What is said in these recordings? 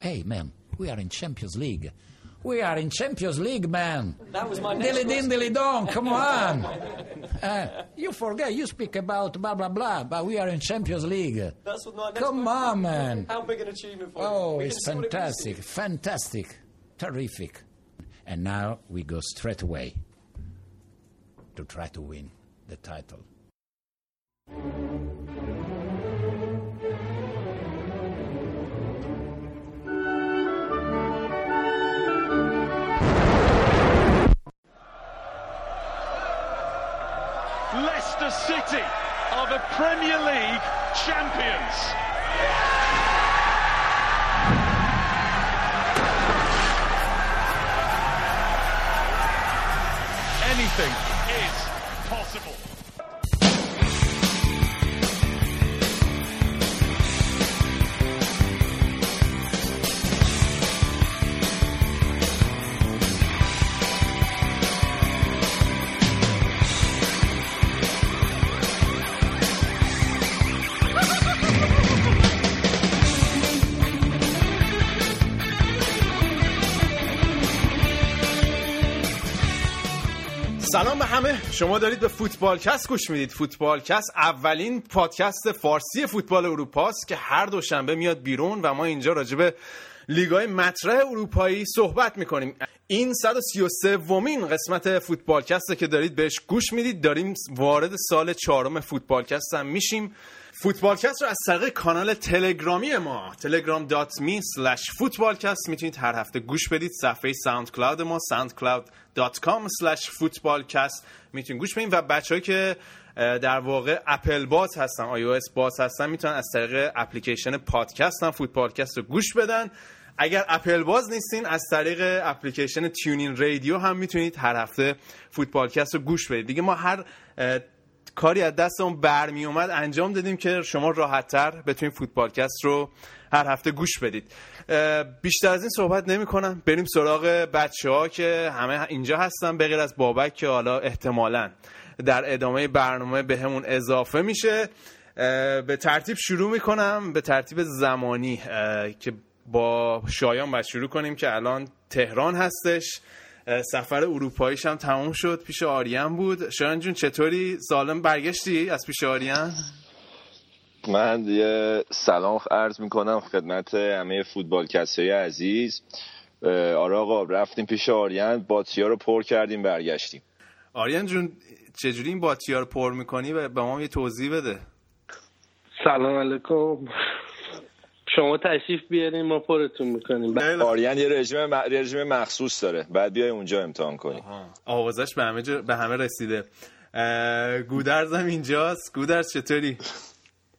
Hey, man, we are in Champions League. We are in Champions League, man. That was my next Dilly din, dilly dong, come on. Uh, you forget, you speak about blah, blah, blah, but we are in Champions League. That's what my next Come on, man. How big an achievement for you? Oh, it's what it fantastic, fantastic, terrific. And now we go straight away to try to win the title. Leicester City are the Premier League champions. Anything is possible. شما دارید به فوتبالکست گوش می‌دید. فوتبالکست اولین پادکست فارسی فوتبال اروپاست که هر دوشنبه میاد بیرون و ما اینجا راجع به لیگای مطرح اروپایی صحبت می‌کنیم. این 133 ومین قسمت فوتبالکسته که دارید بهش گوش می‌دید. داریم وارد سال چهارم فوتبالکست هم میشیم. فوتبالکست رو از طریق کانال تلگرامی ما telegram.me slash footballcast می‌تونید هر هفته گوش بدید. صفحه ساوند کلاود ما soundcloud.com slash footballcast می‌تونید گوش بدید. و بچه که در واقع اپل باز هستن iOS باز هستن می‌تونن از طریق اپلیکیشن پادکست هم فوتبالکست رو گوش بدن. اگر اپل باز نیستین از طریق اپلیکیشن TuneIn Radio هم می‌تونید هر هفته فوتبالکست رو گوش بدید. دیگه ما هر کاری از دستمون برمی اومد انجام دادیم که شما راحتتر بتونید فوتبالکست رو هر هفته گوش بدید. بیشتر از این صحبت نمی کنم بریم سراغ بچه ها که همه اینجا هستن به از بابک که حالا احتمالا در ادامه برنامه به همون اضافه میشه. به ترتیب شروع می‌کنم به ترتیب زمانی که با شایان باید شروع کنیم که الان تهران هستش. سفر اروپاییش هم تموم شد پیش آریان بود. شایان جون چطوری؟ سالم برگشتی از پیش آریان؟ من یه سلام عرض می‌کنم خدمت همه فوتبال های عزیز آره آقا رفتیم پیش آریان باتیا رو پر کردیم برگشتیم. آریان جون چجوری این باتیا رو پر می‌کنی و به ما یه توضیح بده؟ سلام علیکم. شما تشریف بیارین ما پرتون می‌کنیم. خوب. آریان یه رژیم, م... رژیم مخصوص داره. بعد بیای اونجا امتحان کنیم آوازش به همه, جا- به همه رسیده. اه، گودرز هم اینجاست. گودرز چطوری؟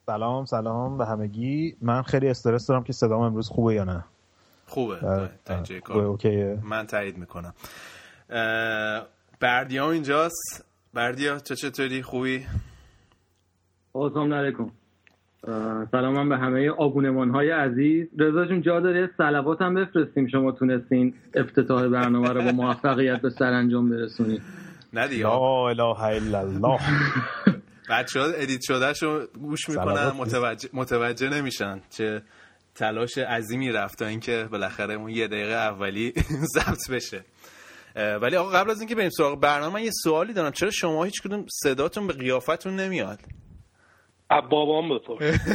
سلام سلام به همگی. من خیلی استرس دارم که صدام امروز خوبه یا نه. خوبه. تا- کار اوکیه. من تایید می‌کنم. اه، بردیا اینجاست. بردیا چه چطوری؟ خوبی؟ سلام علیکم. سلام من به همه آبونمان های عزیز. رضا جون جا داره سلوات هم بفرستیم. شما تونستین افتتاح برنامه رو با موفقیت به سرانجام برسونید نه دیگه. لا اله الا الله. بچه ها edit شده شو گوش می‌کنن. متوجه, متوجه نمیشن چه تلاش عظیمی رفت تا اینکه بالاخره اون یه دقیقه اولی ضبط بشه. ولی آقا قبل از اینکه بریم سراغ برنامه من یه سوالی دارم. چرا شما هیچ کدوم صداتون به قیافتون نمیاد؟ بابام بپرس.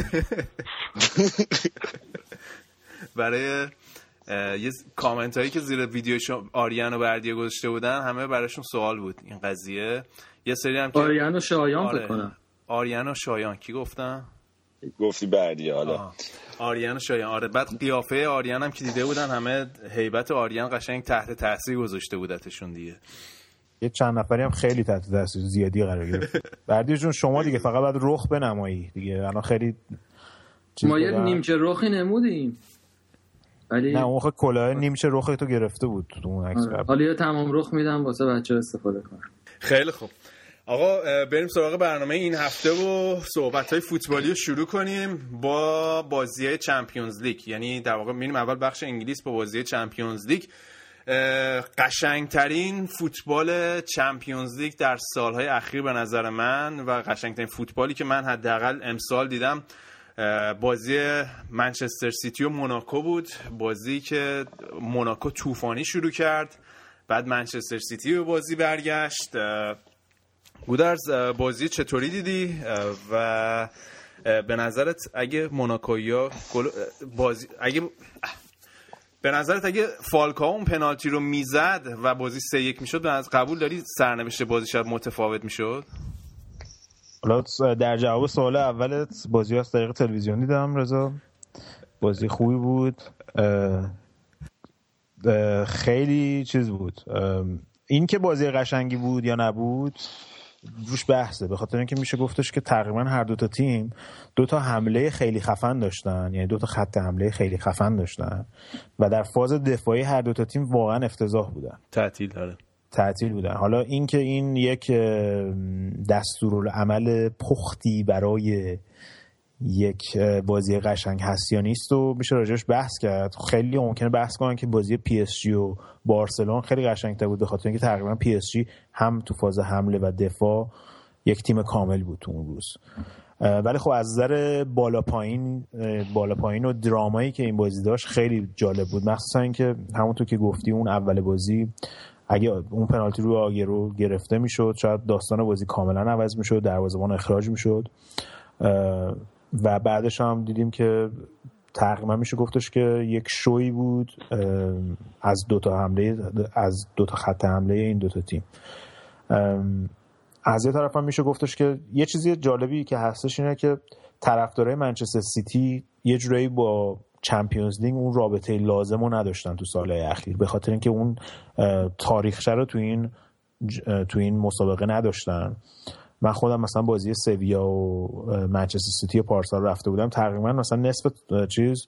برای یه کامنت هایی که زیر ویدیو شما آریان و بردیا گذاشته بودن همه براشون سوال بود. این قضیه. یه سری هم که آریان و شایان آره. فکر کنم. آریان و شایان. کی گفتم گفتی بعدی حالا. آه. آریان و شایان. آره. بعد قیافه آریان هم که دیده بودن همه هیبت آریان قشنگ تحت تاثیر گذاشته بودتشون دیگه. یه چند نفری هم خیلی تحت تاثیر زیادی قرار گرفت. بردی جون شما دیگه فقط باید رخ بنمایی دیگه. الان خیلی ما یه. نیمچه رخی نمودیم. ولی نه اون خب کلاه نیمچه رخ تو گرفته بود تو اون عکس آره. قبل. حالا یه تمام رخ میدم واسه بچه استفاده کنم. خیلی خوب. آقا بریم سراغ برنامه این هفته و صحبت های فوتبالی رو شروع کنیم با بازی Champions League. یعنی در واقع میریم اول بخش انگلیس با بازی Champions League. قشنگترین فوتبال Champions League در سالهای اخیر به نظر من و قشنگترین فوتبالی که من حداقل امسال دیدم بازی منچستر سیتی و موناکو بود. بازی که موناکو طوفانی شروع کرد بعد منچستر سیتی به بازی برگشت. گودرز بازی چطوری دیدی؟ و به نظرت اگه موناکویا بازی اگه به نظرت اگه فالکا اون پنالتی رو می‌زد و بازی سه یک می‌شد از قبول داری سرنوشت بازی شاید متفاوت می‌شد؟ حالا در جواب سوال اولت بازی از طریق تلویزیون دیدم رضا. بازی خوبی بود. خیلی چیز بود. این که بازی قشنگی بود یا نبود؟ روش بحثه. به خاطر اینکه میشه گفتش که تقریبا هر دو تا تیم دو تا حمله خیلی خفن داشتن. یعنی دو تا خط حمله خیلی خفن داشتن. و در فاز دفاعی هر دو تا تیم واقعا افتضاح بودن. تعطیل داره تعطیل بودن. حالا اینکه این یک دستورالعمل پختی برای یک بازی قشنگ هست یا نیست و میشه راجعش بحث کرد. خیلی ممکنه بحث کنن که بازی PSG و بارسلون خیلی قشنگتر بود به خاطر اینکه تقریبا PSG هم تو فاز حمله و دفاع یک تیم کامل بود تو اون روز. ولی خب از نظر بالا پایین بالا پایین و درامایی که این بازی داشت خیلی جالب بود. مخصوصا اینکه همونطور که گفتی اون اول بازی اگه اون پنالتی رو آگوئرو گرفته می‌شد شاید داستان بازی کاملا عوض می‌شد دروازه‌بان اخراج می‌شد. و بعدش هم دیدیم که تقریبا میشه گفتش که یک شوی بود از دو تا حمله از دو تا خط حمله این دو تا تیم از یه طرف هم میشه گفتش که یه چیزی جالبی که هستش اینه که طرفدارای منچستر سیتی یه جورایی با چمپیونز لیگ اون رابطه لازم رو نداشتن تو سال اخیر به خاطر اینکه اون تاریخچه رو تو این تو این مسابقه نداشتن. من خودم مثلا بازی سویا و منچستر سیتی پارسال رفته بودم تقریبا مثلا نصف چیز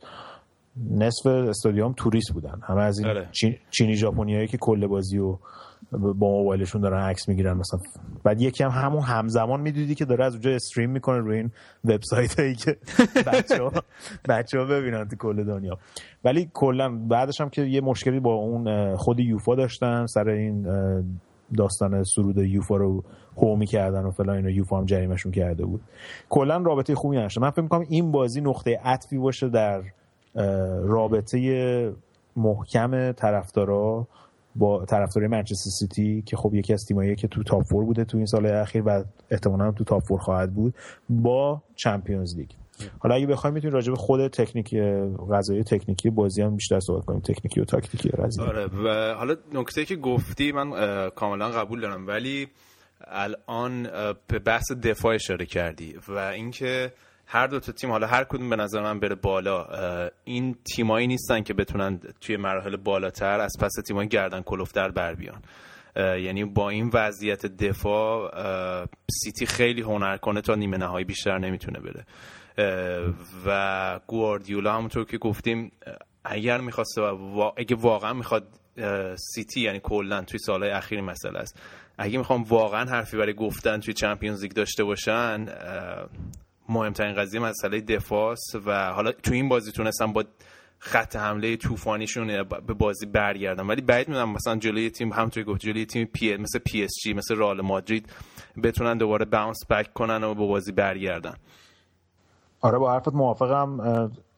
نصف استادیوم توریست بودن. همه از این آره. چینی ژاپنیایی که کل بازی و با موبایلشون دارن عکس می‌گیرن مثلا. بعد یکی هم همون همزمان می‌دیدی که داره از اونجا استریم می‌کنه روی این وبسایت هایی که بچه ها, بچه ها ببینن تو کل دنیا. ولی کلا بعدش هم که یه مشکلی با اون خود یوفا داشتن سر این داستان سرود یوفا رو هو می‌کردن و فلان اینو یوفا هم جریمشون کرده بود. کلا رابطه خوبی نداشته من فکر می‌کنم این بازی نقطه عطفی باشه در رابطه محکم طرفدارا با طرفدارای منچستر سیتی که خب یکی از تیمایی که تو top four بوده تو این سال اخیر و احتمالاً تو top four خواهد بود با Champions League. حالا اگه بخوایم می‌تونیم راجع به خود تکنیک قضیه تکنیکی بازی هم بیشتر صحبت کنیم تکنیکی و تاکتیکی قضیه آره و حالا نکته که گفتی من کاملا قبول دارم ولی الان به بحث دفاع اشاره کردی و اینکه هر دو تا تیم حالا هر کدوم به نظر من بره بالا این تیمایی نیستن که بتونن توی مراحل بالاتر از پس تیمای گردن کلفتر بر بیان. یعنی با این وضعیت دفاع سیتی خیلی هنر کنه تا نیمه نهایی بیشتر نمی‌تونه بره. و گواردیولا همونطور که گفتیم اگر می‌خواسته اگه واقعا می‌خواد سیتی یعنی کلا توی سالهای اخیر مسئله است. اگه می‌خوام واقعا حرفی برای گفتن توی Champions League داشته باشن مهمترین قضیه مسئله دفاع و حالا تو این بازی تونستن با خط حمله طوفانیشون به بازی برگردن. ولی بعید می‌دونم مثلا جلوی تیم همونطوری گفت جلوی تیم پی مثل پی اس جی مثل رئال مادرید بتونن دوباره bounce back کنن و به بازی برگردن. آره با حرفت موافقم.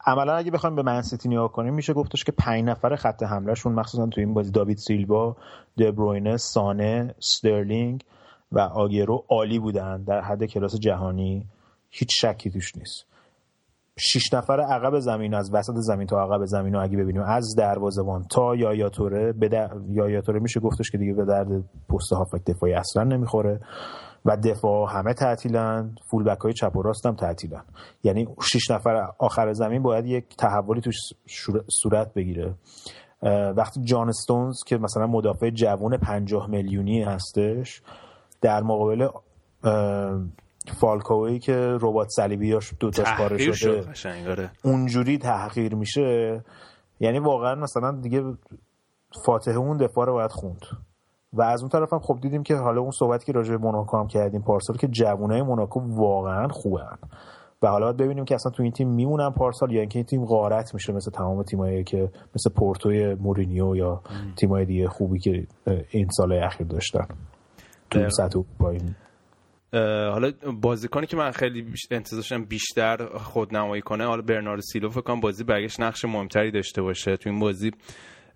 عملا اگه بخوایم به من سیتی نگاه کنیم میشه گفتش که پنج نفر خط حملهشون مخصوصا تو این بازی داوید سیلوا دبروینه سانه سترلینگ و آگرو عالی بودن. در حد کلاس جهانی هیچ شکی توش نیست. شش نفر عقب زمین از وسط زمین تا عقب زمین رو اگه ببینیم از دروازه‌بان تا یایا توره به در... میشه گفتش که دیگه به درد پست هافبک دفاعی اصلا نمی‌خوره. و دفاع همه تعطیلن فول بک های چپ و راست هم تعطیلن. یعنی شش نفر آخر زمین باید یک تحولی توش صورت بگیره. وقتی جان استونز که مثلا مدافع جوان پنجاه میلیونی هستش در مقابل فالکاوی که ربات صلیبیاش دو تاش پاره شده آره. اونجوری تحقیر میشه. یعنی واقعا مثلا دیگه فاتحه اون دفاع رو باید خوند. و از اون طرف هم خب دیدیم که حالا اون صحبتی که راجع به موناکو هم کردیم پارسال که جوانای موناکو واقعا خوبن. و حالا باید ببینیم که اصلا تو این تیم میمونن پارسال یا اینکه این تیم غارت میشه مثل تمام تیمایی که مثل پورتوی مورینیو یا تیمای دیگه خوبی که این سال اخیر داشتن. تو سطح پایین حالا بازیکنی که من خیلی انتظارشم بیشتر خودنمایی کنه حالا برنارد سیلو فکر کنم بازی برگشت نقش مهمتری داشته باشه. تو این بازی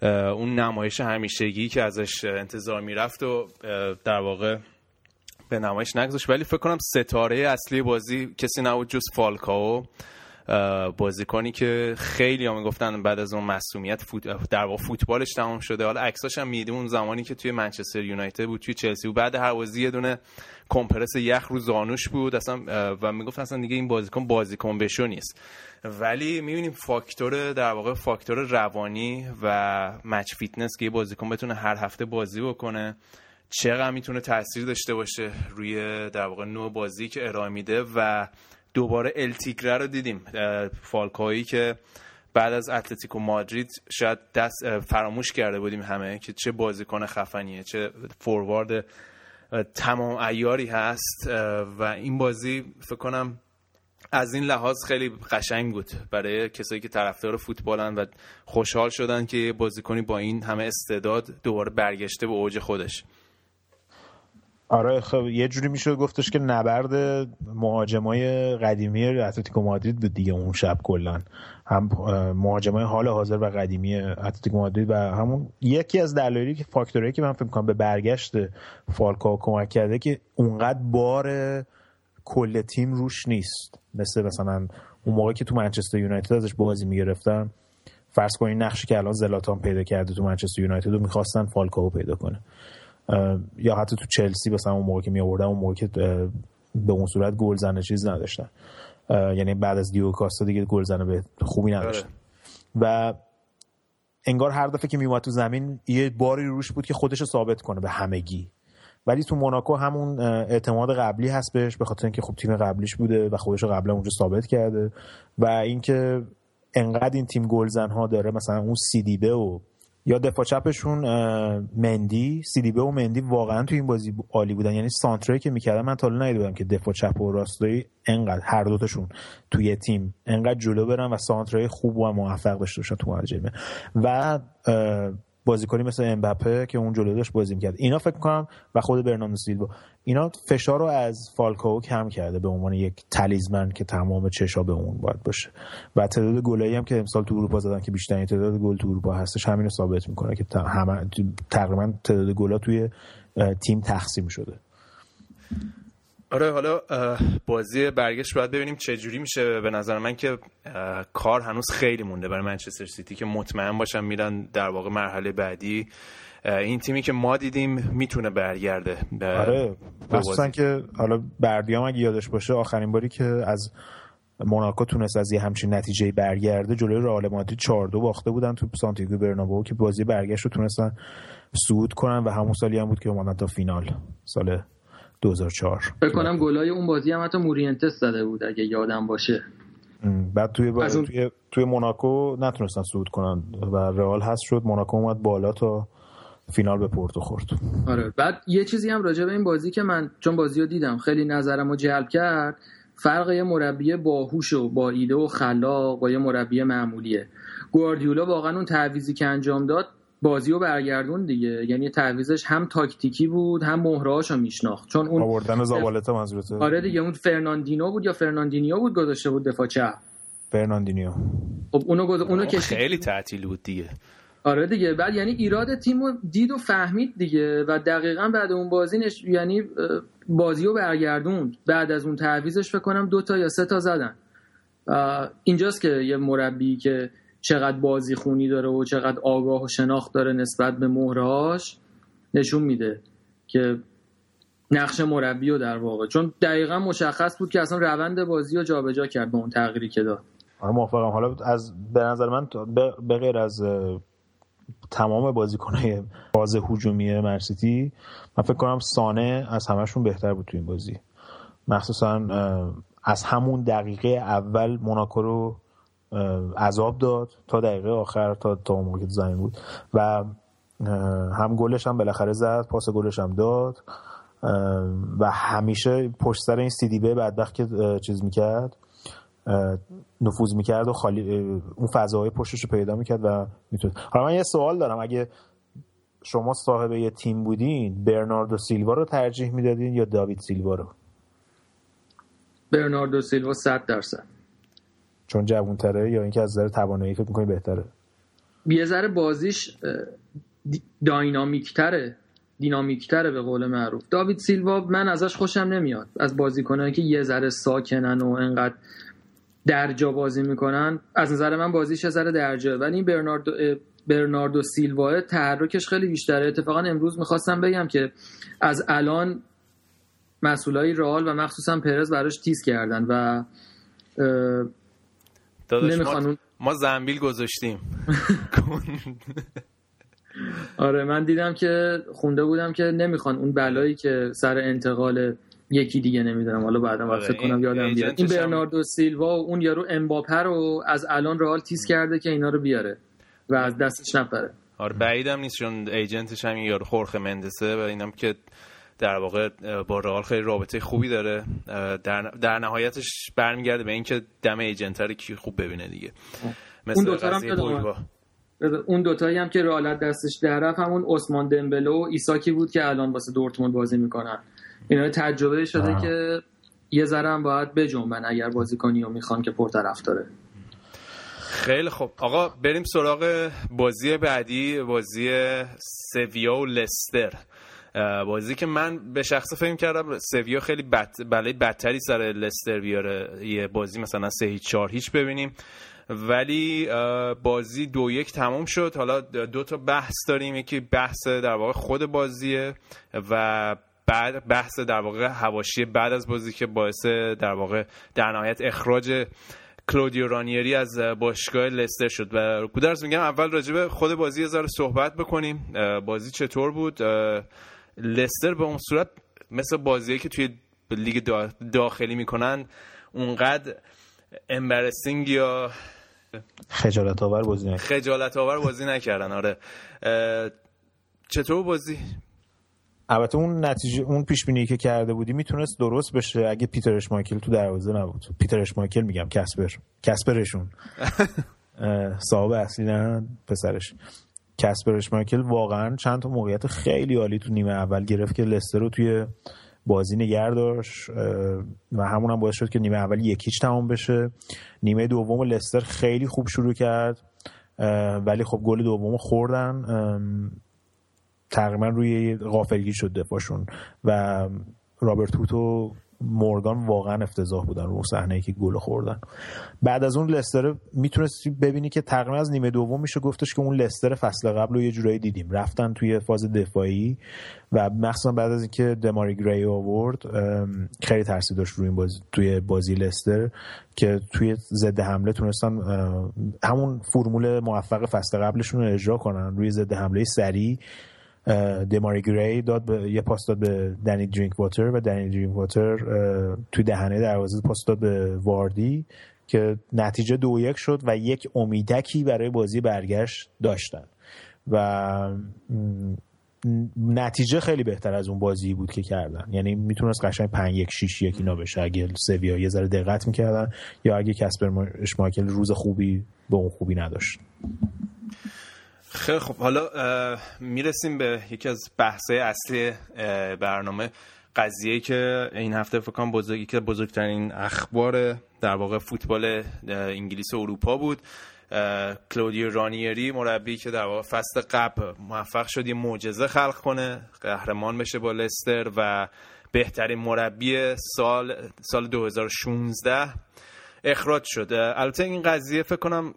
اون نمایش همیشگی که ازش انتظار می‌رفت و در واقع به نمایش نگذاشت. ولی فکر کنم ستاره اصلی بازی کسی نبود جز فالکاو. بازیکنی که خیلی هم می‌گفتن بعد از اون مسئولیت. در واقع فوتبالش تمام شده. حالا عکساش هم میدیم. اون زمانی که توی منچستر یونایتد بود توی چلسی بود. بعد هر بازی یه دونه کمپرس یخ رو زانوش بود. اصلا و می‌گفت اصلا دیگه این بازیکن بازیکن بشو نیست. ولی می‌بینیم فاکتور در واقع فاکتور روانی و match fitness که یه بازیکن بتونه هر هفته بازی بکنه چقدر می‌تونه تاثیر داشته باشه روی در واقع نوع بازی که ارائه میده. و دوباره ال تیگره رو دیدیم فالکائویی که بعد از اتلتیکو مادرید شاید داشت فراموش کرده بودیم همه که چه بازیکن خفنیه چه فوروارد تمام عیاری هست و این بازی فکر کنم از این لحاظ خیلی قشنگ بود برای کسایی که طرفدار فوتبالن و خوشحال شدن که بازیکنی با این همه استعداد دوباره برگشته به اوج خودش. آره خب یه جوری میشه گفتش که نبرد مهاجمای قدیمی اتلتیکو مادرید بود دیگه اون شب کلا. هم مهاجمای حال حاضر و قدیمی اتلتیکو مادرید و همون یکی از دلایلی که فاکتورایی که من فکر کنم به برگشت فالکاو کمک کرده که اونقدر بار کل تیم روش نیست. مثل مثلا اون موقع که تو منچستر یونایتد ازش بازی می‌گرفتن. فرض کنین نقشی که الان زلاتان پیدا کرده تو منچستر یونایتد رو می‌خواستن فالکاو پیدا کنه. یا حتی تو چلسی مثلا اون موقع که می آوردن اون موقع که به اون صورت گل زنه چیز نداشتن یعنی بعد از دیو کاستا دیگه گل زنه به خوبی نداشتن. و انگار هر دفعه که میومد تو زمین یه باری روش بود که خودش رو ثابت کنه به همگی. ولی تو موناکو همون اعتماد قبلی هست بهش به خاطر اینکه خب تیم قبلیش بوده و خودش رو قبلا اونجا ثابت کرده. و اینکه انقدر این تیم گلزن ها داره مثلا اون سیدیبه و یا دفاع چپشون مندی سیدیبه و مندی واقعا تو این بازی عالی بودن. یعنی سانتری که می‌کردن من تا حالا بودم که دفاع چپ و راستایی انقدر هر دوتاشون توی تیم انقدر جلو برن و سانتری خوب و موفق داشته باشن تو مهاجمه و بازیکنی مثل امبپه که اون جلو داشت بازی می‌کرد. اینا فکر کنم و خود برناردو سیلوا اینا فشار رو از فالکاو کم کرده به عنوان یک تلیزمن که تمام چشا به اون باید باشه. و تعداد گلایی هم که امسال تو اروپا زدن که بیشترین تعداد گل تو اروپا هستش همین رو ثابت می‌کنه که تقریبا تعداد گلا توی تیم تقسیم شده. آره حالا بازی برگشت باید ببینیم چه جوری میشه. به نظر من که کار هنوز خیلی مونده برای منچستر سیتی که مطمئن باشم میرن در واقع مرحله بعدی. این تیمی که ما دیدیم می‌تونه برگرده آره مخصوصا که حالا بردیام اگه یادش باشه آخرین باری که از موناکو تونست از یه همچین نتیجه برگرده جلوی رئال مادرید 4 2 باخته بودن تو سانتیاگو برنابئو که بازی برگشت رو تونستن صعود کنن و همون سالی هم بود که اومدن تا فینال سال 2004 فکر کنم گلای اون بازی هم حتی مورینتس زده بود اگه یادم باشه. بعد توی با... توی توی موناکو نتونستن صعود کنن و رئال هست شد. موناکو اومد بالا تا فینال به پورتو خورد. آره. بعد یه چیزی هم راجع به این بازی که من چون بازی رو دیدم خیلی نظرم رو جلب کرد فرق یه مربی باهوش و با ایده و خلاق با یه مربی معمولیه. گواردیولا واقعا اون تعویضی که انجام داد بازی رو برگردوند دیگه. یعنی تعویضش هم تاکتیکی بود هم مهره‌هاش رو میشناخت. چون اون آوردن زابالتا منظورته آره دیگه اون فرناندینو بود یا فرناندینیو بود گذاشته بود دفاع چپ؟ فرناندینیو. خب اونو گذ... اونو که خیلی تعطیل بود دیگه. آره دیگه. بعد یعنی ایراد تیم رو دید و فهمید دیگه و دقیقا بعد اون بازی نش... یعنی بازی رو برگردوند. بعد از اون تعویضش فکر کنم دو تا یا سه تا زدن. اینجاست که یه مربی که چقدر بازی خونی داره و چقدر آگاه و شناخت داره نسبت به مهرهاش نشون میده که نقش مربی رو در واقع. چون دقیقا مشخص بود که اصلا روند بازی رو جابجا کرد به اون تغییری که داد. آره موافقم. حالا از به نظر من به غیر از تمام بازیکنهای باز هجومی مرسیتی من فکر کنم سانه از همشون بهتر بود تو این بازی. مخصوصا از همون دقیقه اول موناکو رو عذاب داد تا دقیقه آخر تا تا موقع زمین بود. و هم گلش هم بالاخره زد پاس گلش هم داد. و همیشه پشت سر این سی دی بی بدبخت که چیز می‌کرد نفوذ می‌کرد و خالی اون فضاهای پشتش رو پیدا می‌کرد و می‌تونه حالا من یه سوال دارم. اگه شما صاحب یه تیم بودین برناردو سیلوا رو ترجیح می‌دادین یا داوید سیلوا رو؟ برناردو سیلوا 100 درصد. چون جوانتره یا اینکه از نظر توانایی فکر می‌کنی بهتره؟ یه ذره بازیش داینامیکتره دینامیکتره به قول معروف. داوید سیلوا من ازش خوشم نمیاد. از بازیکنانی که یه ذره ساکنن و انقدر درجا بازی می‌کنن از نظر من بازیش یه ذره درجا ولی این برناردو برناردو سیلوا تحرکش خیلی بیشتره. اتفاقا امروز می‌خواستم بگم که از الان مسئولای رئال و مخصوصا پرز براش تیز کردن و نمی‌خوان ما زنبیل گذاشتیم. آره من دیدم که خونده بودم که نمی‌خوان اون بلایی که سر انتقال یکی دیگه نمی‌دونم. حالا بعدا آره فکر کنم یادم بیاد این برناردو سیلوا و اون یارو امباپه رو از الان رئال تیز کرده که اینا رو بیاره و از دستش نپره آره بعیدم نیست چون ایجنتش هم یارو خورخه مندسه و اینم که در واقع با رئال خیلی رابطه خوبی داره. در, در نهایتش برمیگرده به اینکه دم ایجنت رو کی خوب ببینه دیگه. مثل اون هم اون دوتایی هم که رئال دستش در همون عثمان دمبلو و ایساکی بود که الان واسه دورتموند بازی می‌کنن. اینا تجربه شده که یه ذره هم باید بجنبن اگر بازیکنی رو می‌خوان که پرطرف داره. خیلی خوب. آقا بریم سراغ بازی بعدی بازی سویا و لستر. بازی که من به شخص فکر کردم سویا خیلی بد بله بدتری سر لستر بیاره. یه بازی مثلا سه هیچ چهار هیچ ببینیم. ولی بازی دو یک تموم شد. حالا دو تا بحث داریم. یکی بحث در واقع خود بازیه و بعد بحث در واقع هواشی بعد از بازی که باعث در واقع در نهایت اخراج کلودیو رانیری از باشگاه لستر شد. و گودرز میگم اول راجبه خود بازی یه ذره صحبت بکنیم. بازی چطور بود؟ لستر به اون صورت مثل بازیه که توی لیگ داخلی می‌کنن اونقدر امبرسینگ یا خجالت آور بازی نکردن. خجالت آور بازی نکردن آره. چطور بازی؟ البته اون نتیجه اون پیش بینی که کرده بودی می‌تونست درست بشه. اگه پیتر اشمایکل تو دروازه نبود. پیتر اشمایکل میگم کسپر. کسپرشون. صاحب اصلی نه پسرش. کسپر اشمایکل واقعا چند تا موقعیت خیلی عالی تو نیمه اول گرفت که لستر رو توی بازی نگر داشت و همون هم باعث شد که نیمه اول یکیچ تمام بشه. نیمه دوم لستر خیلی خوب شروع کرد ولی خب گل دوم خوردن تقریبا روی غافلگی شد دفاعشون. و رابرت هوتو مورگان واقعا افتضاح بودن رو صحنه که گل خوردن. بعد از اون لستر می‌تونستی ببینی که تقریبا از نیمه دوم میشه گفتش که اون لستر فصل قبل رو یه جورایی دیدیم. رفتن توی فاز دفاعی و مخصوصا بعد از اینکه دماری گری آورد خیلی ترسی داشت روی این بازی توی بازی لستر که توی ضد حمله تونستن همون فرمول موفق فصل قبلشون رو اجرا کنن. روی ضد حمله سریع دماری گری داد به یه پاس داد به دنی درینک واتر و دنی درینک واتر تو دهنه دروازه پاس داد به واردی که نتیجه دو یک شد و یک امیدکی برای بازی برگشت داشتن. و نتیجه خیلی بهتر از اون بازی بود که کردن. یعنی می‌تونست قشنگ 5 یک 6 یک اینا بشه. اگه سویا یه ذره دقت می‌کردن یا اگه کسپر اشماکل روز خوبی به اون خوبی نداشت. خیلی خب حالا می‌رسیم به یکی از بحثه اصلی برنامه قضیه که این هفته فکر کنم بزرگی که بزرگترین اخبار در واقع فوتبال انگلیس و اروپا بود. کلودیو رانیری مربی که در واقع فصل قبل موفق شد یه معجزه خلق کنه قهرمان بشه با لستر و بهترین مربی سال سال 2016 اخراج شد. البته این قضیه فکر کنم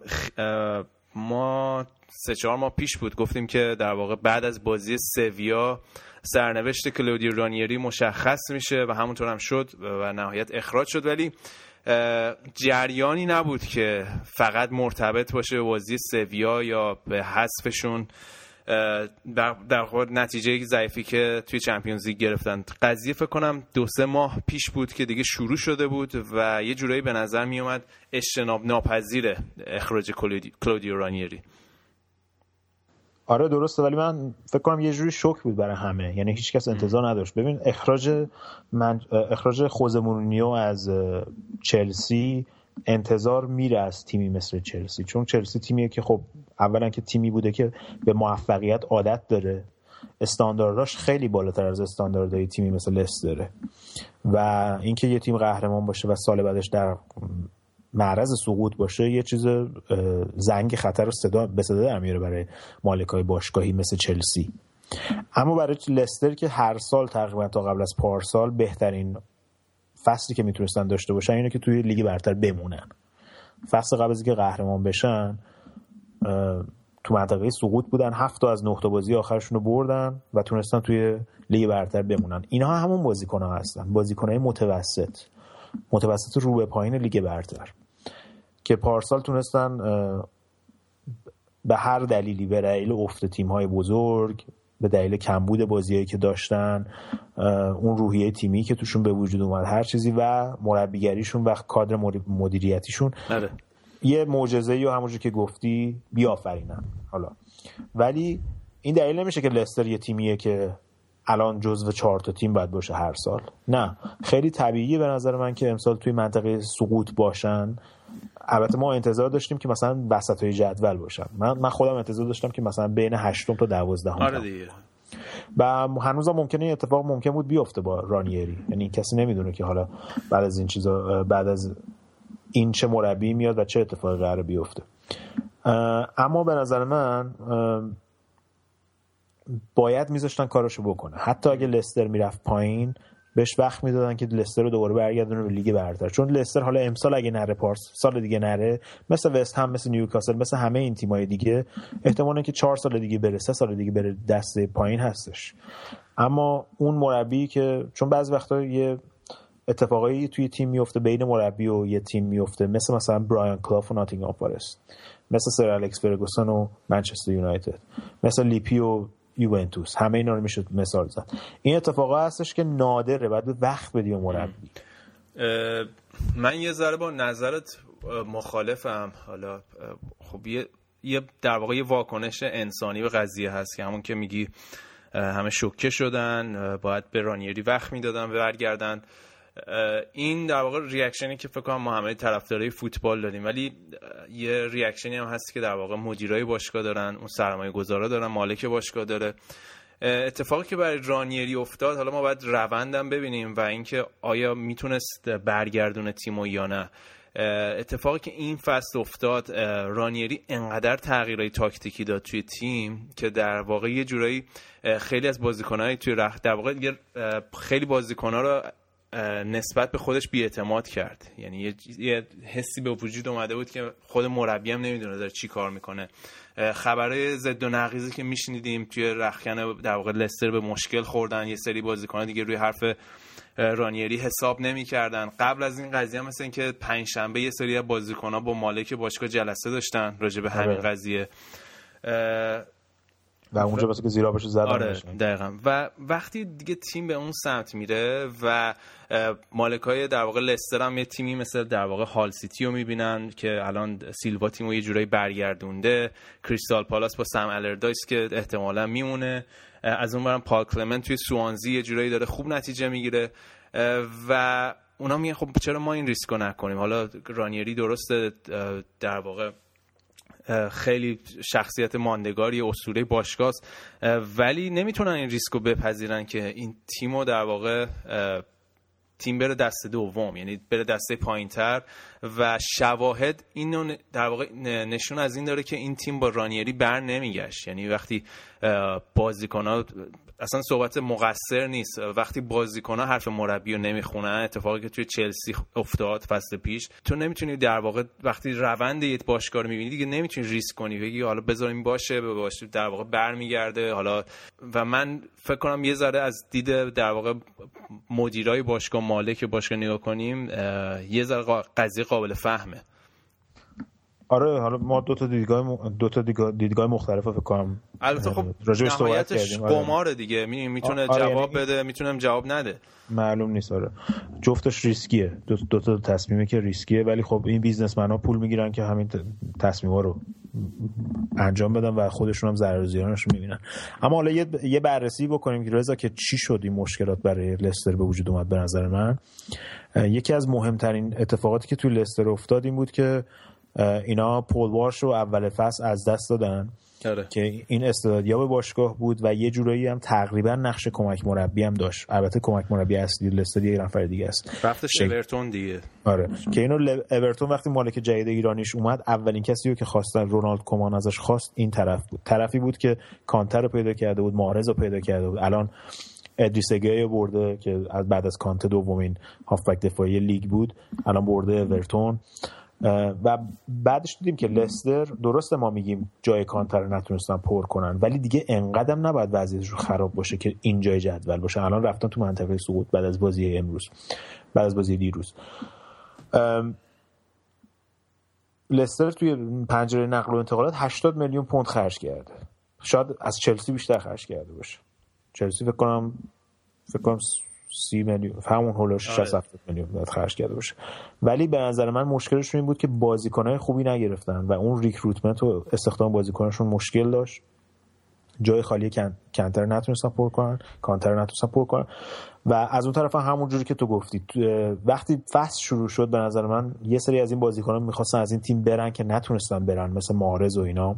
ما سه چهار ماه پیش بود گفتیم که در واقع بعد از بازی سویا سرنوشت کلودیو رانیری مشخص میشه و همونطور هم شد و نهایت اخراج شد. ولی جریانی نبود که فقط مرتبط باشه به بازی سویا یا به حذفشون. در خود نتیجه ضعیفی که توی چمپیونز لیگ گرفتن. قضیه فکر کنم دو سه ماه پیش بود که دیگه شروع شده بود و یه جورایی به نظر می اومد اجتناب ناپذیر اخراج کلودیو رانیری. آره درسته ولی من فکر کنم یه جوری شوک بود برای همه. یعنی هیچکس انتظار نداشت. ببین اخراج من اخراج خوزمونیو از چلسی انتظار میره از تیمی مثل چلسی. چون چلسی تیمیه که خب اولا که تیمی بوده که به موفقیت عادت داره. استاندارداش خیلی بالاتر از استانداردهای تیمی مثل لستره و اینکه یه تیم قهرمان باشه و سال بعدش در معرض سقوط باشه یه چیز زنگ خطر صدا به صدا در میاره برای مالکای باشگاهی مثل چلسی. اما برای لستر که هر سال تقریبا تا قبل از پارسال بهترین فصلی که می‌تونستن داشته باشن اینه که توی لیگ برتر بمونن. فصل قبل از که قهرمان بشن تو منطقه سقوط بودن هفت از نه بازی آخرشون رو بردن و تونستن توی لیگ برتر بمونن. اینها همون بازیکن ها هستن. بازیکن های متوسط. متوسط رو به پایین لیگ برتر. که پارسال تونستن به هر دلیلی به دلیل افت تیم های بزرگ به دلیل کمبود بازیهایی که داشتن اون روحیه تیمی که توشون به وجود اومد هر چیزی و مربیگریشون و کادر مدیریتیشون. بله. یه معجزه یا همونجور که گفتی بیافرینن حالا. ولی این دلیل نمیشه که لستر یه تیمیه که الان جزو چهار تا تیم باید باشه هر سال. نه خیلی طبیعیه به نظر من که امسال توی منطقه سقوط باشن. البته ما انتظار داشتیم که مثلا وسط های جدول باشن. من من خودم انتظار داشتم که مثلا بین هشتم تا دوازدهم آره دیگه. و هنوزم ممکنه این اتفاق ممکن بود بیفته با رانیری. یعنی کسی نمی‌دونه که حالا بعد از این چیزا بعد از این چه مربی میاد و چه اتفاقی قرار بیفته. اما به نظر من باید میذاشتن کارشو بکنه. حتی اگه لستر می‌رفت پایین بهش وقت می‌دادن که لستر رو دوباره برگردونه به لیگ برتر. چون لستر حالا امسال اگه نره پارس سال دیگه نره مثل وست هم مثل نیوکاسل مثل همه این تیمای دیگه احتمالاً که چهار سال دیگه بره سه سال دیگه بره دست پایین هستش. اما اون مربی که چون بعضی وقتا یه اتفاقایی توی تیم میفته بین مربی و یه تیم میفته مثل مثلا برایان کلاف و ناتینگهام فارست مثل سر الکس فرگوسن و منچستر یونایتد مثل لیپی و یوونتوس. همه اینا رو میشه مثال زد. این اتفاقا هستش که نادره بعد به وقت بدی و مربی. من یه ذره با نظرت مخالفم. حالا خب یه یه در واقع یه واکنش انسانی به قضیه هست که همون که میگی همه شوکه شدن باید به رانیری وقت می‌دادن برگردن. این در واقع ریاکشنی که فکر کنم ما همه طرفدارای فوتبال داریم. ولی یه ریاکشنی هم هست که در واقع مدیرای باشگاه دارن اون سرمایه گذارا دارن مالک باشگاه داره. اتفاقی که برای رانیری افتاد حالا ما باید روندم ببینیم و اینکه آیا می‌تونست برگردونه تیمو یا نه. اتفاقی که این فصل افتاد رانیری انقدر تغییرهای تاکتیکی داد توی تیم که در واقع یه جورایی خیلی از بازیکنهای توی رخ در واقع خیلی بازیکنها رو نسبت به خودش بیاعتماد کرد. یعنی یه, حسی به وجود اومده بود که خود مربی هم نمی‌دونه داره چی کار می‌کنه. خبرهای ضد و نقیزی که میشنیدیم توی رخکن در واقع لستر به مشکل خوردن یه سری بازیکنان دیگه روی حرف رانیری حساب نمی‌کردن. قبل از این قضیه مثل اینکه پنج شنبه یه سری از بازیکن‌ها با مالک باشگاه جلسه داشتن راجع به همین آره. قضیه و اونجا واسه که زیرا باشه زدن آره دقیقا. و وقتی دیگه تیم به اون سمت میره و مالک های در واقع لستر هم یه تیمی مثل در واقع هال سیتی رو می‌بینن که الان سیلوا تیمو یه جورایی برگردونده. کریستال پالاس با سم آلاردایس که احتمالا میمونه. از اون برم پال کلمنت توی سوانزی یه جورایی داره خوب نتیجه می‌گیره. و اونا میگن خب چرا ما این ریسکو نکنیم؟ حالا رانیری درسته در واقع خیلی شخصیت ماندگاری اسطوره باشگاهست. ولی نمی‌تونن این ریسکو بپذیرن که این تیمو در واقع تیم بره دست دوم یعنی بره دسته پایینتر. و شواهد اینو در واقع نشون از این داره که این تیم با رانیری بر نمیگشت. یعنی وقتی بازیکن‌ها اصلا صحبت مقصر نیست. وقتی بازیکن‌ها حرف مربی رو نمی‌خونن اتفاقی که توی چلسی افتاد فصل پیش تو نمی‌تونی در واقع وقتی روند یه باشگاه رو می‌بینی دیگه نمی‌تونی ریسک کنی. بگی حالا بذاریم باشه باشه در واقع برمیگرده. حالا و من فکر کنم یه ذره از دید در واقع مدیرای باشگاه مالک باشگاه نگاه کنیم یه ذره قضیه قابل فهمه. آره حالا ما دو تا دیدگاه دو تا دیدگاه مختلف فکر کنم. البته خب نهایتش آره. قمار دیگه. می‌تونه آره جواب یعنی... بده می‌تونم جواب نده. معلوم نیست آره. جفتش ریسکیه. دو, دو تا تصمیمه که ریسکیه ولی خب این بیزنسمن ها پول می‌گیرن که همین تصمیم ها رو انجام بدن و خودشون هم ضرر زیانش می‌بینن. اما حالا یه, یه بررسی بکنیم که رضا که چی شد این مشکلات برای لستر به وجود اومد به نظر من؟ یکی از مهمترین اتفاقاتی که توی لستر افتاد این بود که اینا پول وارش رو اول فصل از دست دادن آره. که این استعدادیاب باشگاه بود و یه جورایی هم تقریبا نقش کمک مربی هم داشت. البته کمک مربی اصلی لستر یه نفر دیگه است. رفتش اورتون دیگه. آره. که اینو ل... اورتون وقتی مالک جدید ایرانیش اومد اولین کسی رو که خواستن رونالد کومان ازش خواست این طرف بود. طرفی بود که کانتر رو پیدا کرده بود مارز رو پیدا کرده بود. الان ادریس گی برده که از بعد از کانت دومین هافبک دفاعی لیگ بود. الان برده اورتون و بعدش دیدیم که لستر درست ما میگیم جای کانتر رو نتونستن پر کنن ولی دیگه انقدرم نباید وضعیتش خراب باشه که این جای جدول باشه. الان رفتن تو منطقه سقوط بعد از بازی امروز. بعد از بازی دیروز. لستر توی پنجره نقل و انتقالات 80 میلیون پوند خرج کرده. شاید از چلسی بیشتر خرج کرده باشه. چلسی فکر کنم فکر کنم سی میلیون همون هولوش 60 میلیون باید خرج کرده باشه. ولی به نظر من مشکلش این بود که بازیکنهای خوبی نگرفتن و اون recruitment و استخدام بازیکنشون مشکل داشت. جای خالی کنتر نتونستن پر کنن کانته رو نتونستن پر کنن. و از اون طرف همون جوری که تو گفتی وقتی فصل شروع شد به نظر من یه سری از این بازیکنان می‌خواستن از این تیم برن که نتونستن برن مثل مارز و اینا.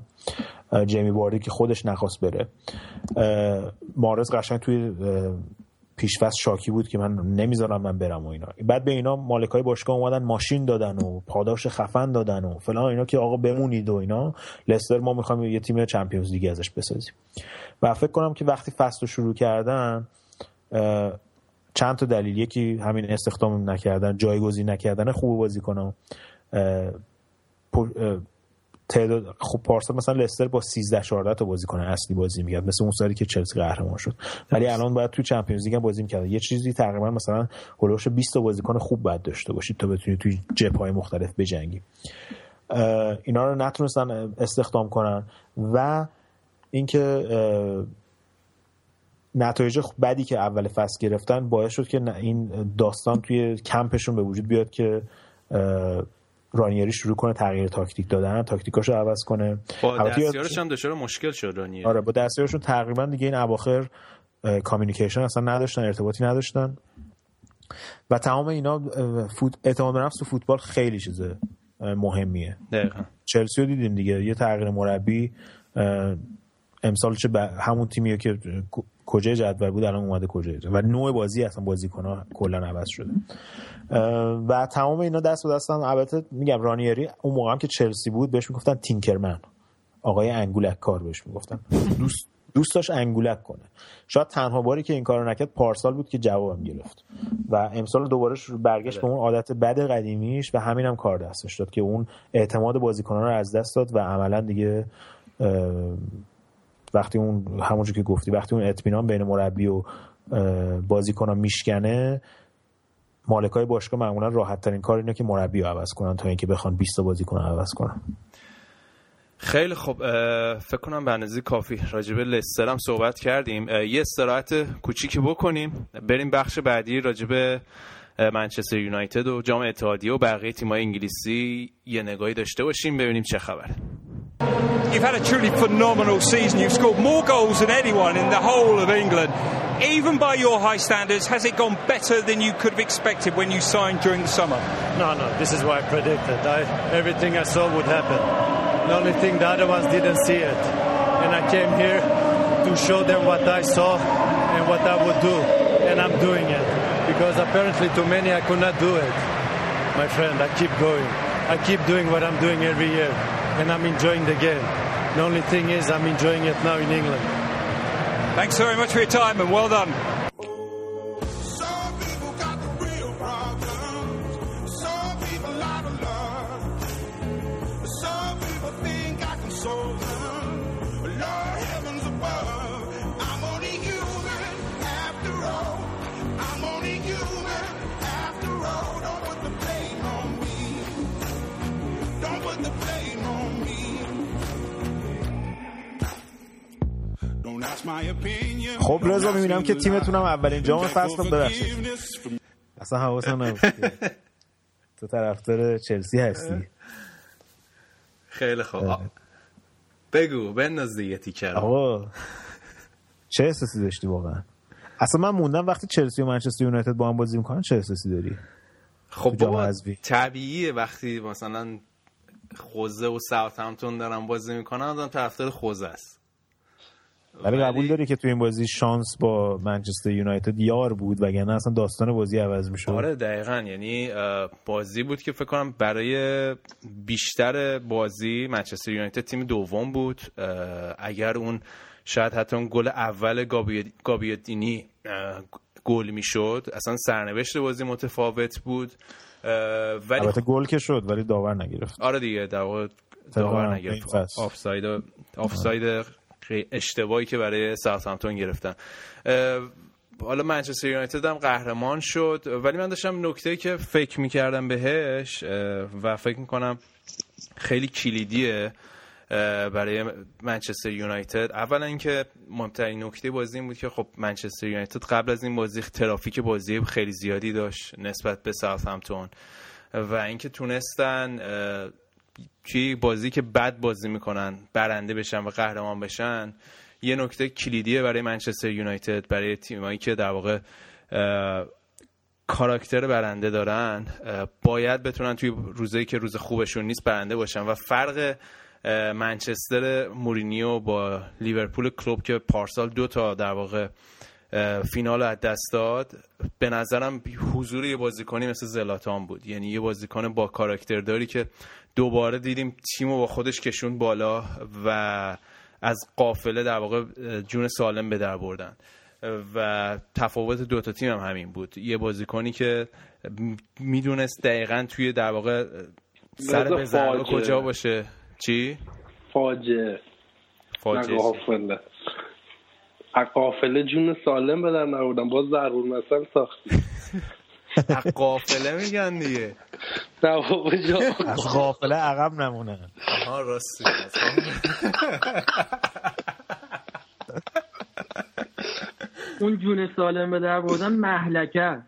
جیمی واردی که خودش نخواست بره. مارز قشنگ توی پیشفست شاکی بود که من نمی‌ذارم من برم و اینا. بعد به اینا مالکای باشگاه اومدن ماشین دادن و پاداش خفن دادن و فلان اینا که آقا بمونید و اینا. لستر ما می‌خوایم یه تیم چمپیونز لیگ ازش بسازیم. و فکر کنم که وقتی فصل شروع کردن چند تا دلیل. یکی همین استخدام نکردن جایگزین نکردن خوب بازی کنم. تعداد خب پارسال مثلا لستر با 13 14 تا بازیکن اصلی بازی می‌کرد مثل اون سالی که چلسی قهرمان شد. ولی الان باید تو چمپیونز لیگ بازی می‌کرد یه چیزی تقریبا مثلا هولوش 20 تا بازیکن خوب باید داشته باشید تا بتونید توی جبهه مختلف بجنگی. اینا رو نتونستن استخدام کنن و اینکه نتایج بدی که اول فصل گرفتن باعث شد که این داستان توی کمپشون به وجود بیاد که رانیری شروع کنه تغییر تاکتیک دادن تاکتیکاشو عوض کنه. با دستیارش هم دچار مشکل شد رانیری. آره با دستیارشون تقریبا دیگه این اواخر communication اصلا نداشتن ارتباطی نداشتن. و تمام اینا فوت... اعتماد به نفس تو فوتبال خیلی چیز مهمیه. دقیقا. چلسی رو دیدیم دیگه یه تغییر مربی امسال چه همون تیمیه که کجای جدول بود الان اومده کجای و نوع بازی اصلا بازیکن ها کلا عوض شده. و تمام اینا دست به دستم. البته میگم رانیری اون موقع هم که چلسی بود بهش می‌گفتن تینکرمن. آقای انگولک کار بهش می‌گفتن. دوست دوست داشت انگولک کنه. شاید تنها باری که این کارو نکرد پارسال بود که جوابم گرفت. و امسال دوباره برگشت به اون عادت بد قدیمیش و همین هم کار دستش داد که اون اعتماد بازیکنان رو از دست داد و عملا دیگه وقتی اون همونجور که گفتی وقتی اون اطمینان بین مربی و بازیکنان میشکنه مالکای باشگاه معمولا راحت ترین کار اینه که مربی رو عوض کنن تا اینکه بخوان 20 بازیکن عوض کنن. خیلی خب فکر کنم به اندازه کافی راجبه لستر هم صحبت کردیم. یه استراحت کوچیکی بکنیم. بریم بخش بعدی راجبه منچستر یونایتد و جام اتحادیه و بقیه تیم‌های انگلیسی. یه نگاهی داشته باشیم ببینیم چه خبره. You've had a truly phenomenal season. You've scored more goals than anyone in the whole of England. Even by your high standards, has it gone better than you could have expected when you signed during the summer? No, no. This is what I predicted. I, everything I saw would happen. The only thing the other ones didn't see it. And I came here to show them what I saw and what I would do. And I'm doing it. Because apparently to many I could not do it. My friend, I keep going. I keep doing what I'm doing every year. And I'm enjoying the game. The only thing is I'm enjoying it now in England. Thanks very much for your time and well done. خب رضا می‌بینم که تیمتونم اولین جام فصل رو ببخشید. اصلا حواسم نبود. تو طرفدار چلسی هستی. خیلی خوب. بگو بنداز دیگه تیکر آقا چه احساسی داشتی واقعا؟ اصلا من موندم وقتی چلسی و منچستر یونایتد با هم بازی می‌کنن چه احساسی داری؟ خب بابا طبیعیه. وقتی مثلا خوزه و ساوت همتون دارن بازی می‌کنن آدم طرفدار خوزه است. ولی قبول داری که تو این بازی شانس با منچستر یونایتد یار بود وگرنه اصلا داستان بازی عوض می‌شد. آره دقیقا. یعنی بازی بود که فکر کنم برای بیشتر بازی منچستر یونایتد تیم دوم بود. اگر اون شاید حتی اون گل اول گابیادینی گل می‌شد اصلا سرنوشت بازی متفاوت بود. ولی البته گل که شد ولی داور نگرفت. آره دیگه در داور نگرفت. آفساید آفساید اشتباهی که برای ساوثهامپتون گرفتن. حالا منچستر یونایتد هم قهرمان شد ولی من داشتم نکته که فکر می‌کردم بهش و فکر می‌کنم خیلی کلیدیه برای منچستر یونایتد. اولا اینکه مهمترین نکته بازی این بود که خب منچستر یونایتد قبل از این بازی ترافیک بازی خیلی زیادی داشت نسبت به ساوثهامپتون. و اینکه تونستن توی بازی که بد بازی می‌کنن برنده بشن و قهرمان بشن یه نکته کلیدیه برای منچستر یونایتد برای تیمایی که در واقع کاراکتر برنده دارن باید بتونن توی روزایی که روز خوبشون نیست برنده باشن و فرق منچستر مورینیو با لیورپول کلوب که پارسال دو تا در واقع فینال از دست داد به نظرم حضور یه بازیکنی مثل زلاتان بود. یعنی یه بازیکن با کاراکتر داری که دوباره دیدیم تیمو با خودش کشون بالا و از قافله در واقع جون سالم به در بردن. و تفاوت دو تا تیم هم همین بود. یه بازیکنی که می‌دونست دقیقا توی در واقع سر به ضربه کجا باشه. چی؟ فاجعه. فاجعه. قافله. جون سالم به در نبودن باز ضرور مثلا ساختی. قافله میگن دیگه. از قافله عقب نمونه. آها راستی اون جون سالم به در بردن محلکه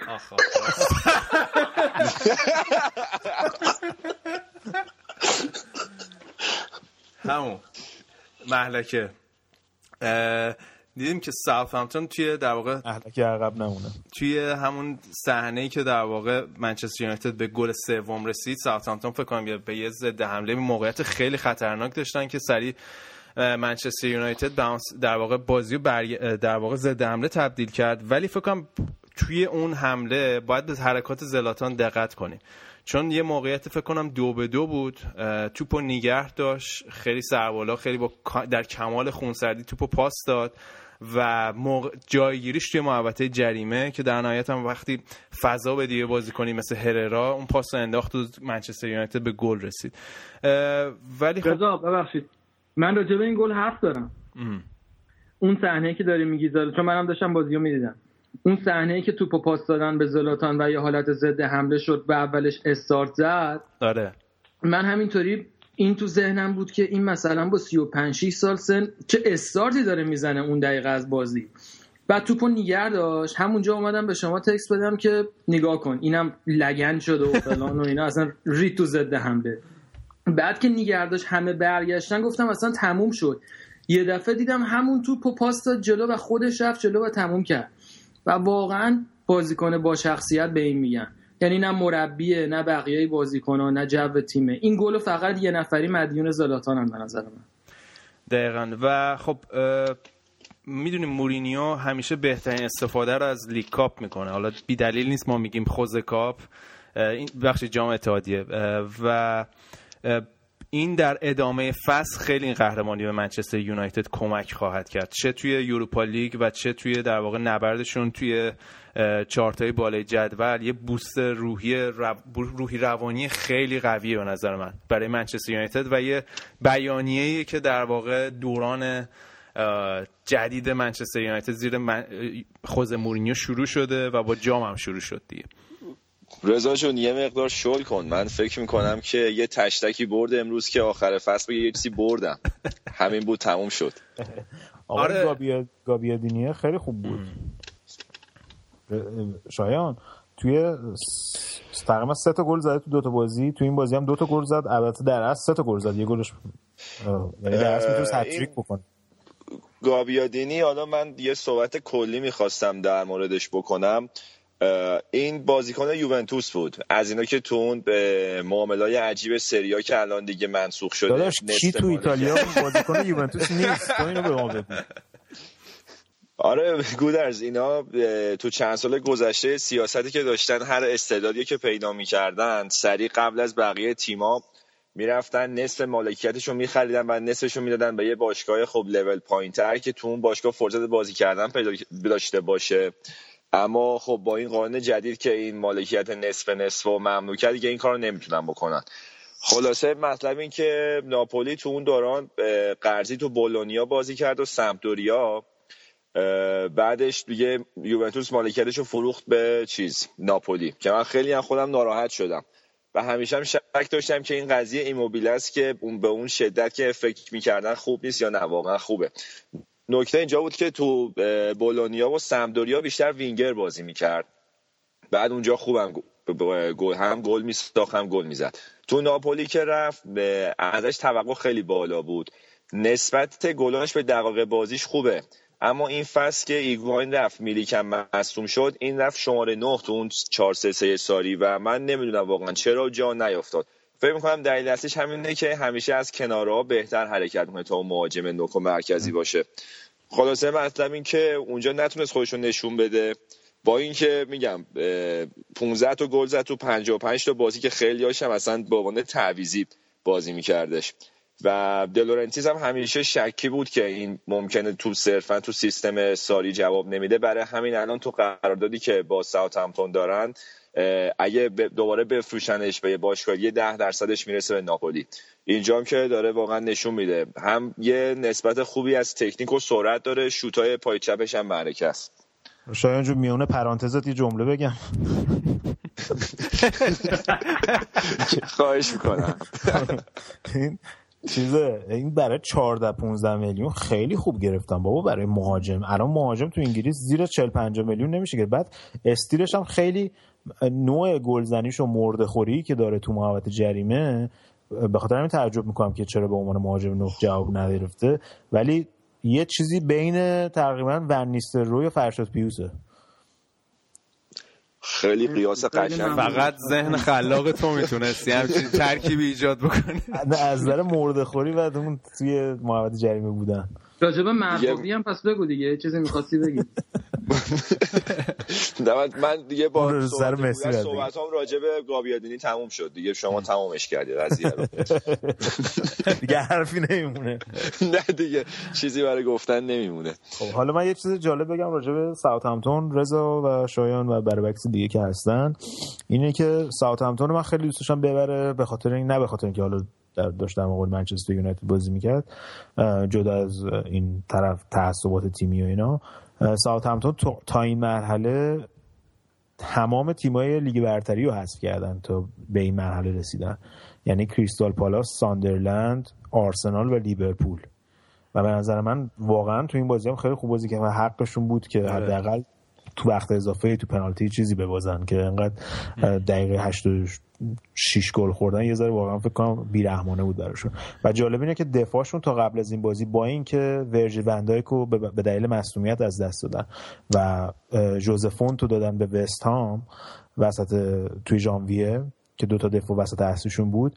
همون. محلکه. دیدیم که همتون توی در واقع عقب نمونه. توی همون صحنه ای که در واقع منچستر یونایتد به گل سوم رسید همتون فکر کنم به یه ضد حمله موقعیت خیلی خطرناک داشتن که سری منچستر یونایتد در واقع بازی در واقع ضد حمله تبدیل کرد. ولی فکر کنم توی اون حمله باید به حرکات زلاتان دقت کنیم. چون یه موقعیت فکر کنم دو به دو بود توپو نگه داشت خیلی سربالا خیلی با در کمال خونسردی توپو پاس داد و موقع جایگیریش توی محوطه جریمه که در نهایت هم وقتی فضا به دیگه بازی کنی مثل هررا اون پاس انداخت و منچستر یونایتد به گل رسید. ولی خب ببخشید. من راجع به این گل حرف دارم. اون صحنه که داری میگی چون منم داشتم بازی رو می‌دیدم. اون صحنه که توپو پاس دادن به زلاتان و یه حالت ضد حمله شد و اولش استارت زد. آره. من همینطوری این تو ذهنم بود که این مثلا با 35 6 سال سن چه استارتی داره می‌زنه اون دقیقه از بازی. بعد توپو نیگر داشت. همونجا اومدم به شما تکس بدم که نگاه کن اینم لگن شده و فلان و اینا اصلا ری تو ضد حمله. بعد که نیگر داشت همه برگشتن گفتم اصلا تموم شد. یه دفعه دیدم همون توپو پاس داد جلو و خودش رفت جلو و تموم کرد. و واقعا بازیکن با شخصیت به این میگن. یعنی نه مربیه نه بقیه بازیکنان نه جو تیمه. این گل فقط یه نفری مدیون زلاتان هم به نظر من. دقیقا. و خب می‌دونیم مورینیو همیشه بهترین استفاده رو از League Cup می‌کنه. حالا بی دلیل نیست ما میگیم خوزه کاپ. این بخش جام اتحادیه. و این در ادامه فصل خیلی این قهرمانی به منچستر یونایتد کمک خواهد کرد. چه توی یوروپا لیگ و چه توی در واقع نبردشون توی چارتای بالای جدول. یه بوست روحی روحی روانی خیلی قویه به نظر من برای منچستر یونایتد و یه بیانیه‌ای که در واقع دوران جدید منچستر یونایتد زیر من... خوز مورینیو شروع شده و با جام هم شروع شد دیگه. رضا جون یه مقدار شل کن. من فکر می‌کنم که یه تشتکی برد امروز که آخر فصل یه چیزی بردم. همین بود تموم شد. آره گابیا خیلی خوب بود. شایان توی تقریبا سه تا گل زده تو دو تا بازی. تو این بازی هم دو تا گل زد. البته در اصل سه تا گل زد. یه گلش یعنی در اصل می‌تونست هتریک بکنه. گابیادینی حالا من یه صحبت کلی می‌خواستم در موردش بکنم. این بازیکن یوونتوس بود. از اینا که تو اون به معاملای عجیب سریا که الان دیگه منسوخ شده داداش کی تو ایتالیا بازیکن یوونتوس نیست؟ تو اینو به ما بگو. آره گودرز اینا تو چند سال گذشته سیاستی که داشتن هر استعدادی که پیدا می‌کردن سریع قبل از بقیه تیما می‌رفتن نصف مالکیتش رو میخریدن و نصفش رو می‌دادن به یه باشگاه خب لول پایینتر که تو اون باشگاه فرصت بازی کردن پیدا داشته باشه. اما خب با این قانون جدید که این مالکیت نصف نصف و ممنوع کرد دیگه این کار نمی‌تونن بکنن. خلاصه مطلب این که ناپولی تو اون دوران قرضی تو بولونیا بازی کرد و سمپدوریا بعدش دیگه یوونتوس مالکیتش رو فروخت به چیز ناپولی. که من خیلی هم خودم ناراحت شدم. و همیشه هم شک داشتم که این قضیه ایموبیل است که اون به اون شدت که فکر می‌کردن خوب نیست یا نه واقعا خوبه. نکته اینجا بود که تو بولونیا و سمدوریا بیشتر وینگر بازی می‌کرد. بعد اونجا خوبم گل هم گل میساخت هم گل می‌زد. تو ناپولی که رفت ازش توقع خیلی بالا بود. نسبت گلاش به دقایق بازیش خوبه. اما این فصل که ایگواین رفت میلیکم مصوم شد این رفت شماره نه تو اون 4 3 3 ساری و من نمی‌دونم واقعا چرا جا نیافتاد. فکر می‌کنم دلیل اصلیش همینه که همیشه از کنارها بهتر حرکت می‌کنه تا اون مهاجم نوک مرکزی باشه. خلاصه مطلب این که اونجا نتونست خودش نشون بده. با اینکه میگم 15 تا گل زد تو 55 تا بازی که خیلی هاشم اصلا به عنوان تعویزی بازی میکردش. و دلورنتیز هم همیشه شکی بود که این ممکنه تو صرفا تو سیستم ساری جواب نمیده. برای همین الان تو قراردادی که با ساوثهمپتون دارن اگه دوباره بفروشنش به یه باشگاه ده درصدش می‌رسه به ناپولی. اینجا هم که داره واقعا نشون میده. هم یه نسبت خوبی از تکنیک و سرعت داره شوتای پای چپش هم معرکه است. شایان جو میونه پرانتزت یه جمله بگم. خواهش می‌کنم. چیزه این برای 14 15 میلیون خیلی خوب گرفتم بابا برای مهاجم. الان مهاجم تو انگلیس زیر 40 50 میلیون نمیشه گرفت. بعد استیلش هم خیلی نوع گلزنیش و مرده خوری که داره تو محوطه جریمه به خاطر همین تعجب می‌کنم که چرا به عنوان مهاجم نوک جواب نگرفته. ولی یه چیزی بین تقریبا ون روی فرشاد پیوسه خیلی قیاس قشنگ. فقط ذهن خلاق تو می‌تونستی همچین ترکیبی ایجاد بکنی. از نظر مرده خوری و اون توی محوطه جریمه بودن. راجب مرحبی هم پس بگو دیگه چیزی می‌خواستی بگی. من دیگه با صحبت هم راجب گابیادینی تموم شد دیگه شما تمامش کردی قضیه رو. دیگه حرفی نمیمونه. نه دیگه چیزی برای گفتن نمیمونه. خب حالا من یه چیز جالب بگم راجب ساوت همتون رضا و شایان و برای دیگه که هستن. اینه که ساوت همتون من خیلی دوست داشتم ببره به خاطر این نه به خاطر اینکه حالا داشت در مقابل منچستر یونایتد بازی می‌کرد. جدا از این طرف تعصبات تیمی و اینا. همتون تا این مرحله تمام تیمای لیگ برتری رو حذف کردن تا به این مرحله رسیدن. یعنی کریستال پالاس ساندرلند آرسنال و لیورپول. و به نظر من واقعا تو این بازی هم خیلی خوب بازی کردن و حقشون بود که آره. حداقل تو وقت اضافه تو پنالتی چیزی ببازن که انقدر دقیقه 86 گل خوردن یه ذره واقعا فکر کنم بیرحمانه بود براشون. و جالب اینه که دفاعشون تا قبل از این بازی با اینکه ورژی وندایکو به دلیل مصونیت از دست دادن و جوزفون تو دادن به وست هام وسط توی ژانویه که دو تا دفاع وسط اصلیشون بود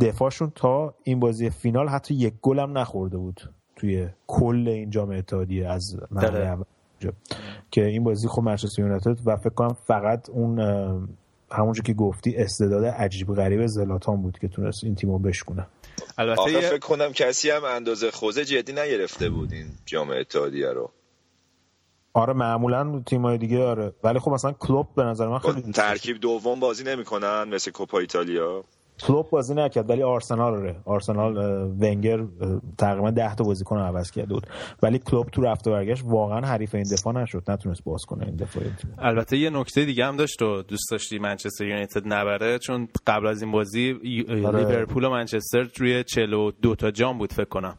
دفاعشون تا این بازی فینال حتی یک گل هم نخورده بود توی کل این جام اتحادیه از مرحله که این بازی خب منچستر یونایتد و فکر کنم فقط اون همونجور که گفتی استعداد عجیب غریب زلاتان بود که تونست این تیمو بشکنه البته فکر کنم کسی هم اندازه خوزه جدی نگرفته بود این جام اتحادیه رو. آره معمولا تیمای دیگه آره. ولی خب مثلا کلوب به نظر من خیلی ترکیب دوم بازی نمی‌کنن مثل کوپا ایتالیا. کلوب بازی نکرد ولی آرسنال ره آرسنال ونگر تقریبا 10 تا بازیکن عوض کرده بود. ولی کلوب تو رفت و برگشت واقعا حریف این دفاع نشد. نتونست باز کنه این دفاع البته یه نکته دیگه هم داشت و دوست داشتی منچستر یونایتد نبره چون قبل از این بازی آره. لیورپول و منچستر روی 42 تا جام بود فکر کنم.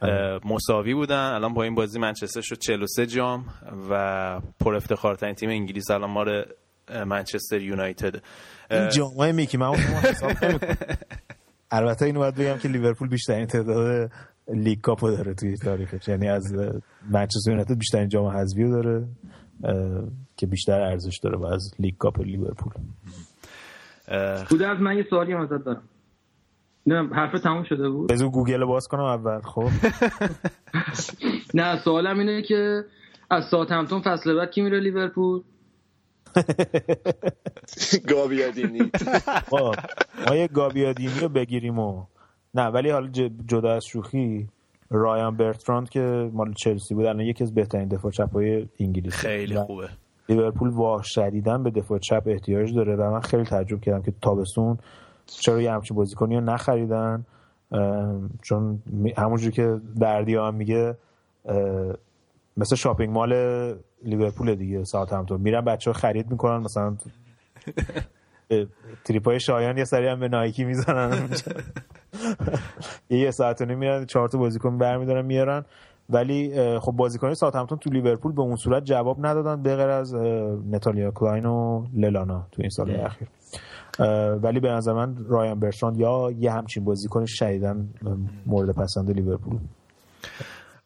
آره. مساوی بودن. الان با این بازی منچستر شد 43 جام و پر افتخارترین تیم انگلیس الان ما منچستر یونایتد. این جامعه میکی ماوس حساب البته اینو باید بگم که لیورپول بیشترین تعداد لیگ کاپو داره توی تاریخش. یعنی از منچستر یونایتد بیشترین جام حذفی داره که بیشتر ارزش داره و از لیگ کاپ لیورپول. بوده از من یه سوالی ازت دارم. نه حرف تموم شده بود؟ بذار گوگل باز کنم اول خب. نه سوالم اینه که از ساعت همتون فصل بعد کی میره لیورپول؟ گابیادینی. ما یه گابیادینی رو بگیریم و نه ولی حالا جدا از شوخی رایان برتراند که مال چلسی بود الان یکی از بهترین دفاع چپ های انگلیس خیلی خوبه. لیورپول واه شدیدن به دفاع چپ احتیاج داره و من خیلی تعجب کردم که تابستون چرا یه همچین بازیکنی رو نخریدن چون همونجور که دردی هم میگه مثل شاپینگ مال لیورپول دیگه ساعت همتون میرن بچه ها خرید می‌کنن مثلا تریپای شایان یه سری هم به نایکی می‌زنن یه ساعت میرن چهار تا بازیکن برمیدارن میارن. ولی خب بازیکن ساعت همتون تو لیورپول به اون صورت جواب ندادن به غیر از نتالیا کلاین و للانا تو این سال اخیر. ولی به نظر من رایان برشاند یا یه همچین بازیکن شدیدن مورد پسند لیورپول.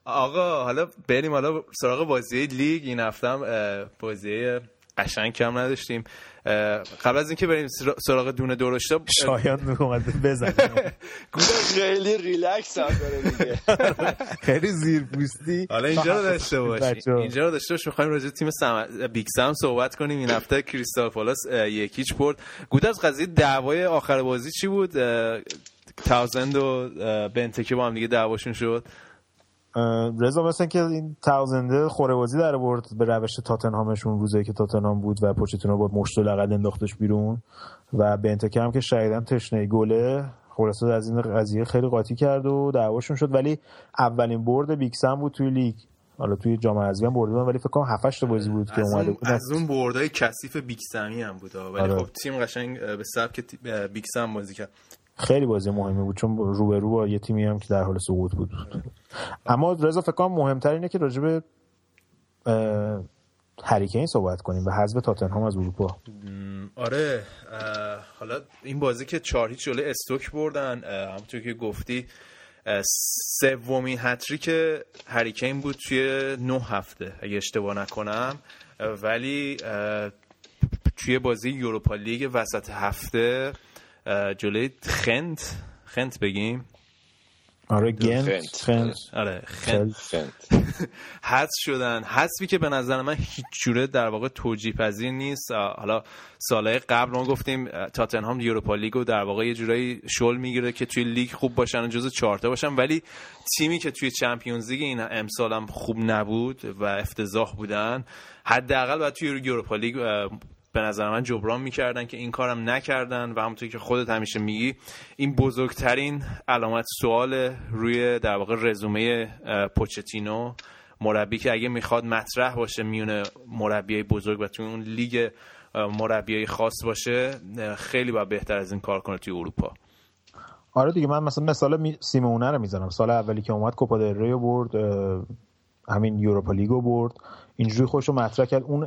آقا حالا بریم حالا سراغ بازی لیگ. این هفتم بازی قشنگ کم نداشتیم. قبل از اینکه بریم سراغ دونه درشتا شاید می‌خواد بزن. خیلی ریلکس هم داره دیگه. خیلی زیر پوستی حالا اینجا رو داشته باش اینجا رو داشته باش می‌خوایم راجع تیم. بیگ سم صحبت کنیم. این هفته کریستال پالاس یک هیچ برد. گودرز قضیه دعوای آخر بازی چی بود؟ تاوزند و بنتکه با هم دیگه دعواشون شد. رضا مثل که این تاوزنده بازی در برد به روش تاتنهامشون روزی که تاتنهام بود و پوچتینو با مشت و لغت انداختش بیرون. و بنتکه هم که شایدن تشنه گله خلاصه از این قضیه خیلی قاطی کرد و دعواشون شد. ولی اولین برد بیکسم بود توی لیگ. حالا توی جام حذفی هم برده ولی فکر کنم 7 8 بازی بود که اومده بود. از اون بردای کثیف بیکسمی هم بود ولی آره. خب تیم قشنگ به سبک بیکسم بازی کرد. خیلی بازی مهمی بود چون روبرو با یه تیمی هم که در حال سقوط بود. اما رضا فکر کنم مهمتر اینه که راجب هریکین صحبت کنیم به حذف تاتنهام از اروپا. آره حالا این بازی که چهار هیچ جلوی استوک بردن همونطور که گفتی سومین که هریکین بود توی نه هفته اگه اشتباه نکنم. ولی توی بازی یوروپا لیگ وسط هفته جلوی خنت خنت بگیم آره گنت خنت. آره خنت. حذف شدن. حذفی که به نظر من هیچ جوره در واقع توجیه پذیر نیست حالا سالهای قبل ما گفتیم تاتنهام Europa League و در واقع یه جورایی شل می‌گیره که توی لیگ خوب باشن و جزو چهارتا باشن. ولی تیمی که توی Champions League این امسال هم خوب نبود و افتضاح بودن حداقل باید توی Europa League به نظر من جبران می‌کردن که این کارم نکردن و همونطور که خودت همیشه میگی این بزرگترین علامت سوال روی در واقع رزومه پوچتینو مربی که اگه می‌خواد مطرح باشه میونه مربیای بزرگ و توی اون لیگ مربیای خاص باشه خیلی باید بهتر از این کار کنه توی اروپا. آره دیگه من مثلا مثال. سیمونه رو می‌زنم. سال اولی که اومد کوپا دل برد همین یوروپا لیگو برد. اینجوری خوش رو مطرح کرد. اون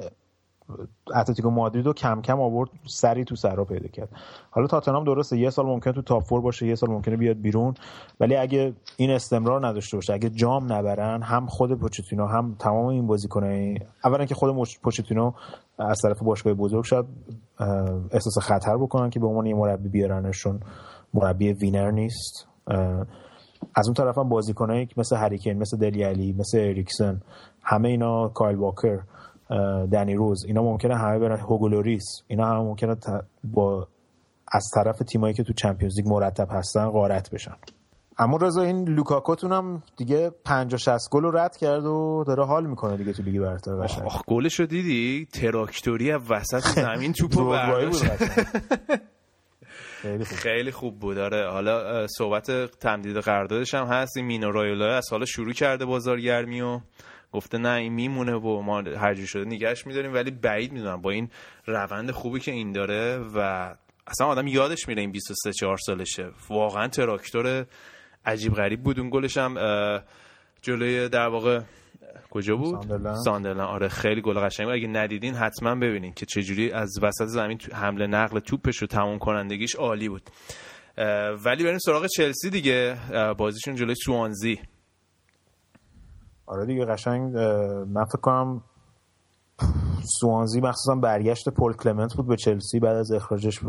اتلتیکو مادرید رو کم کم آورد سری تو سرا پیدا کرد. حالا تاتنهام درسته یه سال ممکن تو top four باشه یه سال ممکنه بیاد بیرون ولی اگه این استمرار نداشته باشه اگه جام نبرن هم خود پوچتینو هم تمام این بازیکنای اولا که خود پوچتینو از طرف باشگاه بزرگ شد احساس خطر بکنن که به عنوان یه مربی بیارنشون مربی winner نیست. از اون طرف هم بازیکنایی مثل هریکن مثل دلی علی مثل اریکسن همه اینا کایل واکر. دنی روز. اینا ممکنه همه برن هوگولوریس اینا هم ممکنه با از طرف تیمایی که تو Champions League مرتب هستن غارت بشن. اما رضا این لوکاکوتون هم دیگه 50 60 گل رو رد کرد و داره حال می‌کنه دیگه تو لیگ برتر قشنگ. آخ گلشو دیدی؟ تراکتوری از وسط زمین توپو برداشت. خیلی خوب. خیلی خوب بود. آره حالا صحبت تمدید قراردادش هم هست. این مینو رایولا از حالا شروع کرده بازارگرمی و گفته نه این میمونه و ما هر شده نگهش میداریم. ولی بعید می‌دونم با این روند خوبی که این داره و اصلا آدم یادش میره این 23 4 سالشه. واقعا تراکتور عجیب غریب بود. اون گلش هم جلوی در واقع کجا بود؟ ساندرلند. آره خیلی گل قشنگه اگه ندیدین حتما ببینین که چجوری از وسط زمین حمله نقل توپش رو تموم کنندگیش عالی بود. ولی بریم سراغ چلسی دیگه. بازیشون جلوی سوانزی. آره دیگه قشنگ من فکر کنم سوانزی مخصوصا برگشت پول کلمنت بود به چلسی بعد از اخراجش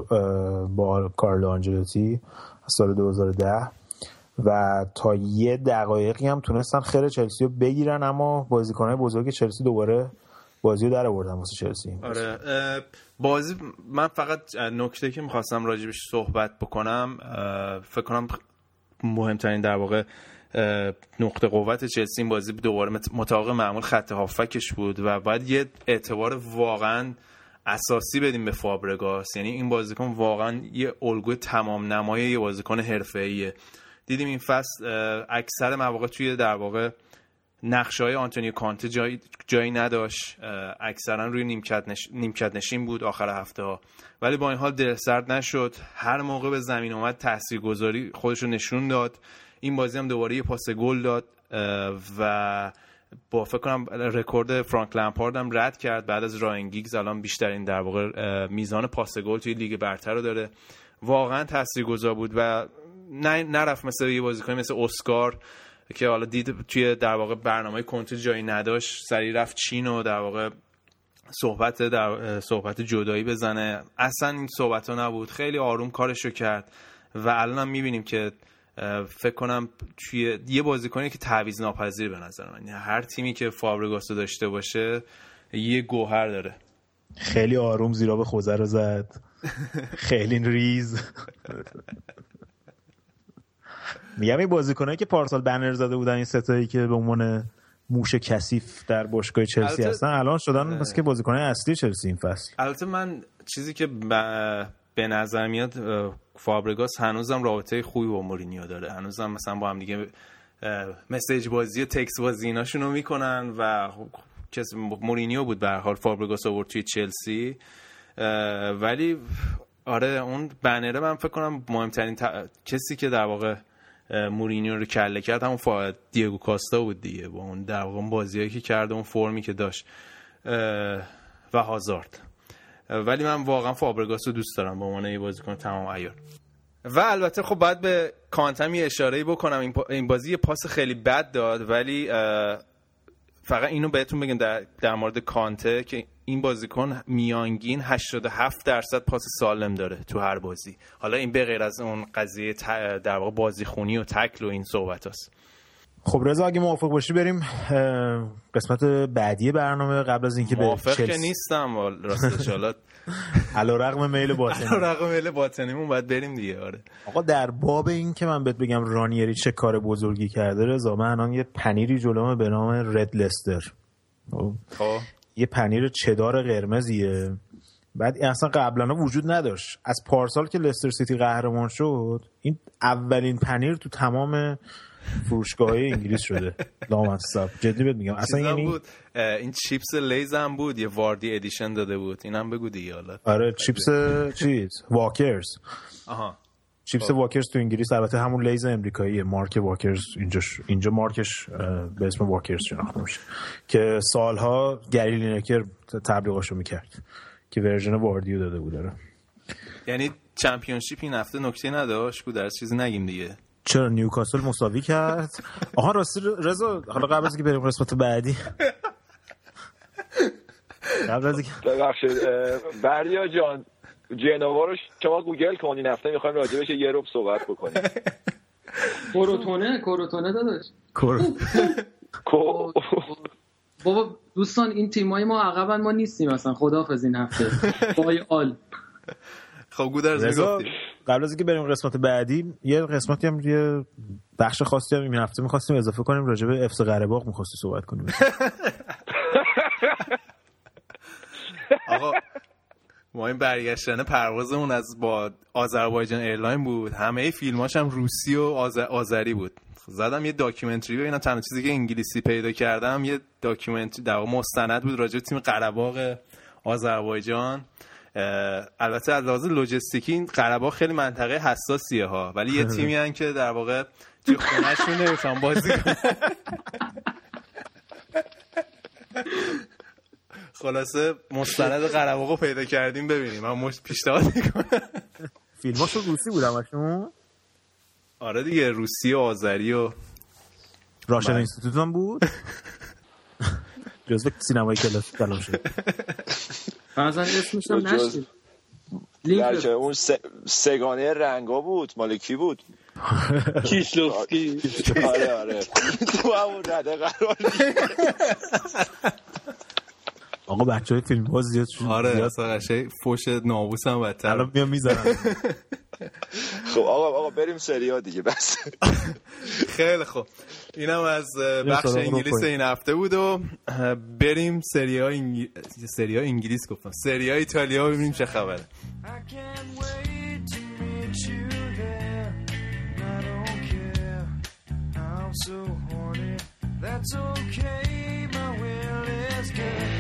با کارلو آنجلوتی سال 2010 و تا یه دقایقی هم تونستن خیر چلسی رو بگیرن اما بازیکنهای بزرگ چلسی دوباره بازی رو در آوردن واسه چلسی. آره بازی من فقط نکته که می‌خواستم راجبش صحبت بکنم فکر کنم مهمترین در واقع نقطه قوت چلسی این بازی دوباره مطابق معمول خط هافکش بود و باید یه اعتبار واقعا اساسی بدیم به فابرگاس. یعنی این بازیکن واقعا یه الگوی تمام نمای یه بازیکن حرفه‌ایه. دیدیم این فصل اکثر مواقع توی در واقع نقشه های آنتونیو کانته جایی, جایی نداشت. اکثرا روی نیمکت, نش... نیمکت نشین بود آخر هفته ها. ولی با این حال دل سرد نشد. هر موقع به زمین اومد تاثیرگذاری خودش رو نشون داد. این بازی هم دوباره یه پاس گل داد و با فکر کنم رکورد فرانک لمپارد هم رد کرد. بعد از راین گیگز الان بیشترین در واقع میزان پاس گل توی لیگ برتر رو داره. واقعا تاثیرگذار بود و نرفت مثل یه بازیکن مثل اسکار که حالا دید توی در واقع برنامه کنته جایی نداشت. سریع رفت چین و در واقع صحبت در صحبت جدایی بزنه. اصلا این صحبت ها نبود. خیلی آروم کارشو کرد و الان هم می‌بینیم که فکر کنم توی یه بازیکنی که تعویض ناپذیر به نظر من. یعنی هر تیمی که فابرگاس داشته باشه یه گوهر داره. خیلی آروم زیرا به خوزه رو زد. خیلی ریز. میگم این بازیکنایی که پارسال بنر زده بودن این ستایی که به عنوان موش کثیف در باشگاه چلسی هستن الان شدن مثل که بازیکنای اصلی چلسی این فصل. البته من چیزی که به نظر میاد فابرگاس هنوزم رابطه خوبی با مورینیو داره. هنوزم مثلا با هم دیگه مسیج بازی و تکس بازی ایناشون رو می‌کنن و خب کسی مورینیو بود به حال فابرگاس آورد توی چلسی. ولی آره اون بنره من فکر کنم مهمترین کسی که در واقع مورینیو رو کله کرد همون فا... دیگو کاستا بود دیگه با اون در واقع بازیایی که کرده اون فرمی که داشت. و هازارد. ولی من واقعا فابرگاس رو دوست دارم به عنوان یه بازیکن تمام عیار. و البته خب باید به کانتم یه اشاره بکنم. این بازی یه پاس خیلی بد داد ولی فقط اینو بهتون بگم در, در مورد کانته که این بازیکن میانگین 87 درصد پاس سالم داره تو هر بازی. حالا این به غیر از اون قضیه در واقع بازیخونی و تکل و این صحبت هست خب رضا اگه موافق باشی بریم قسمت بعدی برنامه قبل از اینکه به موافق که نیستم راستش حالا علا رقم میل باطنی. علا رقم میل باطنیمون باید بریم دیگه آره. آقا در باب این که من بهت بگم رانیری چه کار بزرگی کرده رضا من الان یه پنیری جلومه به نام رد لستر. خب. یه پنیر چدار قرمزیه. بعد اصلا قبلا وجود نداشت. از پارسال که لستر سیتی قهرمان شد این اولین پنیر تو تمام فروشگاه انگلیس شده. لامصب جدی بهت میگم. اصلا یعنی بود. این چیپس لیز هم بود. یه واردی edition داده بود. اینم بگو دیگه حالا. آره چیپس چیز واکرز. آها. چیپس خب. واکرز تو انگلیس. البته همون لیز امریکایی. مارک واکرز اینجا اینجا مارکش به اسم واکرز شناخته میشه. که سالها گری لینکر تبلیغاشو می‌کرد. که version واردیو داده بود داره یعنی Championship این هفته نکته نداشت؟ بود در چیزی نگیم دیگه. چرا نیوکاسل مساوی کرد؟ آها راستی رضا حالا قبل از اینکه بریم قسمت بعدی. قبل از ببخشید بریا جان جنوا رو شما گوگل کنین هفته می‌خوایم راجبش یه روب صحبت بکنیم. کروتونه؟ کروتونه داداش. بابا دوستان این تیمای ما عقبن ما نیستیم اصلا. خداحافظ این هفته. بای آل. خب گودرز قبل از اینکه بریم قسمت بعدی یه قسمتی هم یه بخش خاصی هم این هفته می‌خواستیم اضافه کنیم راجع به FC قره‌باغ می‌خواستی صحبت کنیم. آقا ما این برگشتن پروازمون از با آذربایجان airline بود. همه فیلماش هم روسی و آذری بود. زدم یه documentary ببینم تنها چیزی که انگلیسی پیدا کردم یه documentary در مستند بود راجع تیم قره آذربایجان. البته از لحاظ لوجستیکی این قره خیلی منطقه حساسیه ها. ولی یه تیمی هن که در واقع توی خونهشون نمی‌تونن بازی کنن. خلاصه مستند قره پیدا کردیم ببینیم. من مش پیشنهاد می‌کنم. فیلماشو روسی بود همشون؟ آره دیگه روسی و آذری و راشن اینستیتوت هم بود؟ جزو سینمای کلاسیک کلام شد. اصلا اسمش هم نشید در اون سگانه رنگا بود. مال کی بود؟ کیشلوفسکی. آره آره. تو همون رده قرار آقا بچه های فیلم باز زیاد شد آره زیاد اصلا قشنگ فوش ناموس هم بدتر الان میام می‌زنم خب آقا آقا بریم سریا دیگه بس خیلی خوب اینم از بخش انگلیس. این هفته بود و بریم سریا انگل... سریا انگلیس گفتم سریا ایتالیا ببینیم چه خبره I can't wait to meet you there. I don't care. I'm so horny. That's okay. My will is good.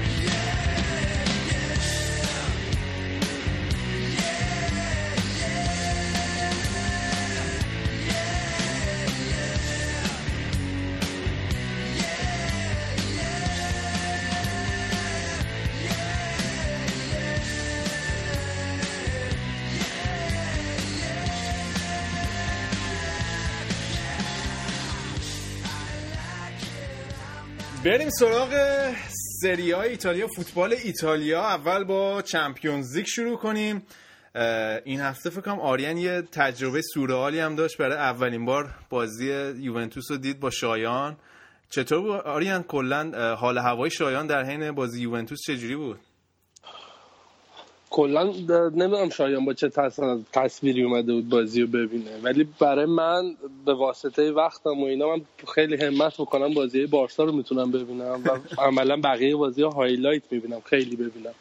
بریم سراغ سری های ایتالیا فوتبال ایتالیا. اول با چمپیونز لیگ شروع کنیم. این هفته فکر کنم آریان یه تجربه سورئالی هم داشت برای اولین بار بازی یوونتوس رو دید با شایان. چطور بود؟ آریان کلا حال هوای شایان در حین بازی یوونتوس چجوری بود؟ کلا نمی‌دونم شایان با چه تص- تصویری اومده بود بازی رو ببینه. ولی برای من به واسطه وقتم و اینا من خیلی همت بکنم بازی بارسا رو می‌تونم ببینم و عملا بقیه بازی ها highlight می‌بینم خیلی ببینم.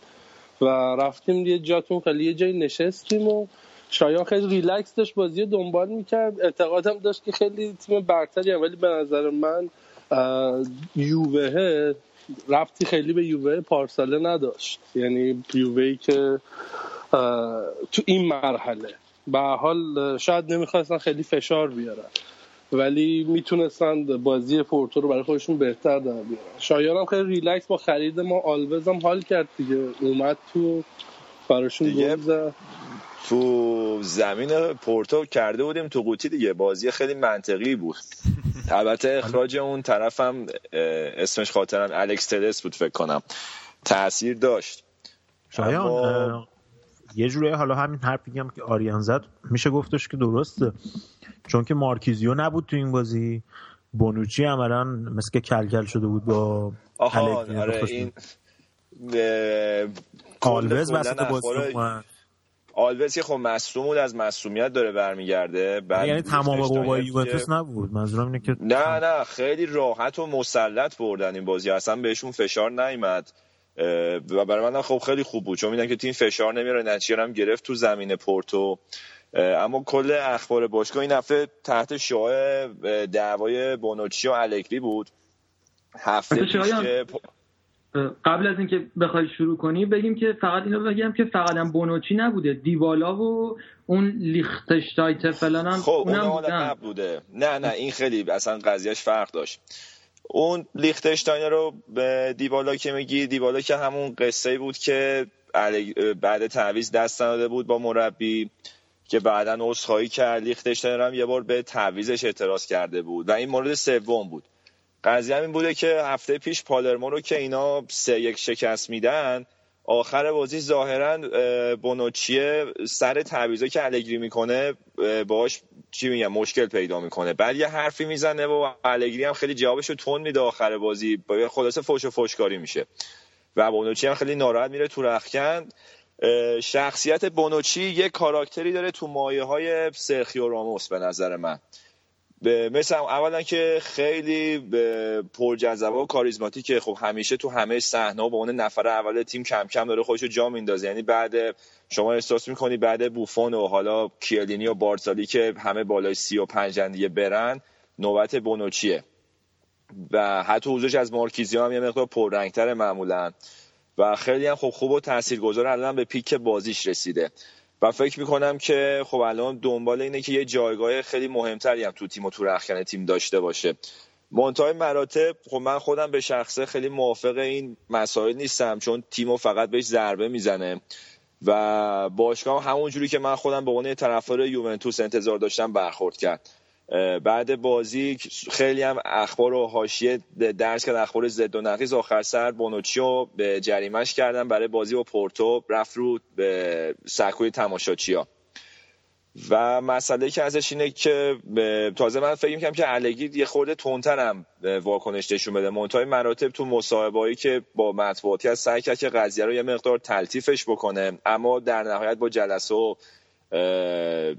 و رفتیم یه جاتون خیلی یه جایی نشستیم و شایان خیلی ریلکس داشت بازی دنبال می‌کرد. اعتقادم داشت که خیلی تیم برتری ولی به نظر من یووه ربطی خیلی به یووه پارساله نداشت. یعنی یووهی که تو این مرحله. به حال شاید نمی‌خواستن خیلی فشار بیارن. ولی می‌تونستن بازی پورتو رو برای خودشون بهتر در بیارن. شایان هم خیلی ریلکس با خرید ما آلوز هم حال کرد دیگه. اومد تو براشون دیگه تو زمین پورتو کرده بودیم تو قوطی دیگه. بازی خیلی منطقی بود. البته اخراج اون طرفم اسمش خاطرم الکس تلس بود فکر کنم. تاثیر داشت. شایان اما- یه جوری حالا همین حرفی هم که آریان زد میشه گفتش که درسته. چون که مارکیزیو نبود تو این بازی. بونوچی عملا مثل که کلکل شده بود با آها الگری. آره این کلا وسط بازی آلوز که خب مصدوم بود از مصدومیت داره برمیگرده. بعد یعنی تمام قوای که- یوونتوس نبود. منظورم اینه که نه نه خیلی راحت و مسلط بردن این بازی. اصلا بهشون فشار نیومد. اه، و برای من خب خیلی خوب بود. چون میدن که تیم فشار نمیاره نتیجه هم گرفت تو زمین پورتو. اما کل اخبار باشگاه این هفته تحت شعاع دعوای بونوچی و الگری بود. هفته پیش که قبل از اینکه بخوای شروع کنی بگیم که فقط اینو بگم که فقط هم بونوچی نبوده. دیبالا و اون لیختشتایت فلان هم خب اون اونم بودن. قبل بوده. نه نه این خیلی اصلا قضیهش فرق داشت. اون لیختشتاینر رو به دیبالا که میگی دیبالا که همون قصه بود که بعد تعویض دست نداده بود با مربی که بعدا عذرخواهی کرد. لیختشتاینر هم یه بار به تعویزش اعتراض کرده بود. و این مورد سوم بود. قضیه این بوده که هفته پیش پالرمو رو که اینا سه یک شکست میدن آخر بازی ظاهرا اه، بونوچیه سر تعویضا که الگری می‌کنه باهاش چی میگم مشکل پیدا می‌کنه. بعد یه حرفی می‌زنه و الگری هم خیلی جوابشو تون میده آخر بازی. با خلاصه فوش و فوشکاری میشه. و بونوچی هم خیلی ناراحت میره تو رخکند شخصیت بونوچی یه کاراکتری داره تو مایه های سرخیو راموس به نظر من. مثل اولا که خیلی به پرجذبه و کاریزماتیکه خب همیشه تو همه صحنه با اون نفر اول تیم کم کم داره خودشو جا میندازه. یعنی بعد شما احساس می‌کنی بعد بوفون و حالا کیلینی و بارسالی که همه بالای سی و پنج برن نوبت بونوچیه. و حتی حضورش از مارکیزیو هم یه مقدار پررنگتر معمولا. و خیلی هم خب خوب و تاثیرگذار الان به پیک بازیش رسیده. و فکر می‌کنم که خب الان دنبال اینه که یه جایگاه خیلی مهمتری هم تو تیم و تو رخکن تیم داشته باشه. منتهای مراتب خب من خودم به شخصه خیلی موافق این مسائل نیستم چون تیمو فقط بهش ضربه می‌زنه. و باشگاه هم همون جوری که من خودم به عنوان طرفدار یوونتوس انتظار داشتم برخورد کرد. بعد بازی خیلی هم اخبار و حاشیه درس کرد اخبار زد و نقیز آخر سر بونوچیو به جریمش کردن برای بازی با پورتو رفت رو به سکوی تماشاچیا. و مسئله که ازش اینه که تازه من فکر می‌کنم که الگی یه خورده تونترم واکنش نشون بده. منتهای مراتب تو مصاحبه‌ای که با مطبوعاتی از سعی کرد که قضیه رو یه مقدار تلطیفش بکنه. اما در نهایت با جلسه و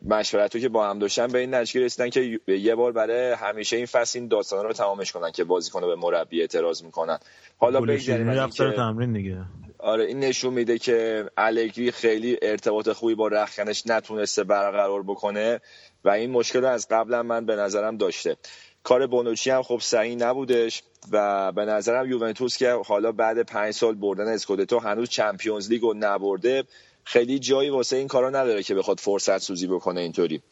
مشورت که با هم داشتن به این نتیجه رسیدن که یه بار برای همیشه این فصل این داستان رو تمامش کنن که بازیکن به مربی اعتراض می‌کنن. حالا بگذاریم که تمرین دیگه. آره این نشون میده که الگری خیلی ارتباط خوبی با رخکنش نتونسته برقرار بکنه و این مشکل رو از قبلا من به نظرم داشته. کار بونوچی هم خب سعی نبودش و به نظرم یوونتوس که حالا بعد پنج سال بردن اسکودتو هنوز چمپیونز لیگ رو نبرده خیلی جایی واسه این کارا نداره که بخواد فرصت سوزی بکنه اینطوری.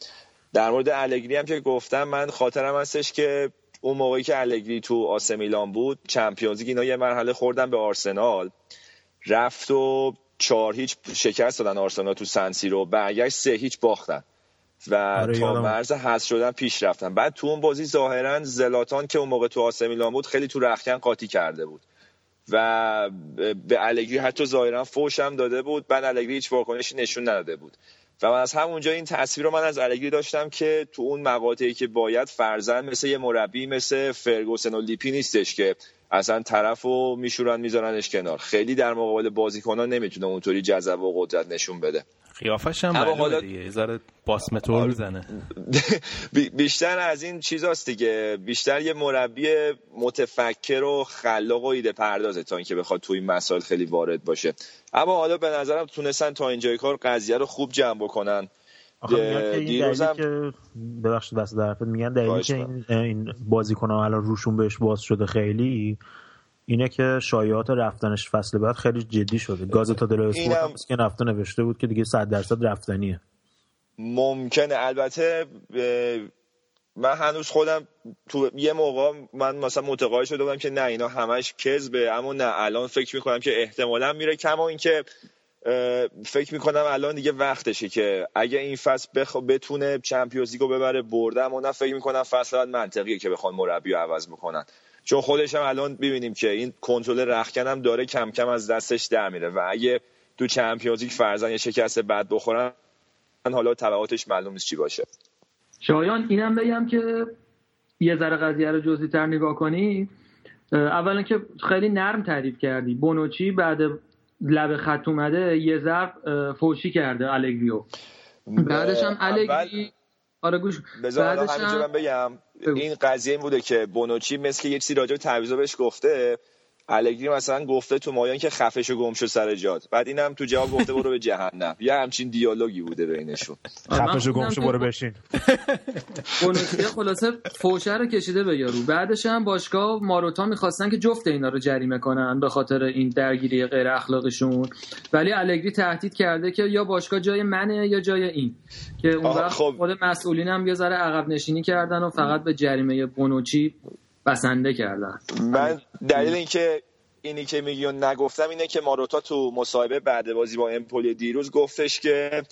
در مورد الگری هم که گفتم من خاطرم هستش که اون موقعی که الگری تو آسه میلان بود چمپیونز لیگ اینا یه مرحله خوردن به آرسنال. رفت و چهار هیچ شکست دادن آرسنال تو سنسی رو برگشت سه هیچ باختن. و آره تا مرز حذف شدن پیش رفتن. بعد تو اون بازی ظاهرا زلاتان که اون موقع تو آسه میلان بود خیلی تو رخکن قاطی کرده بود. و به الگری حتی ظاهرا فوش هم داده بود بعد الگری هیچ واکنشی نشون نداده بود. و من از همونجا این تصویر رو من از الگری داشتم که تو اون مقاطعی که باید فرزن مثل یه مربی مثل فرگوسن و لیپی نیستش که اصلا طرف رو میشورن میذارنش کنار. خیلی در مقابل بازیکنان نمی‌تونه اونطوری جذب و قدرت نشون بده. قیافش هم معلومه حالا- دیگه. یه ذره باسمتور می‌زنه. بی- بیشتر از این چیزاست دیگه. بیشتر یه مربی متفکر و خلاق و ایده پردازه تا اینکه بخواد توی این مسائل خیلی وارد باشه. اما حالا به نظرم تونستن تا اینجای کار قضیه رو خوب جمع بکنن. آخه میگن که این دیروزم- دلیلی که ببخشید دست در میگن دلیلی که این, این بازیکن ها الان روشون بهش باز شده خیلی اینه که شایعات رفتنش فصل بعد خیلی جدی شده. گازتا دلو اسپورت اینم- هم که رفته نوشته بود که دیگه 100 درصد رفتنیه. ممکنه. البته من هنوز خودم تو یه موقع من مثلا متقاعد شده بودم که نه اینا همش کذبه اما نه الان فکر می‌کنم که احتمالا میره. کما اینکه فکر می‌کنم الان دیگه وقتشه که اگه این فصل بخ... بتونه چمپیونز لیگو ببره برده اما نه فکر می‌کنم فصل بعد منطقیه که بخوان مربی رو عوض بکنن. چون خودش هم الان ببینیم که این کنترل رخکن هم داره کم کم از دستش در میره و اگه تو چمپیونز لیگ فرضاً یه شکست بد بخورن حالا تبعاتش معلوم نیست چی باشه. شایان اینم بگم که یه ذره قضیه رو جزئی تر نگاه کنی. اولا که خیلی نرم تعریف کردی. بونوچی بعد لب خط اومده یه ضرب فوشی کرده الگریو. بعدش هم الگری. آره گوش. بعدش هم بگم. این قضیه این بوده که بونوچی مثل یه چیزی راجع به تعویضا بهش گفته الگری مثلا گفته تو مایان که خفش و گم شو سر جات. بعد اینم تو جواب گفته برو به جهنم. یه همچین دیالوگی بوده بینشون. خفش و گمشو برو بشین. بونوچی خلاصه فوشه رو کشیده به یارو. بعدش هم باشگاه ماروتا می‌خواستن که جفت اینا رو جریمه کنن به خاطر این درگیری غیر اخلاقشون ولی الگری تهدید کرده که یا باشگاه جای منه یا جای این. که اون وقت خب. خود مسئولین هم یه ذره عقب نشینی کردن و فقط به جریمه بونوچی بسنده کردن. من دلیل اینکه اینی که میگی نگفتم اینه که ماروتا تو مصاحبه بعد بازی با امپولی دیروز گفتش که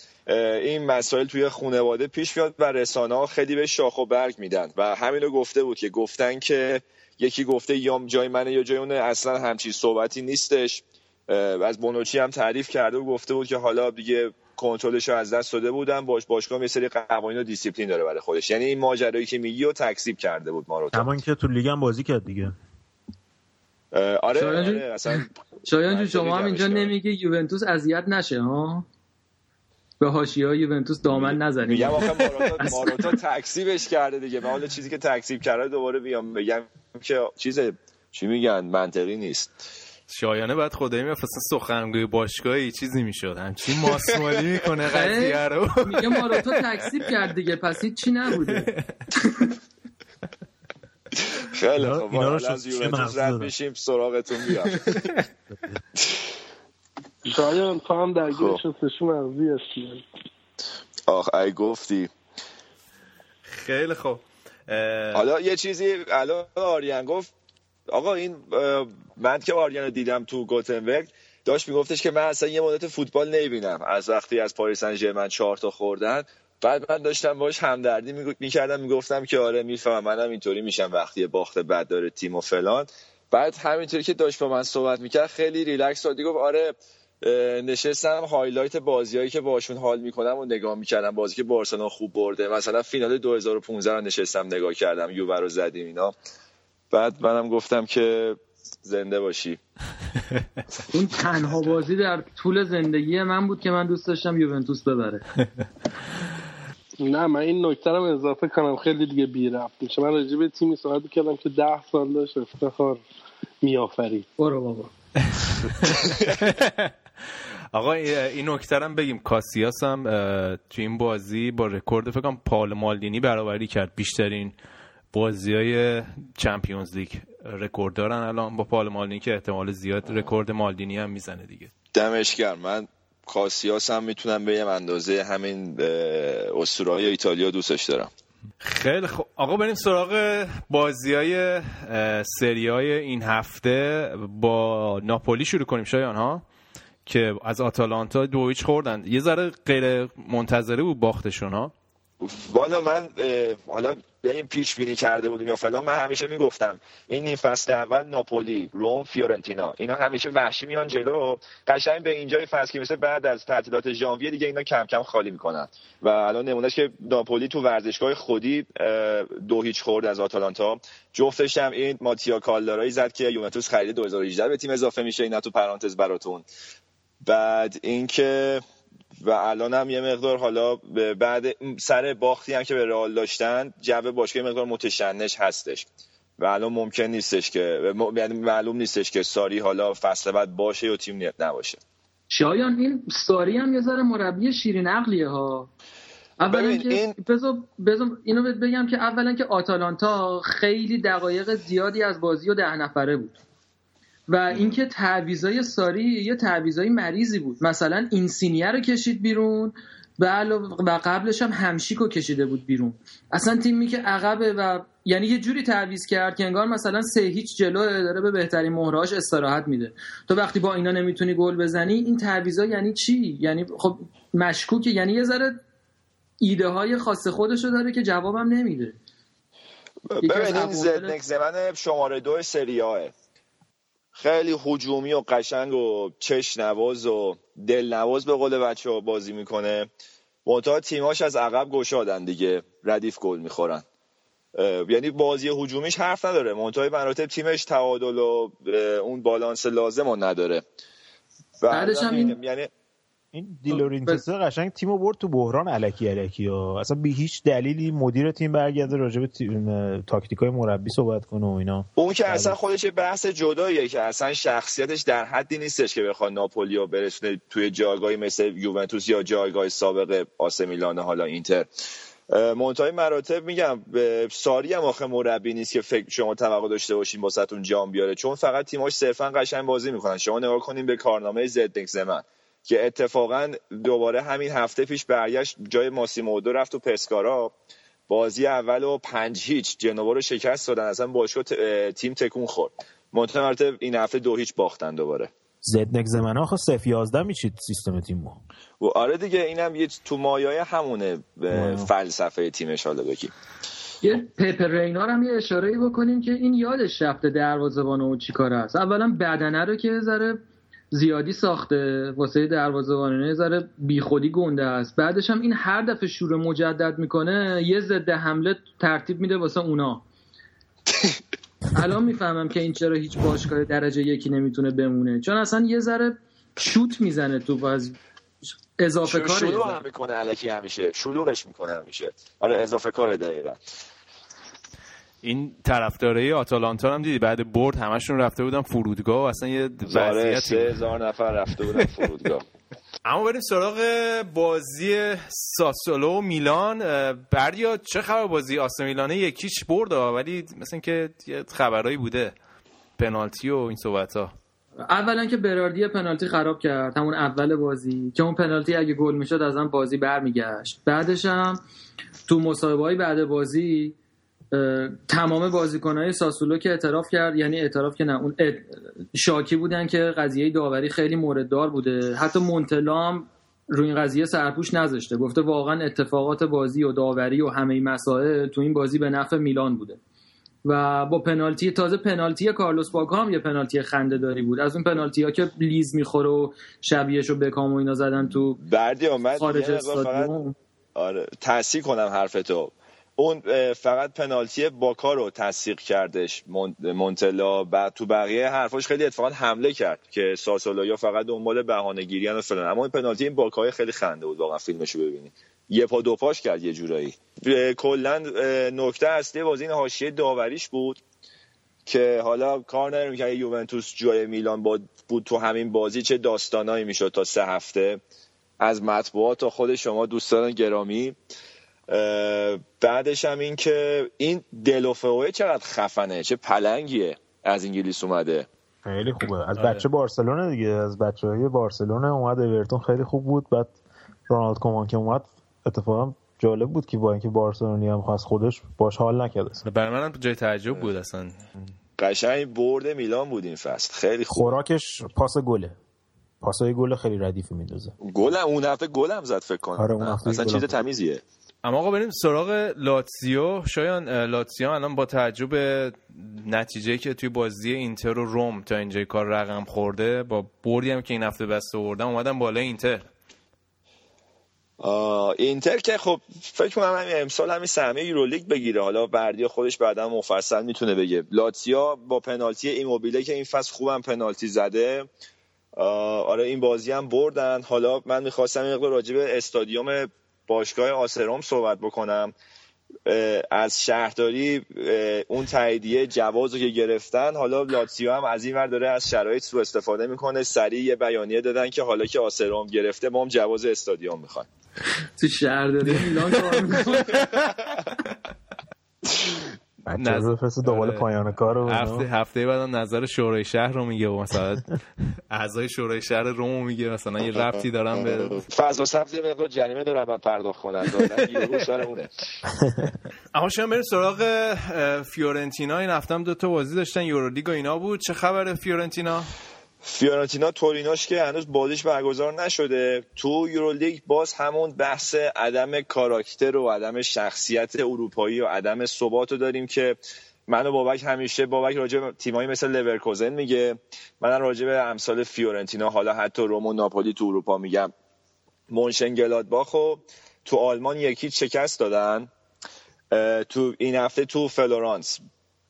این مسائل توی خانواده پیش میاد و رسانه ها خیلی به شاخ و برگ میدن و همینو گفته بود که گفتن که یکی گفته یا جای منه یا جای اونه اصلا همچین صحبتی نیستش. از بونوچی هم تعریف کرده و گفته بود که حالا دیگه کنترلش رو از دست داده بودن. باش باشگاه یه سری قوانین و دیسیپلین داره برای خودش. یعنی این ماجرایی که میگی و تکذیب کرده بود ماروتا. همون که تو لیگ هم بازی کرد دیگه. آره, شایان آره اصلا شایان جون من شما هم اینجا. نمیگه یوونتوس اذیت نشه ها؟ به حاشیه یوونتوس دامن نزنیم میگم آخه ماروتا, ماروتا تکسیبش کرده دیگه. من حالا چیزی که تکسیب کرده دوباره بیام بگم که چیز چی میگن؟ منطقی نیست. شایانه بعد خدایی میفرستن سخنگوی باشگاهی چیزی می‌شد. همچین ماسمالی می‌کنه قضیه رو. میگه ماروتا تکسیب کرد دیگه پس چی نبوده. خیلی رو حالا از یوونتوس رد. میشیم سراغتون بیام. شایان تو هم درگیر خب. شستشو مغزی هستی. آخ ای گفتی. خیلی خوب. اه، حالا یه چیزی الان آریان گفت آقا این من که آریان رو دیدم تو گوتنبرگ داشت میگفتش که من اصلا یه مدت فوتبال نمی‌بینم. از وقتی از پاریس سن ژرمن چهار تا خوردن بعد من داشتم باش همدردی می‌کردم می‌گفتم که آره می‌فهمم منم اینطوری میشم وقتی باخت بد داره تیم و فلان. بعد همینطوری که داشت با من صحبت می‌کرد خیلی ریلکس شد. گفت آره نشستم highlight بازیایی که باشون حال می‌کنم و نگاه می‌کردم. بازی که بارسلونا خوب برده. مثلا فینال 2015 رو نشستم نگاه کردم. یووه رو زدیم اینا. بعد منم گفتم که زنده باشی. اون تنها بازی در طول زندگی من بود که من دوست داشتم یوونتوس ببره. نه من این نکته رو اضافه کنم. خیلی دیگه بی ربط میشه من راجع به تیمی صحبت کردم که ده سال داشت افتخار میآفرید. برو بابا. آقا این نکته هم بگیم. کاسیاس هم تو این بازی با رکورد فکر کنم پال مالدینی برابری کرد. بیشترین بازی های Champions League رکورد دارن الان با پال مالدینی که احتمال زیاد رکورد مالدینی هم می‌زنه دیگه. دمشگر من کاسیاس هم می‌تونم بگم اندازه همین اسطورهای ایتالیا دوستش دارم. خیلی خوب آقا بریم سراغ بازی های سری های این هفته. با ناپولی شروع کنیم شایان ها؟ که از آتالانتا دو هیچ خوردن. یه ذره غیر منتظره بود باختشون ها؟ والا من حالا به این پیش بینی کرده بودیم یا فلان من همیشه می‌گفتم این نیم فصل اول ناپولی روم فیورنتینا اینا همیشه وحشی میان جلو. قشنگ به اینجای فصل که مثل بعد از تعطیلات ژانویه دیگه اینا کم کم خالی می‌کنن. و الان نمونهش که ناپولی تو ورزشگاه خودی دو هیچ خورد از آتالانتا. جفتش هم این ماتیا کالدارایی زد که یوونتوس خرید 2018 به تیم اضافه میشه اینا تو پرانتز براتون. بعد اینکه و الان هم یه مقدار حالا بعد سر باختی هم که به رئال داشتن جو باشگاه مقدار متشنج هستش. و الان ممکن نیستش که یعنی معلوم نیستش که ساری حالا فصل بعد باشه یا تیم نیت نباشه. شایان این ساری هم یه ذره مربی شیرین عقلیه ها. اولا که این... بزو... بزو... اینو بگم که اولا که آتالانتا خیلی دقایق زیادی از بازی و ده نفره بود. و اینکه تعویضای ساری یه تعویضای مریضی بود. مثلا اینسینیه رو کشید بیرون و قبلش هم همشیک رو کشیده بود بیرون. اصلا تیمی که عقبه و یعنی یه جوری تعویض کرد که انگار مثلا سه هیچ جلو داره به بهترین مهرهاش استراحت میده. تو وقتی با اینا نمی‌تونی گل بزنی این تعویضا یعنی چی؟ یعنی خب مشکوکه. یعنی یه ذره ایده های خاص خودشو داره که جوابم نمیده. ببینید زدنک زمن شماره دو سریاه خیلی هجومی و قشنگ و چش نواز و دل نواز به قول بچه ها بازی می‌کنه. منتها تیماش از عقب گشادن دیگه. ردیف گل می‌خورن. یعنی بازی هجومیش حرف نداره. منتهای مراتب تیمش تعادل و اون بالانس لازم رو نداره. بعدش هم این... یعنی این دی لورنتیس قشنگ تیمو برد تو بحران الکی الکی ها. اصلا بی هیچ دلیلی مدیر تیم برگرده راجع به تاکتیکای مربی صحبت کنه و اینا. اون که اصلا خودش بحث جداییه که اصلا شخصیتش در حدی نیستش که بخواد ناپولیو برسونه توی جایگاهی مثل یوونتوس یا جایگاه سابق آسه میلان حالا اینتر. منتهای مراتب میگم ساری هم آخه مربی نیست که فکر شما توقع داشته باشین واسهتون جام بیاره. چون فقط تیماش صرفا قشنگ بازی می‌کنن. شما نگاه کنین به کارنامه زدنک زمن. که اتفاقا دوباره همین هفته پیش برگشت جای ماسیمودو رفت و پسکارا. بازی اول و پنج هیچ. جنوا رو شکست دادن. اصلا باشگاه تیم تکون خورد. منتها این هفته دو هیچ باختن دوباره. زدنک زمنا آخه صف 11 میشید سیستم تیم و آره دیگه اینم یه تو مایای همونه فلسفه تیمش حالا بگیم. یه پپر رینار هم یه اشاره بکنیم که این یادش رفته دروازه‌بان و چیکار است اولا بدنه رو که ذره زیادی ساخته واسه دروازه‌بان ذره بیخودی گنده است. بعدش هم این هر دفعه شور مجدد می‌کنه یه ضد حمله ترتیب میده واسه اونا. الان می‌فهمم که این چرا هیچ باشگاه درجه یکی نمی‌تونه بمونه. چون اصلا یه ذره شوت می‌زنه تو باز اضافه کار شلوغ هم می‌کنه الکی همیشه. شلوغش می‌کنه همیشه. آره اضافه کار دقیقا. این طرفدارای آتالانتا هم دیدی؟ بعد برد همشون رفته بودن فرودگاه و اصلا یه سه هزار نفر رفته بودن فرودگاه. اما بریم سراغ بازی ساسولو و میلان. بردیا چه خبر بازی آسه میلانه؟ یکیش برد ولی مثلا که یه خبرایی بوده. پنالتی و این صحبت ها اولا که براردی پنالتی خراب کرد همون اول بازی که اون پنالتی اگه گل می‌شد از هم بازی برمیگشت. بعدش هم تو مصاحبه بعد بازی تمام بازیکنهای ساسولو که اعتراف کرد یعنی اعتراف که نه اون شاکی بودن که قضیه داوری خیلی مورد دار بوده. حتی مونتلا هم روی این قضیه سرپوش نذاشته. گفته واقعا اتفاقات بازی و داوری و همه این مسائل تو این بازی به نفع میلان بوده. و با پنالتی تازه پنالتی کارلوس باکا هم یه پنالتی خنده داری بود. از اون پنالتی ها که لیز می‌خوره و شبیهش و بکام و اینا زدن تو بردی من خارج مقدار فقط آره تصحیح کنم حرفتو. اون فقط پنالتی باکا رو تصدیق کردش. مون- مونتلا بعد تو بقیه حرفاش خیلی اتفاقا حمله کرد که ساسولویا فقط دنبال بهانه گیریان و فلان. اما این پنالتی این باکای خیلی خنده بود واقعا فیلمشو ببینی. یه پا دو پاش کرد یه جورایی. کلا نکته اصلی بازی این حاشیه داوریش بود که حالا کار نداریم که یوونتوس جای میلان بود تو همین بازی چه داستانایی می‌شد تا سه هفته از مطبوعات تا خود شما دوستان گرامی. بعدش هم این که این دلوفئوه چقدر خفنه چه پلنگیه از انگلیس اومده. خیلی خوبه. از آره. بچه بارسلونه دیگه از بچه های بارسلونه اومد اورتون خیلی خوب بود. بعد رونالد کومان که اومد اتفاقا جالب بود که با اینکه بارسلونی هم خواست خودش باش حال نکرد اصلا. برای منم جای تعجب بود اصلا. قشنگ برد میلان بود این فصل. خیلی خوب. خوراکش پاس گله. پاسای گل خیلی ردیفی میندازه. گلم اون هفته گلم زد فکر کنم. آره، اون نه، هفته اصلا چیز. تمیزیه. اما آقا بریم سراغ لاتسیو شایان لاتسیو الان با تعجب نتیجه که توی بازی اینتر و روم تا اینجای کار رقم خورده با بردی هم که این هفته بسته بردن اومدن بالای اینتر. اینتر که خب فکر کنم همین امسال همین سهمیه یورولیگ بگیره. حالا بردیا خودش بعدا مفصل می‌تونه بگه. لاتسیا با پنالتی ایموبیله که این فصل خوبم پنالتی زده. آره این بازی هم بردن. حالا من می‌خواستم یه مقدار راجع استادیوم باشگاه آسروم صحبت بکنم. از شهرداری اون تاییدیه جواز رو که گرفتن حالا لاتسیو هم از این ور داره از شرایط سوء استفاده می‌کنه. سریع یه بیانیه دادن که حالا که آسروم گرفته ما هم جواز استادیوم می‌خوایم. تو شهرداری میلان رو بفرسته دنبال آره. پایان کار و هفته. هفته بعد نظر شورای شهر رو میگه و مثلا اعضای شورای شهر روم رو میگه. مثلا یه ربطی دارن به فضا سبز یه مقدار جریمه دارن من پرداخت کنن. دادن یورو سر اونه اما شما بریم سراغ فیورنتینا. این هفته هم دو تا بازی داشتن. یورولیگ و اینا بود. چه خبره فیورنتینا؟ فیورنتینا توریناش که هنوز بازیش برگزار نشده. تو یورولیگ باز همون بحث عدم کاراکتر و عدم شخصیت اروپایی و عدم ثبات رو داریم که من و بابک همیشه بابک راجع به تیمایی مثل لورکوزن میگه. من راجع به امثال فیورنتینا حالا حتی روم و ناپولی تو اروپا میگم. مونشنگلادباخ رو تو آلمان یکی شکست دادن. تو این هفته تو فلورانس.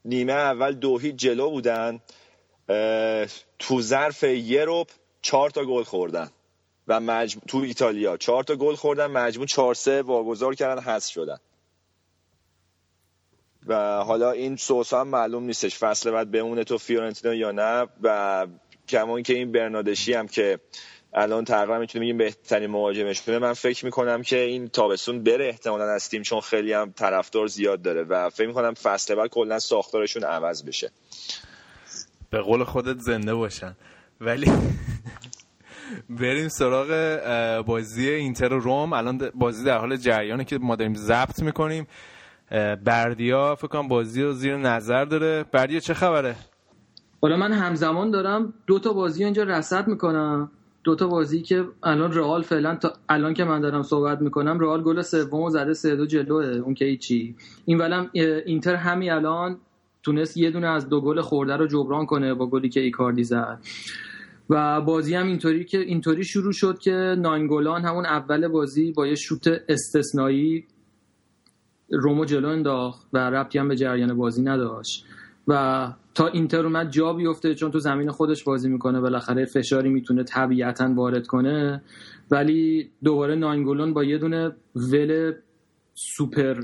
نیمه اول دو هیچ جلو بودن. تو ظرف یه چهار تا گل خوردن و مجموع تو ایتالیا چهار تا گل خوردن مجموع چهار سه واگذار کردن حذف شدن. و حالا این سوس هم معلوم نیستش فصل بعد بمونه تو فیورنتینا یا نه و کمان که این برنادشی هم که الان تقریبا می‌تونیم بگیم بهترین مهاجمشونه من فکر می‌کنم که این تابستون بره احتمالا از تیم چون خیلی هم طرفدار زیاد داره و فکر می‌کنم فصل بعد کلا ساختارشون عوض بشه. به قول خودت زنده باشن. ولی بریم سراغ بازی اینتر و روم. الان بازی در حال جریانه که ما داریم ضبط می‌کنیم. بردیا فکر کنم بازی رو زیر نظر داره. بردیا چه خبره؟ حالا من همزمان دارم دو تا بازی اینجا رصد می‌کنم. دو تا بازی که الان رئال فعلا تا الان که من دارم صحبت می‌کنم رئال گل سومو زده سه دو جلوه اون که هیچی. این ولم اینتر همین الان تونست یه دونه از دو گل خورده رو جبران کنه با گلی که ایکاردی زد. و بازی هم اینطوری که اینطوری شروع شد که ناینگولان همون اول بازی با یه شوت استثنایی رومو جلو انداخت و ربطی هم به جریان بازی نداشت. و تا اینتر اومد جا بیفته چون تو زمین خودش بازی می‌کنه بالاخره فشاری می‌تونه طبیعتا وارد کنه. ولی دوباره ناینگولون با یه دونه گل سوپر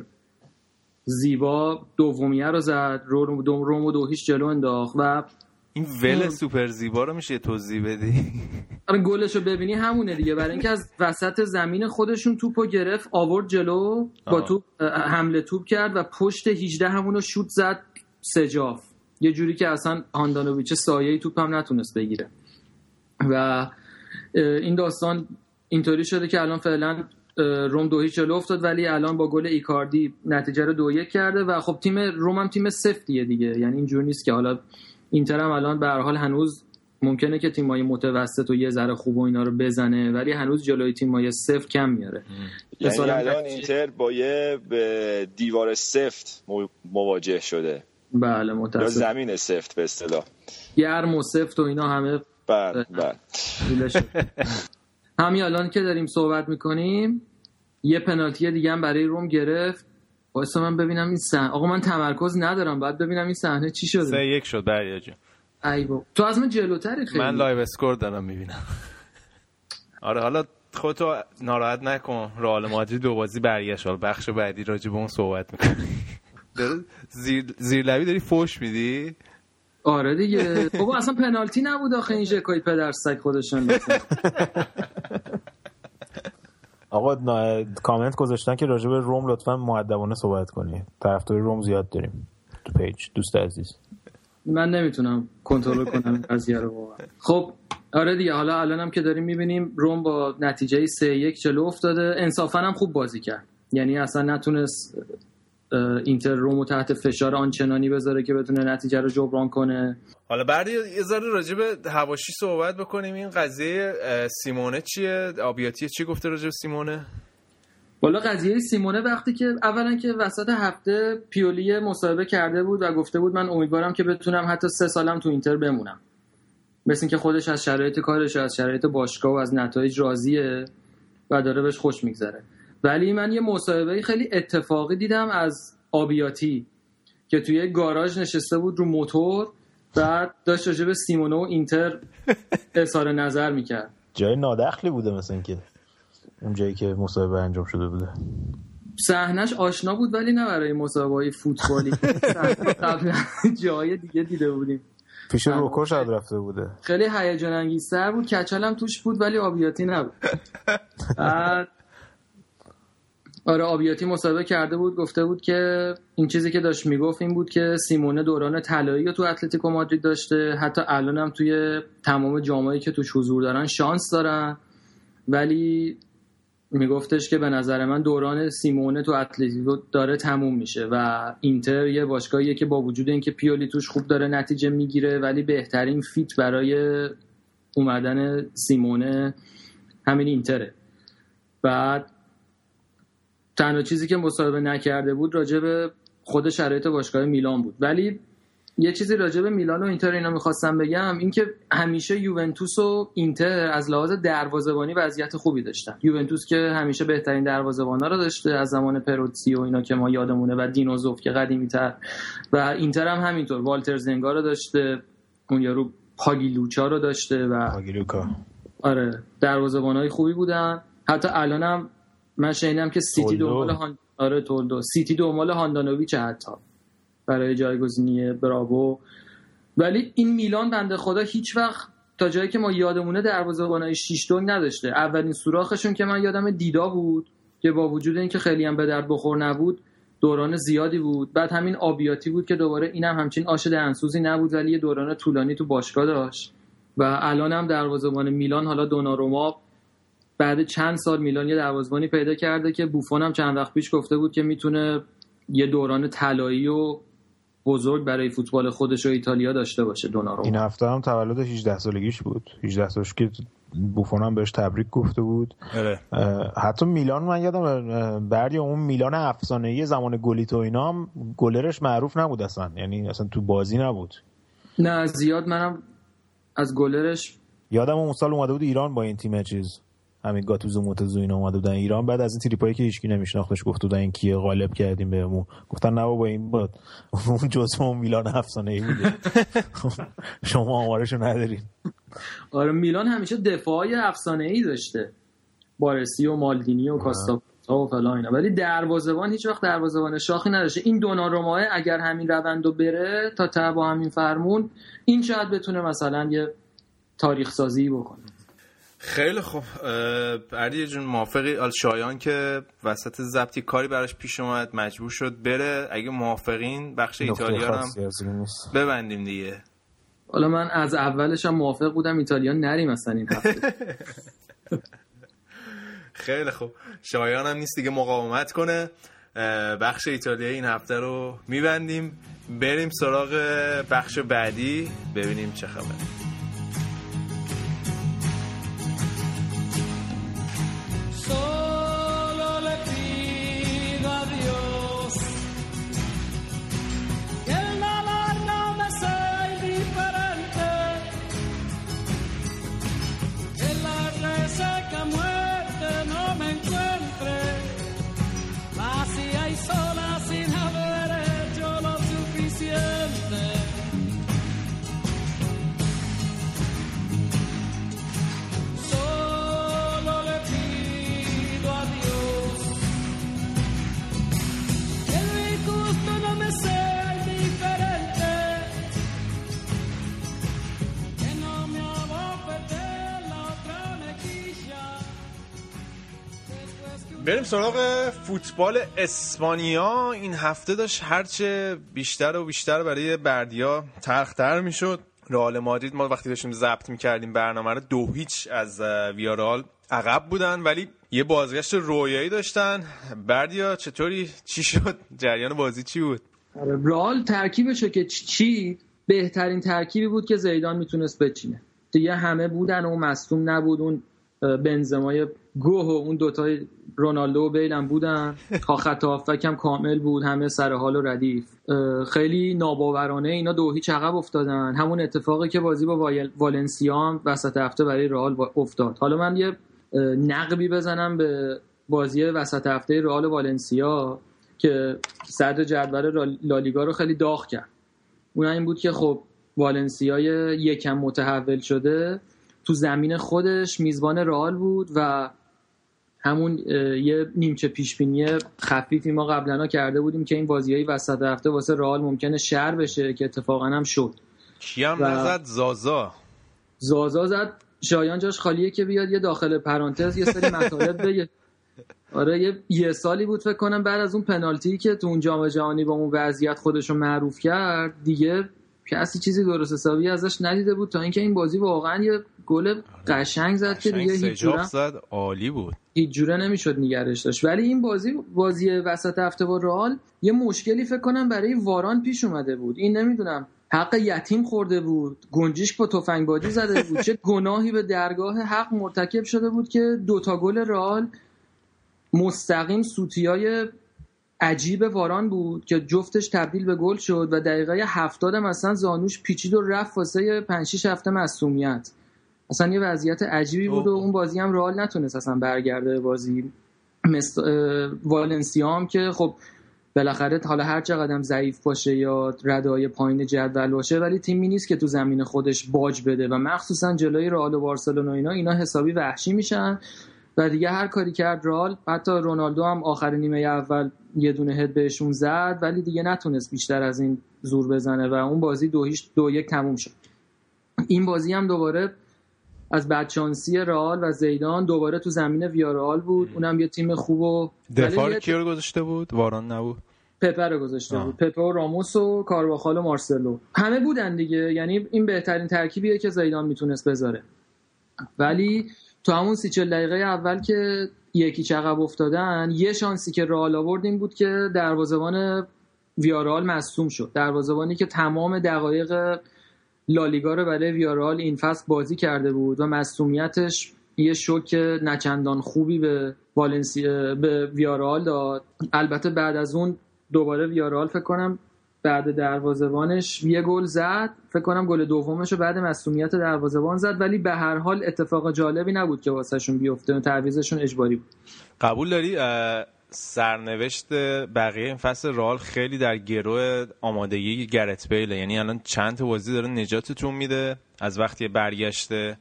زیبا دومیه رو زد روم دو, هیچ جلو انداخت و این گل. سوپر زیبا رو میشه توضیح بدی آره گلش رو ببینی همونه دیگه برای اینکه از وسط زمین خودشون توپو گرفت آورد جلو با. توپ اه، حمله توپ کرد و پشت 18 همونو شوت زد سجاف یه جوری که اصلا هاندانویچ سایه توپ هم نتونست بگیره و این داستان اینطوری شده که الان فعلا روم دو هیچ جلو افتاد ولی الان با گل ایکاردی نتیجه رو دو یک کرده و خب تیم روم هم تیم سفتیه دیگه. یعنی اینجور نیست که حالا اینتر هم الان به هر حال هنوز ممکنه که تیمای متوسط و یه ذره خوب و اینا رو بزنه ولی هنوز جلوی تیمای صفر کم میاره. یعنی الان اینتر با یه به دیوار سفت مو- مواجه شده. بله متاسف زمین سفت به اصطلاح. گرم و سفت و اینا همه بله بله. همین الان که داریم صحبت می‌کنیم یه پنالتی دیگه هم برای روم گرفت. واسه من ببینم این صحنه آقا من تمرکز ندارم باید ببینم این صحنه چی شده. سه یک شد بریا جون. ای بابا. تو از من جلوتری خیلی. من live score دارم می‌بینم. آره حالا خودتو ناراحت نکن. رئال مادرید دو بازی برگشت. حالا بخش بعدی راجع به اون صحبت می‌کنی زیر زیر لبی داری فوش میدی؟ آره دیگه. بابا اصلا پنالتی نبود آخه این ژکای پدر سگ خودشون آقا نا- کامنت گذاشتن که راجع به روم لطفا مؤدبانه صحبت کنید طرفدار روم زیاد داریم تو پیج دوست عزیز. من نمی‌تونم کنترل کنم قضیه رو واقعا. خب آره دیگه. حالا الانم که داریم می‌بینیم روم با نتیجه 3 1 جلو افتاده. انصافا هم خوب بازی کرد. یعنی اصلا نتونست اینتر رومو تحت فشار آنچنانی بذاره که بتونه نتیجه رو جبران کنه. حالا بعد یه ذره راجع به هواشی صحبت بکنیم. این قضیه سیمونه چیه؟ آبیاتی چی گفته راجع به سیمونه؟ بالا قضیه سیمونه وقتی که اولا که وسط هفته پیولی مصاحبه کرده بود و گفته بود من امیدوارم که بتونم حتی سه سالم تو اینتر بمونم. مثل اینکه خودش از شرایط کارش و از شرایط باشگاه و از نتایج راضیه و داره بهش خوش میگذره. ولی من یه مصاحبه خیلی اتفاقی دیدم از آبیاتی که توی یه گاراژ نشسته بود رو موتور بعد داشت راجع به سیمونه و اینتر اظهار نظر می‌کرد. جای نادخلی بوده مثل اینکه اون جایی که مصاحبه انجام شده بوده. صحنش آشنا بود ولی نه برای مسابقه های فوتبالی. صحنه قبلا جای دیگه دیده بودیم. پیش روکو شاید رفته بوده. خیلی هیجان انگیزتر بود. کچل هم توش بود ولی آبیاتی نبود. بعد آره آبیاتی مصاحبه کرده بود گفته بود که این چیزی که داشت می‌گفت این بود که سیمونه دوران طلایی تو اتلتیکو مادرید داشته. حتی الان هم توی تمام جام‌هایی که توش حضور دارن شانس دارن. ولی میگفتش که به نظر من دوران سیمونه تو اتلتیکو داره تموم میشه و اینتر یه باشگاهیه که با وجود اینکه پیولی توش خوب داره نتیجه می‌گیره ولی بهترین fit برای اومدن سیمونه همین اینتره. بعد تنها چیزی که مصاحبه نکرده بود راجع به خود شرایط باشگاه میلان بود. ولی یه چیزی راجع به میلان و اینتر اینا می‌خواستم بگم اینکه همیشه یوونتوس و اینتر از لحاظ دروازه‌بانی وضعیت خوبی داشتن. یوونتوس که همیشه بهترین دروازه‌بانا رو داشته از زمان پروتسی و اینا که ما یادمونه و دینوزوف که قدیمی‌تر. و اینتر هم همینطور. والتر زنگا رو داشته اون یارو پاگیلوچا رو داشته و پاگیلوکا آره دروازه‌بانای خوبی بودن. حتی الانم من شنیدم که سیتی. دنبال هان... آره تولدو. سیتی دنبال هاندانویچ حتی. برای جایگزینی براوو ولی این میلان بنده خدا هیچ وقت تا جایی که ما یادمونه دروازه‌بانای شیش دنگ نداشته. اولین سوراخشون که من یادم دیدا بود که با وجود اینکه خیلی هم به درد بخور نبود دوران زیادی بود. بعد همین آبیاتی بود که دوباره اینم همچین آش دهنسوزی نبود ولی یه دوران طولانی تو باشگاه داشت. و الان هم دروازه‌بان میلان حالا دوناروما بعد چند سال میلان یه دروازه‌بانی پیدا کرده که بوفون هم چند وقت پیش گفته بود که می‌تونه یه دوران طلایی و بزرگ برای فوتبال خودش و ایتالیا داشته باشه دوناروما. این هفته هم تولد 18 سالگیش بود. 18 سالش که بوفون هم بهش تبریک گفته بود. آره. حتی میلان من یادم بردی اون میلان افسانه ای زمان گلیتو اینا هم گلرش معروف نبود اصلا. یعنی اصلا تو بازی نبود. نه زیاد منم از گلرش یادم اون سال اومده بود ایران با این تیم چیز. همین گاتوزو موتزو اینا اومده بودن ایران. بعد از این تریپایی که هیچکی نمیشناختش گفت بودن این کیه؟ غالب کردیم بهمون. گفتن نه بابا این بود اون جزء اون میلان افسانه ای بوده. شما آمارشو ندارین. آره میلان همیشه دفاعی افسانه ای داشته. بارسی و مالدینی و کاستا و فلان اینا. ولی دروازه‌بان هیچ وقت دروازه‌بان شاخی نداشته. این دوناروما اگر همین روندو بره تا ته با همین فرمون این شاید بتونه مثلا یه تاریخ سازی بکنه. خیلی خوب. اه، علی جون موافقی؟ آل شایان که وسط ضبطی کاری براش پیش اومد مجبور شد بره. اگه موافقین بخش ایتالیا رو هم ببندیم دیگه. حالا من از اولش هم موافق بودم ایتالیا نریم مثلا این هفته. خیلی خوب. شایان هم نیست دیگه مقاومت کنه. بخش ایتالیا این هفته رو میبندیم. بریم سراغ بخش بعدی ببینیم چه خبره. بریم سراغ فوتبال اسپانیا. این هفته داشت هرچه بیشتر و بیشتر برای بردیا تلختر می‌شد. رئال مادرید ما وقتی داشتیم ضبط می‌کردیم برنامه رو دو هیچ از ویارال عقب بودن ولی یه بازگشت رویایی داشتن. بردیا چطوری؟ چی شد؟ جریان بازی چی بود؟ آره، رئال ترکیبشو که چی بهترین ترکیبی بود که زیدان می‌تونست بچینه. دیگه همه بودن و مصوم نبود. اون بنزمای گوه و اون دوتای رونالدو و بیل بودن. تا خط هم کامل بود همه سر حال و ردیف. خیلی ناباورانه اینا دو هیچ عقب افتادن. همون اتفاقی که بازی با والنسیا هم وسط هفته برای رئال افتاد. حالا من یه نقبی بزنم به بازی وسط هفته رئال والنسیا که صدر جدول لالیگا رو خیلی داغ کرد. اون این بود که خب والنسیای یکم متحول شده. تو زمین خودش میزبان رئال بود و همون یه نیمچه پیشبینی خفیفی ما قبلا کرده بودیم که این بازیایی وسط هفته واسه رئال ممکنه شر بشه که اتفاقا هم شد. کیم و... نزد؟ زازا. زازا زد. شایان جاش خالیه که بیاد یه داخل پرانتز یه سری مطالب بگه. آره یه, یه سالی بود فکر کنم بعد از اون پنالتی که تو اون جام جهانی با اون وضعیت خودشو معروف کرد دیگه کسی چیزی درست حسابی ازش ندیده بود تا اینکه این بازی واقعا یه گل قشنگ زد که دیگه هیچ زد. عالی بود. هیچ جوره نمی‌شد نگرش داشت. ولی این بازی بازی وسط هفته با رئال یه مشکلی فکر کنم برای واران پیش اومده بود. این نمی‌دونم. حق یتیم خورده بود گنجیش با تفنگ بازی زده بود. چه گناهی به درگاه حق مرتکب شده بود که دوتا گل رئال مستقیم سوتیای عجیب واران بود که جفتش تبدیل به گل شد و دقیقه هفتاد مثلا زانوش پیچید و رفت واسه 5 6 هفته مصومیت. اصلا یه وضعیت عجیبی بود و اون بازی هم رئال نتونست اصلا برگرده بازی. مست... والنسیا هم که خب بالاخره حالا هر چقدر ضعیف باشه یا ردای پایین جدول باشه ولی تیمی نیست که تو زمین خودش باج بده و مخصوصا جلوی رئال و بارسلونا اینا اینا حسابی وحشی میشن. و دیگه هر کاری کرد رال حتی رونالدو هم آخر نیمه اول یه دونه هد بهشون زد ولی دیگه نتونست بیشتر از این زور بزنه و اون بازی دو, هیچ دو یک تموم شد. این بازی هم دوباره از بدشانسی رئال و زیدان دوباره تو زمین ویارال بود. اونم یه تیم خوب و دفاع کی رو گذاشته بود؟ واران نبود. پپه رو گذاشته بود. پپه و راموس و کارواخال و مارسلو. همه بودن دیگه. یعنی این بهترین ترکیبیه که زیدان می‌تونست بذاره. ولی تو همون سی چل دقیقه اول که یکی چقب افتادن یه شانسی که رئال آورد این بود که دروازه‌بان ویارال مصوم شد. دروازه‌بانی که تمام دقایق لالیگا رو برای ویارال این فصل بازی کرده بود و مصومیتش یه شوک نچندان خوبی به والنسیا به ویارال داد. البته بعد از اون دوباره ویارال فکر کنم بعد دروازبانش یه گل زد. فکر کنم گل دومش رو بعد مسئولیت دروازبان زد. ولی به هر حال اتفاق جالبی نبود که واسهشون بیفته و تعویضشون اجباری بود. قبول داری؟ سرنوشت بقیه این فصل رئال خیلی در گرو آمادگی گرت بیله. یعنی الان چند تا بازی داره نجاتتون میده از وقتی برگشته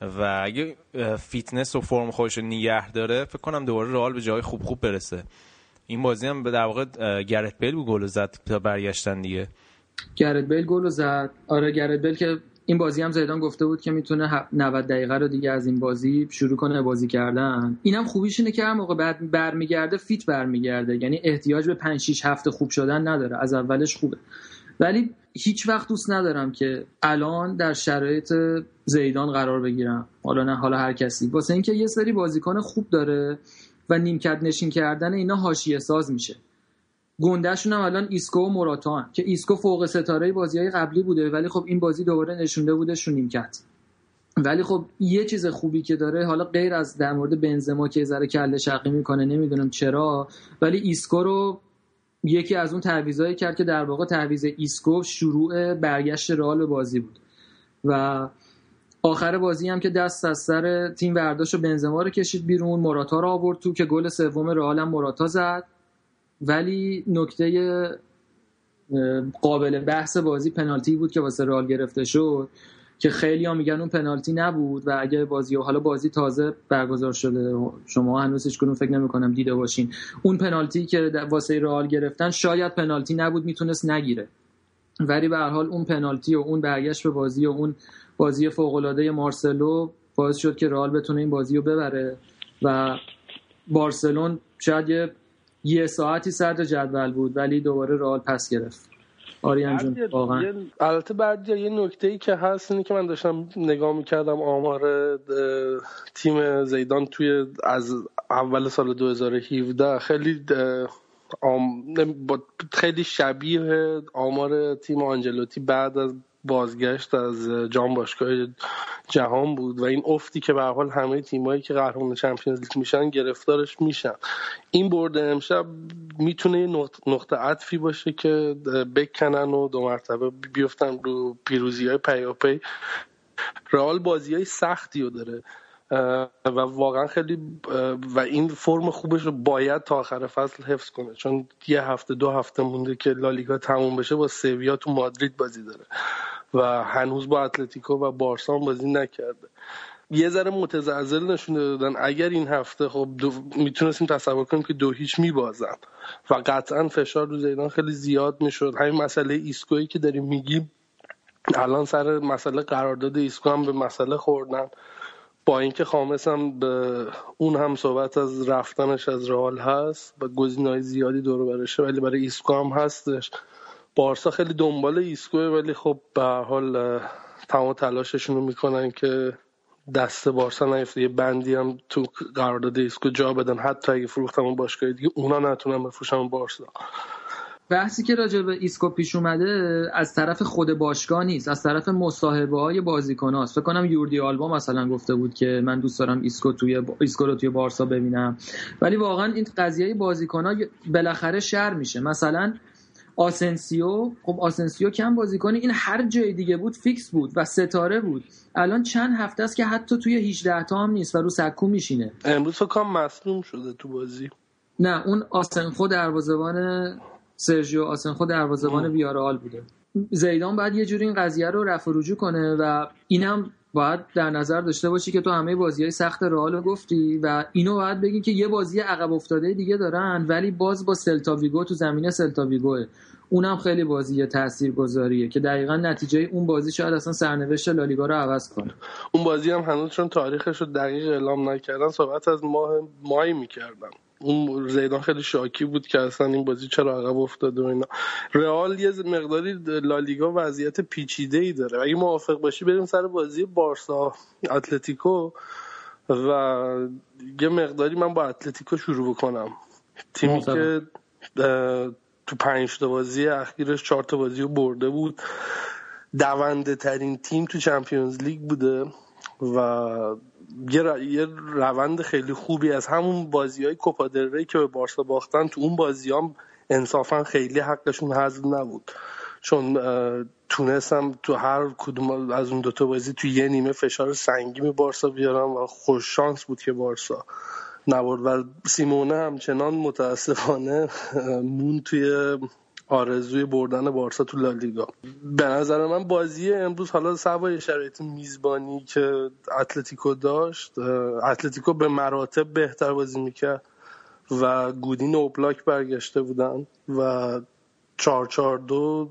و اگه فیتنس و فرم خودش رو نگه داره فکر کنم دوباره رئال به جای خوب خوب برسه. این بازی هم به در واقع گرت بیل گل زد تا برگشتن دیگه. گرت بیل گل زد. آره گرت بیل که این بازی هم زیدان گفته بود که می‌تونه 90 دقیقه رو دیگه از این بازی شروع کنه بازی کردن. اینم خوبیش اینه که هر موقع بعد برمیگرده fit برمیگرده. یعنی احتیاج به 5 6 هفته خوب شدن نداره. از اولش خوبه. ولی هیچ وقت دوست ندارم که الان در شرایط زیدان قرار بگیرم. حالا نه حالا هر کسی. واسه اینکه یه سری بازیکن خوب داره و نیمکت نشین کردن اینا حاشیه ساز میشه. گندهشون هم الان ایسکو و موراتا هم. که ایسکو فوق ستاره بازی های قبلی بوده ولی خب این بازی دوباره نشونده بوده شون نیمکت. ولی خب یه چیز خوبی که داره حالا غیر از در مورد بنزما که ذره کله شقی می‌کنه نمی‌دونم چرا ولی ایسکو رو یکی از اون تعویضایی کرد که در واقع تعویض ایسکو شروع برگشت رئال بازی بود. و آخر بازی هم که دست از سر تیم برداشت و بنزما رو کشید بیرون موراتا رو آورد تو که گل سوم رئال هم موراتا زد. ولی نکته قابل بحث بازی پنالتی بود که واسه رئال گرفته شد که خیلی ها میگن اون پنالتی نبود و اگه بازی و حالا بازی تازه برگزار شده شما هنوز هیچ کنون فکر نمی‌کنم دیده باشین. اون پنالتی که واسه رئال گرفتن شاید پنالتی نبود می‌تونست نگیره. ولی به هر حال اون پنالتی و اون برگشت به بازی و اون بازی فوق العاده مارسلو باعث شد که رئال بتونه این بازی رو ببره و بارسلون شاید یه یه ساعتی صدر جدول بود ولی دوباره رئال پس گرفت. آریان جون واقعا. البته بعد یه نکته ای که هست اینه که من داشتم نگاه می‌کردم آمار تیم زیدان توی از اول سال 2017 خیلی آم... خیلی شبیه آمار تیم آنجلوتی بعد از بازگشت از جام باشگاه جهان بود و این افتی که به حال همه تیمایی که قهرمان چمپیونز لیگ میشن گرفتارش میشن. این برد امشب می‌تونه یه نقط- نقطه عطفی باشه که بکنن و دو مرتبه بیفتن رو پیروزی های پیاپی. رئال بازی های سختی رو داره. و واقعا خیلی و این فرم خوبش رو باید تا آخر فصل حفظ کنه. چون یه هفته دو هفته مونده که لالیگا تموم بشه با سویا تو مادرید بازی داره. و هنوز با اتلتیکو و بارسا بازی نکرده. یه ذره متزلزل نشون دادن. اگر این هفته خب دو... می‌تونستیم تصور کنیم که دو هیچ میبازن. و قطعا فشار رو زیدان خیلی زیاد می‌شد. همین مسئله ایسکویی که داریم میگیم الان سر مسئله قرارداد ایسکو هم به مسئله خوردن. با اینکه هم به اون هم صحبت از رفتنش از رئال هست و گزینه‌های زیادی دور برشه ولی برای ایسکو هم هستش. بارسا خیلی دنبال ایسکوه ولی خب به حال تمام تلاششون رو می‌کنن که دست بارسا نیفته. یه بندی هم تو قرارداد ایسکو جا بدن. حتی اگه فروختن اون باشگاه دیگه اونا نتونن بفروشن بارسا. بحثی که راجع به ایسکو پیش اومده از طرف خود باشگاه نیست از طرف مصاحبه های بازیکن هاست فکر کنم یوردی آلبا مثلا گفته بود که من دوست دارم ایسکو توی ایسکو رو توی بارسا ببینم. ولی واقعا این قضیه بازیکن ها بالاخره شر میشه. مثلا آسنسیو خب آسنسیو کم بازیکنی این هر جای دیگه بود فیکس بود و ستاره بود. الان چند هفته است که حتی توی 18 تا هم نیست و رو سکو میشینه. امروز فکر کنم مصدوم شده تو بازی. نه اون آسنخو دروازه‌بان سرژیو آسنخو دروازه‌بان ویارال بوده. زیدان باید یه جوری این قضیه رو رفع رجوع کنه و اینم باید در نظر داشته باشی که تو همه بازی های سخت رئال رو گفتی و اینو باید بگی که یه بازی عقب افتاده دیگه دارن ولی باز با سلتا ویگو تو زمین سلتا ویگوه. اونم خیلی بازی تاثیرگذاریه که دقیقا نتیجه اون بازی شاید اصلا سرنوشت لالیگا رو عوض کنه. اون بازی هم هنوز چون تاریخش رو دقیق اعلام نکردن صحبت از ماه مایی می‌کردن اون زیدان خیلی شاکی بود که اصلا این بازی چرا عقب افتاده و اینا. رئال یه مقداری لالیگا وضعیت پیچیده ای داره. اگه موافق باشی بریم سر بازی بارسا اتلتیکو و یه مقداری من با اتلتیکو شروع بکنم. تیمی. که تو پنج تا بازی اخیرش چهار تا بازی رو برده بود. دونده ترین تیم تو چمپیونز لیگ بوده و یه, روند خیلی خوبی از همون بازی های ری که به بارسا باختن تو اون بازی هم انصافا خیلی حقشون حذف نبود. چون تونستم تو هر کدوم از اون دوتا بازی تو یه نیمه فشار سنگین به بارسا بیارم و خوش شانس بود که بارسا نبرد. و سیمونه همچنان متاسفانه مون توی آرزوی بردن بارسا تو لالیگا. به نظر من بازی امروز حالا سوای شرایط میزبانی که اتلتیکو داشت اتلتیکو به مراتب بهتر بازی می‌کرد و گودین و اوبلاک برگشته بودن و چهار چهار دو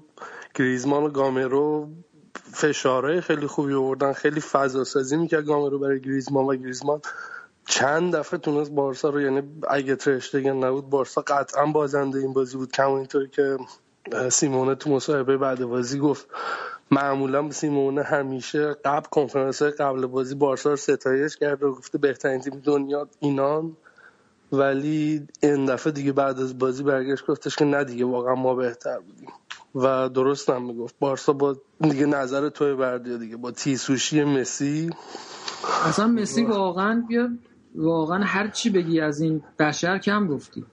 گریزمان و گامرو فشارهای خیلی خوبی آوردن خیلی فضا سازی می‌کرد گامرو برای گریزمان و گریزمان. چند دفعه تونست بارسا رو یعنی اگه ترشتگن نبود بارسا قطعا بازنده این بازی بود. کما اینطوری که سیمونه تو مصاحبه بعد بازی گفت. معمولا سیمونه همیشه قبل کنفرانس های قبل بازی بارسا رو ستایش کرده و گفته بهترین تیم دنیا اینان ولی این دفعه دیگه بعد از بازی برگشت گفتش که نه دیگه واقعا ما بهتر بودیم. و درست هم می‌گفت. بارسا با دیگه نظر توی بردیا دیگه. با تیسوشی مسی. اصلا مسی واقعا بیا واقعا هر چی بگی از این بشر کم گفتی.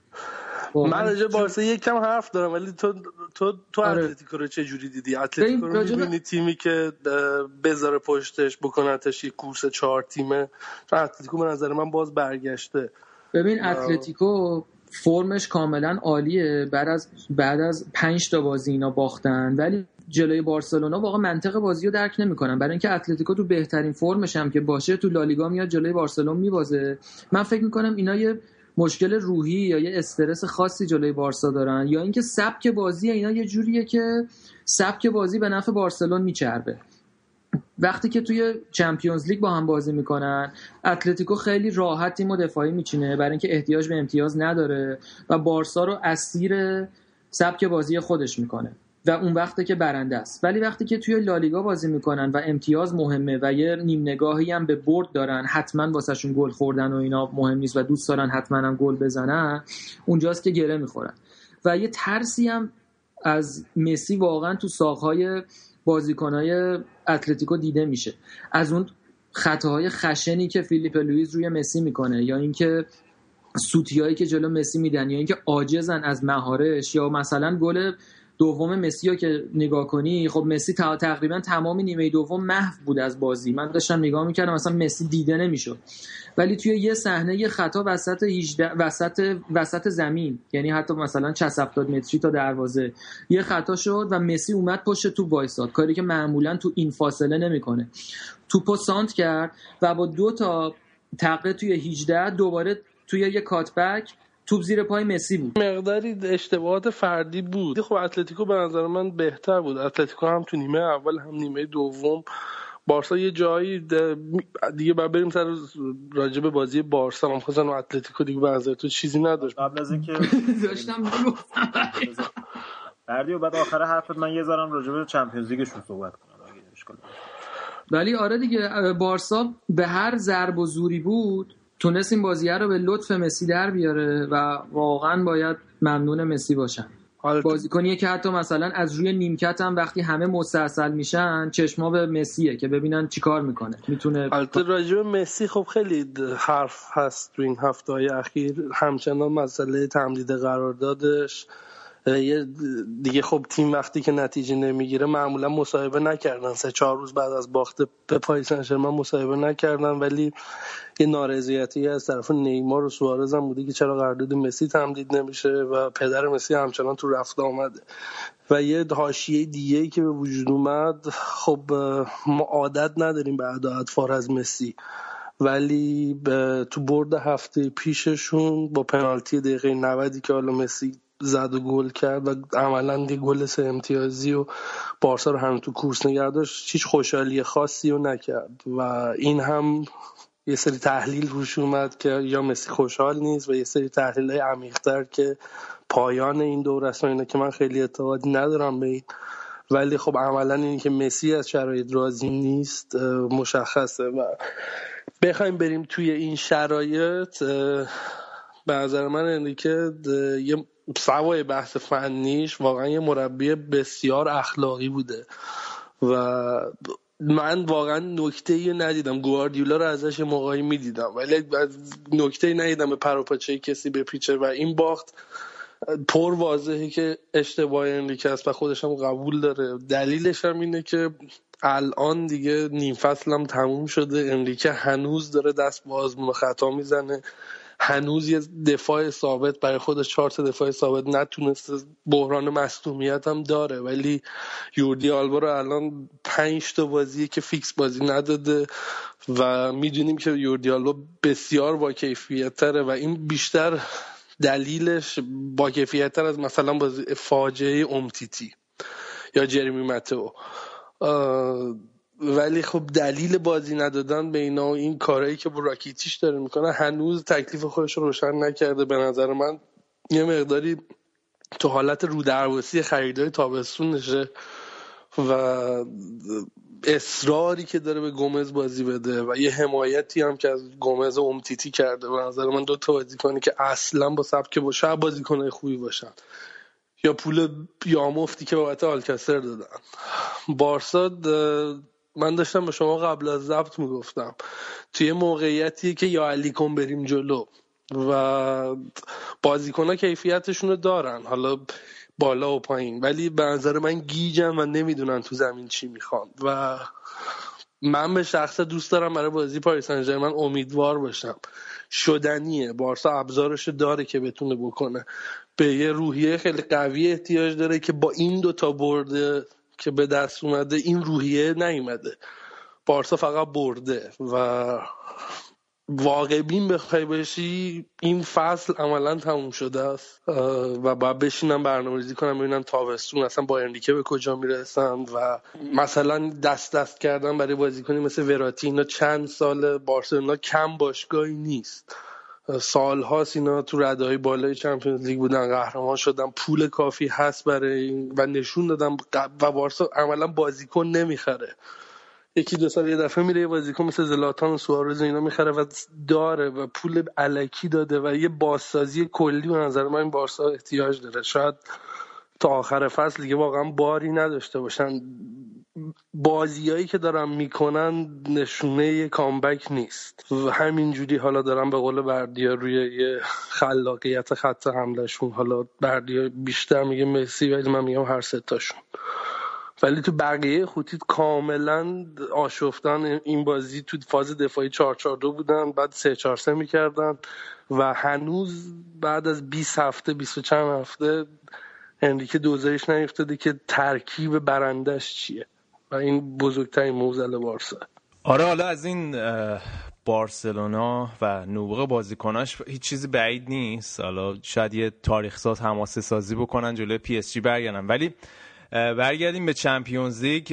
من راجع بارسا یک کم حرف دارم ولی تو تو تو آره. اتلتیکو رو چه جوری دیدی اتلتیکو رو می‌بینی تیمی که بذاره پشتش بکنتش یک کورس چهار تیمه؟ چون اتلتیکو به نظر من باز برگشته. ببین اتلتیکو فرمش کاملا عالیه. بعد از بعد از پنج تا بازی اینا باختن ولی جلوی بارسلونا واقعا منطق بازی رو درک نمی‌کنن. برای اینکه اتلتیکو تو بهترین فرمش هم که باشه تو لالیگا میاد جلوی بارسلون میبازه. من فکر می‌کنم اینا یه مشکل روحی یا یه استرس خاصی جلوی بارسا دارن یا اینکه سبک بازی اینا یه جوریه که سبک بازی به نفع بارسلون میچربه. وقتی که توی چمپیونز لیگ با هم بازی می‌کنن اتلتیکو خیلی راحت تیم دفاعی میچینه برای اینکه احتیاج به امتیاز نداره و بارسا رو اسیر سبک بازی خودش می‌کنه. و اون وقته که برنده است. ولی وقتی که توی لالیگا بازی می‌کنن و امتیاز مهمه و یه نیم نگاهی هم به برد دارن حتما واسهشون گل خوردن و اینا مهم نیست و دوست دارن حتما هم گل بزنن اونجاست که گره می‌خورن. و یه ترسی هم از مسی واقعا تو ساقهای بازیکنهای اتلتیکو دیده میشه. از اون خطاهای خشنی که فیلیپ لویز روی مسی می‌کنه یا اینکه سوتیایی که جلو مسی میدن یا اینکه عاجزن از مهارش یا مثلا گل دوم مسی رو که نگاه کنی خب مسی تقریبا تمام نیمه دوم محو بود از بازی. من داشتم نگاه می‌کردم مثلا مسی دیده نمی‌شد. ولی توی یه صحنه یه خطا وسط 18 وسط وسط زمین. یعنی حتی مثلا 60 70 متری تا دروازه. یه خطا شد و مسی اومد پشت تو وایساد. کاری که معمولا تو این فاصله نمی‌کنه. توپو سانت کرد و با دو تا تقه توی 18 دوباره توی یه کاتبک توپ زیر پای مسی بود. مقداری اشتباهات فردی بود. خب اتلتیکو به نظر من بهتر بود. اتلتیکو هم تو نیمه اول هم نیمه دوم. بارسا یه جایی دیگه بعد بریم سر راجب بازی بارسا. من خواستم اتلتیکو دیگه به نظر تو چیزی نداشت. قبل از اینکه داشتم بردی و بعد آخر حرفت من یه ذرم راجب چمپیونز لیگشون صحبت کنم. ولی آره دیگه بارسا به هر ضرب و زوری بود. تونست این بازیه رو به لطف مسی در بیاره و واقعا باید ممنون مسی باشن. بازیکنیه که حتی مثلا از روی نیمکت هم وقتی همه مستاصل میشن چشما به مسیه که ببینن چیکار می‌کنه. می‌تونه البته راجع مسی خب خیلی حرف هست تو این هفته های اخیر. همچنان مسئله تمدید قراردادش یه دیگه خب تیم وقتی که نتیجه نمی‌گیره معمولا مصاحبه نکردن. سه چهار روز بعد از باخت به پاریس سن مصاحبه نکردن. ولی یه نارضایتی از طرف نیمار و سوارز هم بوده که چرا قرارداد مسی تمدید نمیشه و پدر مسی همچنان تو رفته آمده. و یه حاشیه دیگه که به وجود اومد خب ما عادت نداریم به اداعت از مسی. ولی تو برد هفته پیششون با پنالتی دقیقه 90 که حالا مسی زد و گل کرد و عملا دی گل سه امتیازی و بارسا رو هم تو کورس نگه داشت. هیچ خوشحالی خاصی رو نکرد و این هم یه سری تحلیل روش اومد که یا مسی خوشحال نیست و یه سری تحلیل های عمیقتر که پایان این دور است اینه که من خیلی اعتقادی ندارم به این. ولی خب عملا این که مسی از شرایط راضی نیست مشخصه و بخوایم بریم توی این شرایط به نظر من انریکه یه سوای بحث فنیش واقعا یه مربی بسیار اخلاقی بوده. و من واقعا نکته ای ندیدم. گواردیولا رو ازش موقعی می‌دیدم. ولی نکته ای ندیدم به پروپاچه کسی بپیچه و این باخت پر واضحه که اشتباه انریکه است و خودش قبول داره. دلیلش هم اینه که الان دیگه نیم فصل هم تموم شده. انریکه هنوز داره دست با آزمون خطا می‌زنه. هنوز یه دفاع ثابت برای خودش چهار تا دفاع ثابت نتونسته. بحران مصدومیت هم داره ولی یوردی آلبا الان پنج تا بازی که فیکس بازی نداده و می‌دونیم که یوردی آلبا بسیار با کیفیت تره و این بیشتر دلیلش با کیفیت تر از مثلا بازی فاجعه امتیتی یا جرمی متو ولی خب دلیل بازی ندادن به اینا و این کارهایی که با راکیتیش داره می‌کنه هنوز تکلیف خودش رو روشن نکرده به نظر من. یه مقداری تو حالت رو درواسی خریدای تابستون نشه و اصراری که داره به گومز بازی بده و یه حمایتی هم که از گومز امتیتی کرده. به نظر من دو تا بازیکنی که اصلا با سبک با شب بازیکنای خوبی باشن. یا پول یا مفتی که بابت آلکستر دادن. بارسا من داشتم به شما قبل از ضبط می‌گفتم. توی موقعیتی که یا علی کن بریم جلو و بازیکن ها کیفیتشون رو دارن حالا بالا و پایین. ولی به نظر من گیجم و نمی‌دونن تو زمین چی می‌خوان. و من به شخص دوست دارم برای بازی پاریس من امیدوار باشم. شدنیه. بارسا ابزارش داره که بتونه بکنه. به یه روحیه خیلی قوی احتیاج داره که با این دوتا برده که به دست اومده این روحیه نیومده. بارسا فقط برده و واقع بین بخوای باشی این فصل عملا تموم شده است. و باید بشینم برنامه‌ریزی کنم ببینم تابستون اصلا با به کجا می‌رسم و مثلا دست دست کردن برای بازیکنی مثل وراتی. اینا چند سال بارسلونا کم باشگاهی نیست. سال هاست اینا تو رده های بالای چمپیونز لیگ بودن قهرمان شدن پول کافی هست برای این و نشون دادم و بارسا عملا بازیکن نمی‌خره. یکی دو سال یه دفعه میره یه بازیکن مثل زلاتان و سوارز اینا می‌خره و داره و پول علکی داده و یه بازسازی کلی به نظر من این بارسا احتیاج داره. شاید تا آخر فصل دیگه واقعا باری نداشته باشن. بازیایی که دارن می‌کنن نشونه یه کامبک نیست. و همینجوری حالا دارن به قول بردیا روی یه خلاقیت خط حملهشون حالا بردیا بیشتر میگه مسی ولی من میگم هر ستاشون ولی تو بقیه خوتیت کاملا آشفتن این بازی تو فاز دفاعی 4 4 2 بودن بعد 3 4 3 می‌کردن و هنوز بعد از 20 هفته 20 چند هفته انریکه دوزارش نیفتاده که ترکیب برنده‌ش چیه؟ و این بزرگترین معضل بارسا. آره حالا از این بارسلونا و نبوغ بازیکناش هیچ چیزی بعید نیست. حالا شاید یه تاریخ ساز حماسه سازی بکنن جلوی پی اس جی برگردن. ولی برگردیم به چمپیونز لیگ.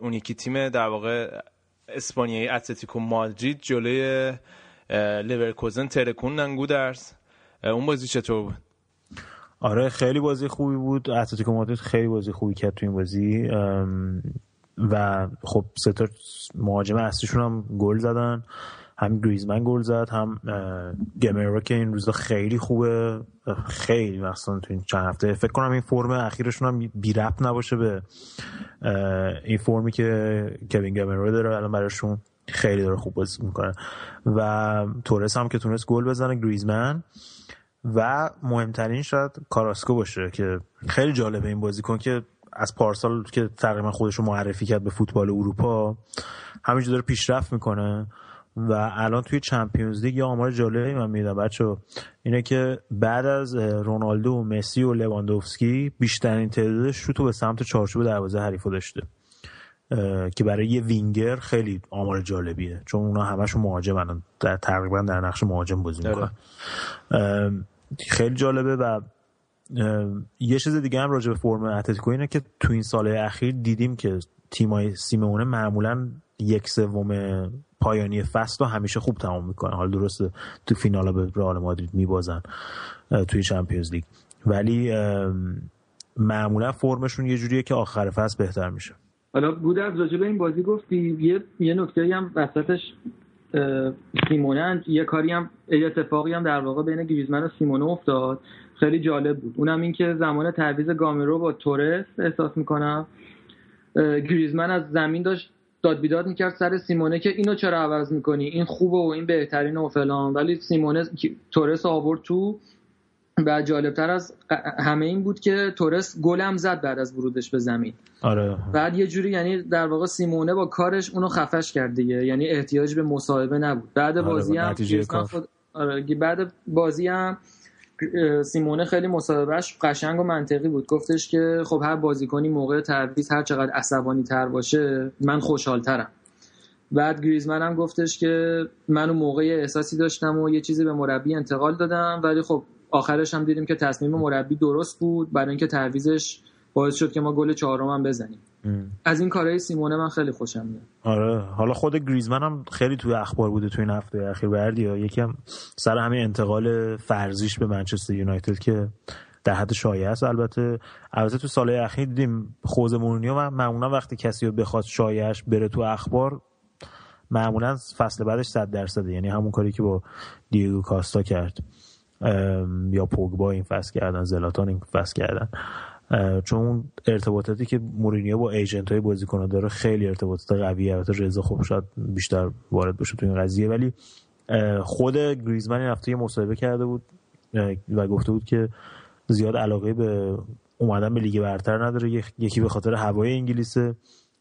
اون یکی تیم در واقع اسپانیایی اتلتیکو مادرید جلوی لیورکوزن ترکوندن گودرز. اون بازی چطور بود؟ آره خیلی بازی خوبی بود. اتلتیکو مادرید خیلی بازی خوبی کرد تو این بازی. و خب سه تا مهاجم اصلیشون هم گل زدن هم گریزمن گل زد هم گمرو که این روزا خیلی خوبه. خیلی مثلا تو این چند هفته. فکر کنم این فرم اخیرشون هم بی ربط نباشه به این فرمی که کوین گمرو داره الان براشون خیلی داره خوب بازی می‌کنه. و تورس هم که تونست گل بزنه گریزمن. و مهمترین شاید کاراسکو باشه که خیلی جالبه این بازیکن که از پارسال که تقریبا خودش رو معرفی کرد به فوتبال اروپا همینجور داره پیشرفت می‌کنه و الان توی چمپیونز لیگ یه آمار جالبی من میدم. بچه اینه که بعد از رونالدو و مسی و لواندوفسکی بیشترین تعداد شوتو به سمت چارچوب دروازه حریفو داشته که برای یه وینگر خیلی آمار جالبیه چون اونا همشون مهاجمن در تقریبا در نقش مهاجم بازی می‌کنن. خیلی جالبه و یه چیز دیگه هم راجع به فرم اتلتیکو اینه که تو این سال اخیر دیدیم که تیمای سیمونه معمولا یک سوم پایانی فصل رو همیشه خوب تمام می‌کنن. حالا درسته تو فینال به رئال مادرید میبازن توی چمپیونز لیگ. ولی معمولا فرمشون یه جوریه که آخر فصل بهتر میشه. حالا بود از راجبه این بازی گفتی یه یه نکته هم وسطش سیمونه یه کاری هم یه اتفاقی هم در واقع بین گریزمن و سیمونه افتاد. خیلی جالب بود. اونم این که زمان تعویض گامرو با تورس احساس می‌کنم گریزمن از زمین داشت داد بیداد می‌کرد سر سیمونه که اینو چرا عوض می‌کنی؟ این خوبه و این بهترین و فلان. ولی سیمونه تورس آورد تو و جالبتر از همه این بود که تورس گلم زد بعد از ورودش به زمین. آره. بعد یه جوری یعنی در واقع سیمونه با کارش اونو خفش کرد دیگه. یعنی احتیاج به مصاحبه نبود. بعد آره بازی هم خود... آره بعد بازی هم سیمونه خیلی مصاحبهش قشنگ و منطقی بود گفتش که خب هر بازیکنی موقع تعویض هر چقدر عصبانی تر باشه من خوشحالترم بعد گریزمن هم گفتش که من اون موقع احساسی داشتم و یه چیزی به مربی انتقال دادم ولی خب آخرش هم دیدیم که تصمیم مربی درست بود برای اینکه تعویزش باعث شد که ما گل چهارم هم بزنیم. از این کارهای سیمونه من خیلی خوشم میاد. آره. حالا خود گریزمن هم خیلی توی اخبار بوده توی این هفته اخیر بردی ها یکی هم سر همین انتقال فرضیش به منچستر یونایتد که در حد شایعه است البته. البته تو سال اخیر دیدیم خوزه مورینیو و معمولا وقتی کسی رو بخواد شایعش بره تو اخبار معمولا فصل بعدش 100 درصده. یعنی همون کاری که با دیگو کاستا کرد. یا پوگبا این فصل کردن زلاتان این فصل کردن. چون ارتباطاتی که مورینیو با ایجنت های بازیکن داره خیلی ارتباطات قویه البته رضا خوب شاید بیشتر وارد بشه تو این قضیه. ولی خود گریزمن این هفته مصاحبه کرده بود و گفته بود که زیاد علاقه به اومدن به لیگ برتر نداره. یکی به خاطر هوای انگلیسه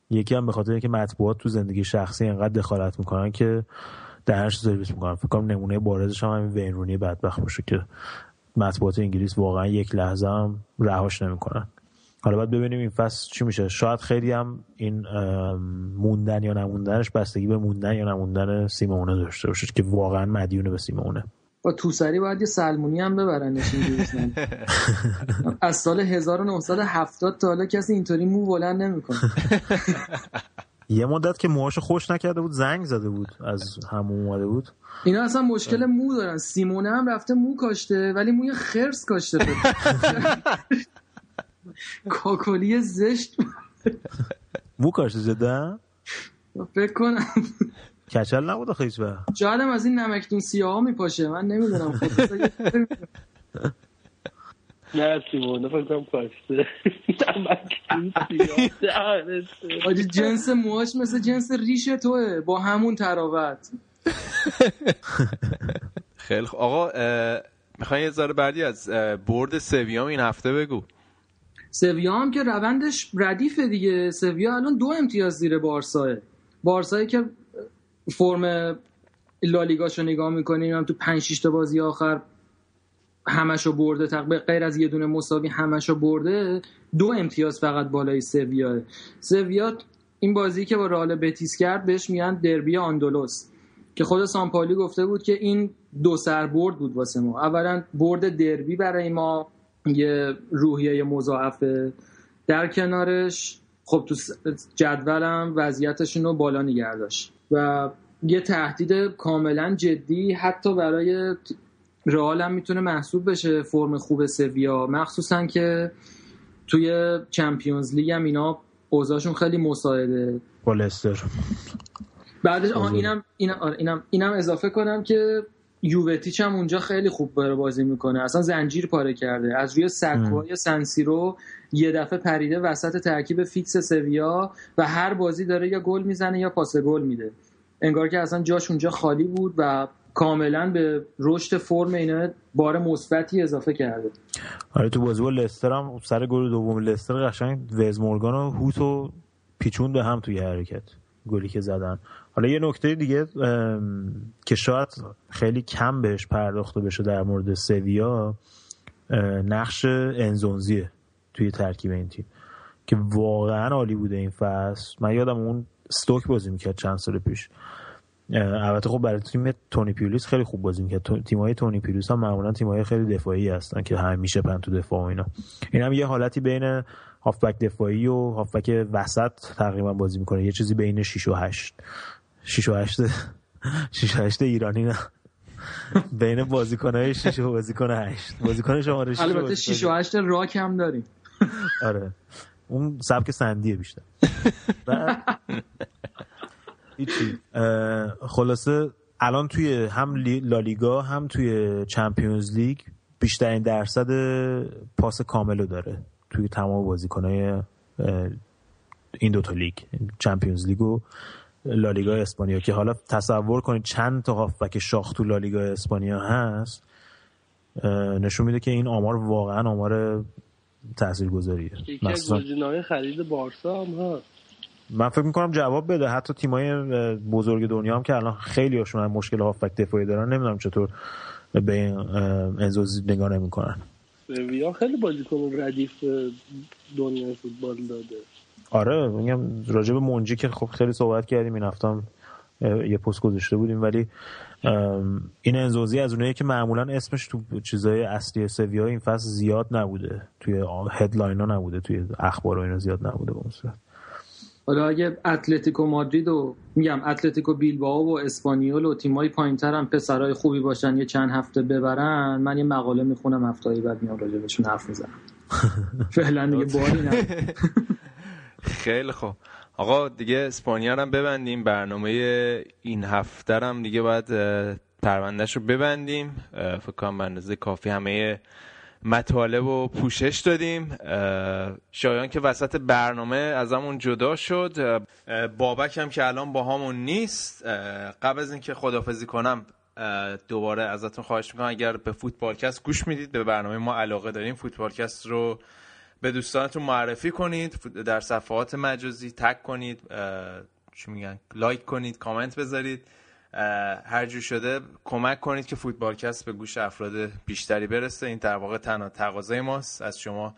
یکی هم به خاطر اینکه مطبوعات تو زندگی شخصی انقدر دخالت می‌کنن که درش سرویس می‌کنن. فکر کنم نمونه بارزش هم همین وین رونی بدبخت باشه که مطبوعات انگلیس واقعا یک لحظه هم رهاش نمی‌کنن. حالا باید ببینیم این فصل چی میشه. شاید خیلی هم این موندن یا نموندنش بستگی به موندن یا نموندن سیمونه داشته باشه که واقعا مدیونه به سیمونه. با توسری باید یه سلمونی هم ببرنش از سال 1970 تا حالا کسی اینطوری مو بلند نمی‌کنه. یه مدت که موهاش خوش نکرده بود زنگ زده بود از همون اومده بود. اینا اصلا مشکل مو دارن. سیمونه هم رفته مو کاشته ولی موی خرس کاشته کاکلی زشت. مو کاشته جدا؟ فکر کنم. کچل نبود خیلی با شاید از این نمکتون سیاه ها میپاشه. من نمی‌دونم. خود نه سیمونه فکرم کاشته آجی جنس موهاش مثل جنس ریش توه با همون تراوت خیلی خوب آقا می‌خوای یه ذره بعدی از برد سویام این هفته بگو. سویا هم که روندش ردیفه دیگه. سویا الان دو امتیاز زیر بارساه. بارسایی که فرم لالیگاشو نگاه می‌کنیم هم تو 5 6 تا بازی آخر همشو برده تقریبا غیر از یه دونه مساوی همشو برده دو امتیاز فقط بالای سویا. سویا این بازی که با رئال بتیس کرد بهش میگن دربی آندولوس که خود سامپالی گفته بود که این دو سر برد بود واسه ما. اولا برد دربی برای ما یه روحیه مضاعفه. در کنارش خب تو جدولم وضعیتشون رو بالا نگه و یه تهدید کاملا جدی حتی برای رئال هم می‌تونه محسوب بشه فرم خوب سویا. مخصوصا که توی Champions League هم اینا اوضاعشون خیلی مساعده. با لستر. بعدش آه اینم اینم اینم اینم اضافه کنم که یووتیچ هم اونجا خیلی خوب داره بازی می‌کنه. اصلا زنجیر پاره کرده. از روی سکوهای سنسیرو یه دفعه پریده وسط ترکیب فیکس سویا و هر بازی داره یا گل می‌زنه یا پاس گل میده. انگار که اصلا جاش اونجا خالی بود و کاملا به رشد فرم اینا بار مثبتی اضافه کرده. آره تو بازی با لستر هم سر گل دوم لستر قشنگ وز مورگان و هوتو پیچون به هم توی حرکت گلی که زدن. حالا یه نکته دیگه که شاید خیلی کم بهش پرداخته بشه در مورد سویا نقش انزونزیه توی ترکیب این تیم که واقعا عالی بوده این فصل. من یادم اون ستوک بازی می‌کرد چند سال پیش. البته خب برای تیم تونی پیولیس خیلی خوب بازی می‌کرد. تیم های تونی پیولیس هم معمولا تیم های خیلی دفاعی هستن که همیشه پن تو دفاع و اینا. این هم یه حالتی بین هافبک دفاعی و هافبک وسط تقریبا بازی می‌کنه. یه چیزی بین 6 و 8 6 و 8 6 و 8 ایرانی نه. بین بازیکن‌های 6 و بازیکن 8 بازیکن شماره 6 البته 6 و 8 راک هم داریم. آره. اون سبک سندیه بیشتر. هیچی. خلاصه الان توی هم لالیگا هم توی چمپیونز لیگ بیشترین درصد پاس کاملو داره توی تمام بازیکنهای این دوتا لیگ چمپیونز لیگ و لالیگا اسپانیا که حالا تصور کنید چند تا هافبک شاخ تو لالیگا اسپانیا هست نشون میده که این آمار واقعا آمار تاثیرگذاریه. یکی از گزینه‌های خرید بارسا هم هست. من فکر می‌کنم جواب بده. حتی تیمای بزرگ دنیا هم که الان خیلی هاشون مشکل هافبک دفاعی دارن نمی‌دونم چطور به این انزوزی نگاه نمی‌کنن. سویا خیلی بازیکن ردیف دنیا فوتبال داده. آره میگم راجب منجی که خب خیلی صحبت کردیم این هفته یه پست گذاشته بودیم. ولی این انزوزی از اونایی که معمولا اسمش تو چیزای اصلی سویا این فصل زیاد نبوده. توی headline ها نبوده توی اخبار و اینا زیاد نبوده به اون صورت. حالا اگه اتلتیکو مادرید و میگم اتلتیکو بیلبائو و اسپانیول و تیمای پایینتر هم پسرای خوبی باشن یه چند هفته ببرن من یه مقاله می‌خونم هفته بعد میام راجع بهشون حرف می‌زنم. فعلا دیگه باری خیلی خوب. آقا دیگه اسپانیا هم ببندیم برنامه این هفته هم دیگه باید پروندهش رو ببندیم. فکر کنم به کافی همه مطالب و پوشش دادیم. شایان که وسط برنامه از همون جدا شد. بابک هم که الان با همون نیست. قبل از اینکه خدافزی کنم دوباره ازتون خواهش می‌کنم اگر به فوتبالکست گوش می‌دید به برنامه ما علاقه داریم. فوتبالکست رو به دوستانتون معرفی کنید در صفحات مجازی تک کنید. چی میگن؟ لایک کنید کامنت بذارید. هر جور شده کمک کنید که فوتبالکست به گوش افراد بیشتری برسه. این در واقع تنها تقاضای ماست از شما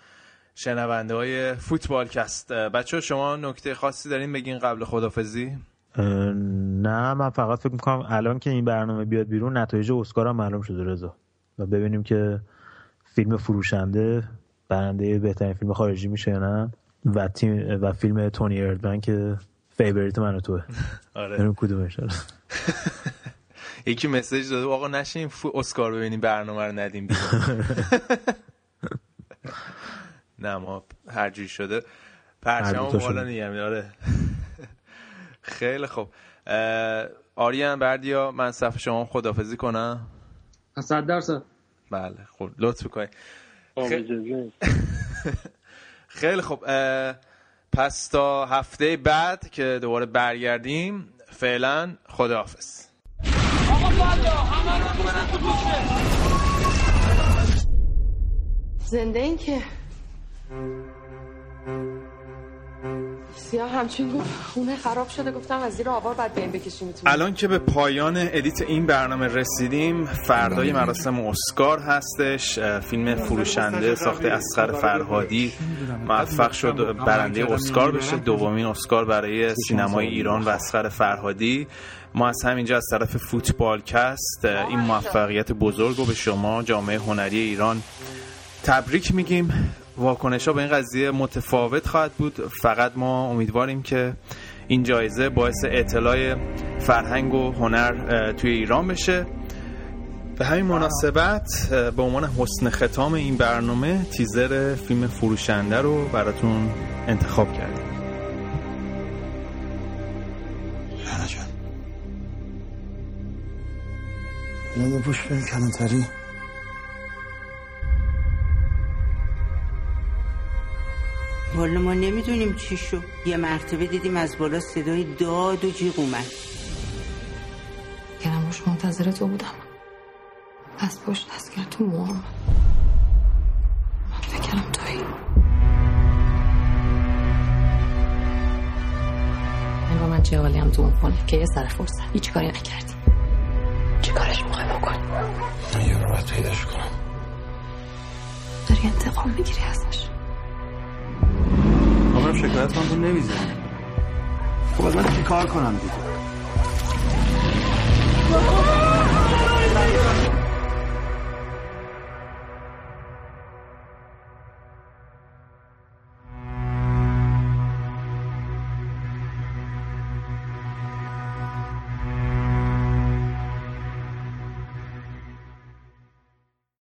شنونده های فوتبال کست بچه شما نکته خاصی دارین بگین قبل خدافظی؟ نه من فقط فکر می‌کنم الان که این برنامه بیاد بیرون نتایج اسکار هم معلوم شده رضا. و ببینیم که فیلم فروشنده برنده بهترین فیلم خارجی میشه یا نه. و تیم و فیلم تونی اردمن که فیوریت من و توه. آره. کدومش. داره یکی مسیج داده آقا نشین فو اسکار ببینیم برنامه رو ندیم نه ما هر جوری شده. پرچم بالا. نگم آره. خیلی خوب. آریان بردیا من صفحه شما خدافزی کنم. صد درصد. بله خب لطف کنید خیلی- اجازه پس تا هفته بعد که دوباره برگردیم فعلا خداحافظ. زنده این که؟ سیاه همچین گفت خونه خراب شده گفتم از زیر آوار بعد بیاین بکشیم می‌تونیم الان که به پایان ادیت این برنامه رسیدیم فردای مراسم اسکار هستش فیلم فروشنده ساخته اسقر فرهادی موفق شد برنده اسکار بشه دومین اسکار برای سینمای ایران و اسقر فرهادی. ما از همینجا از طرف فوتبال کست این موفقیت بزرگ رو به شما جامعه هنری ایران تبریک میگیم. واکنش ها به این قضیه متفاوت خواهد بود. فقط ما امیدواریم که این جایزه باعث اطلاع فرهنگ و هنر توی ایران بشه. به همین مناسبت به عنوان حسن ختام این برنامه تیزر فیلم فروشنده رو براتون انتخاب کردیم. جان. اینو بپوش والا ما نمی‌دونیم چی شو یه مرتبه دیدیم از بالا صدای داد و جیغ اومد. روش منتظر تو بودم. دست پشت دست کرد تو موام من فکرم تویی انگار من چه حالی هم تو اون خونه که یه سر فرصت. هیچ کاری نکردی. چی کارش می‌خوای بکن من یه رو باید پیداش کنم. داری انتقام می‌گیری ازش. خبرم شکایت من تو نمی‌زنی خب از من چی کار کنم دیگه؟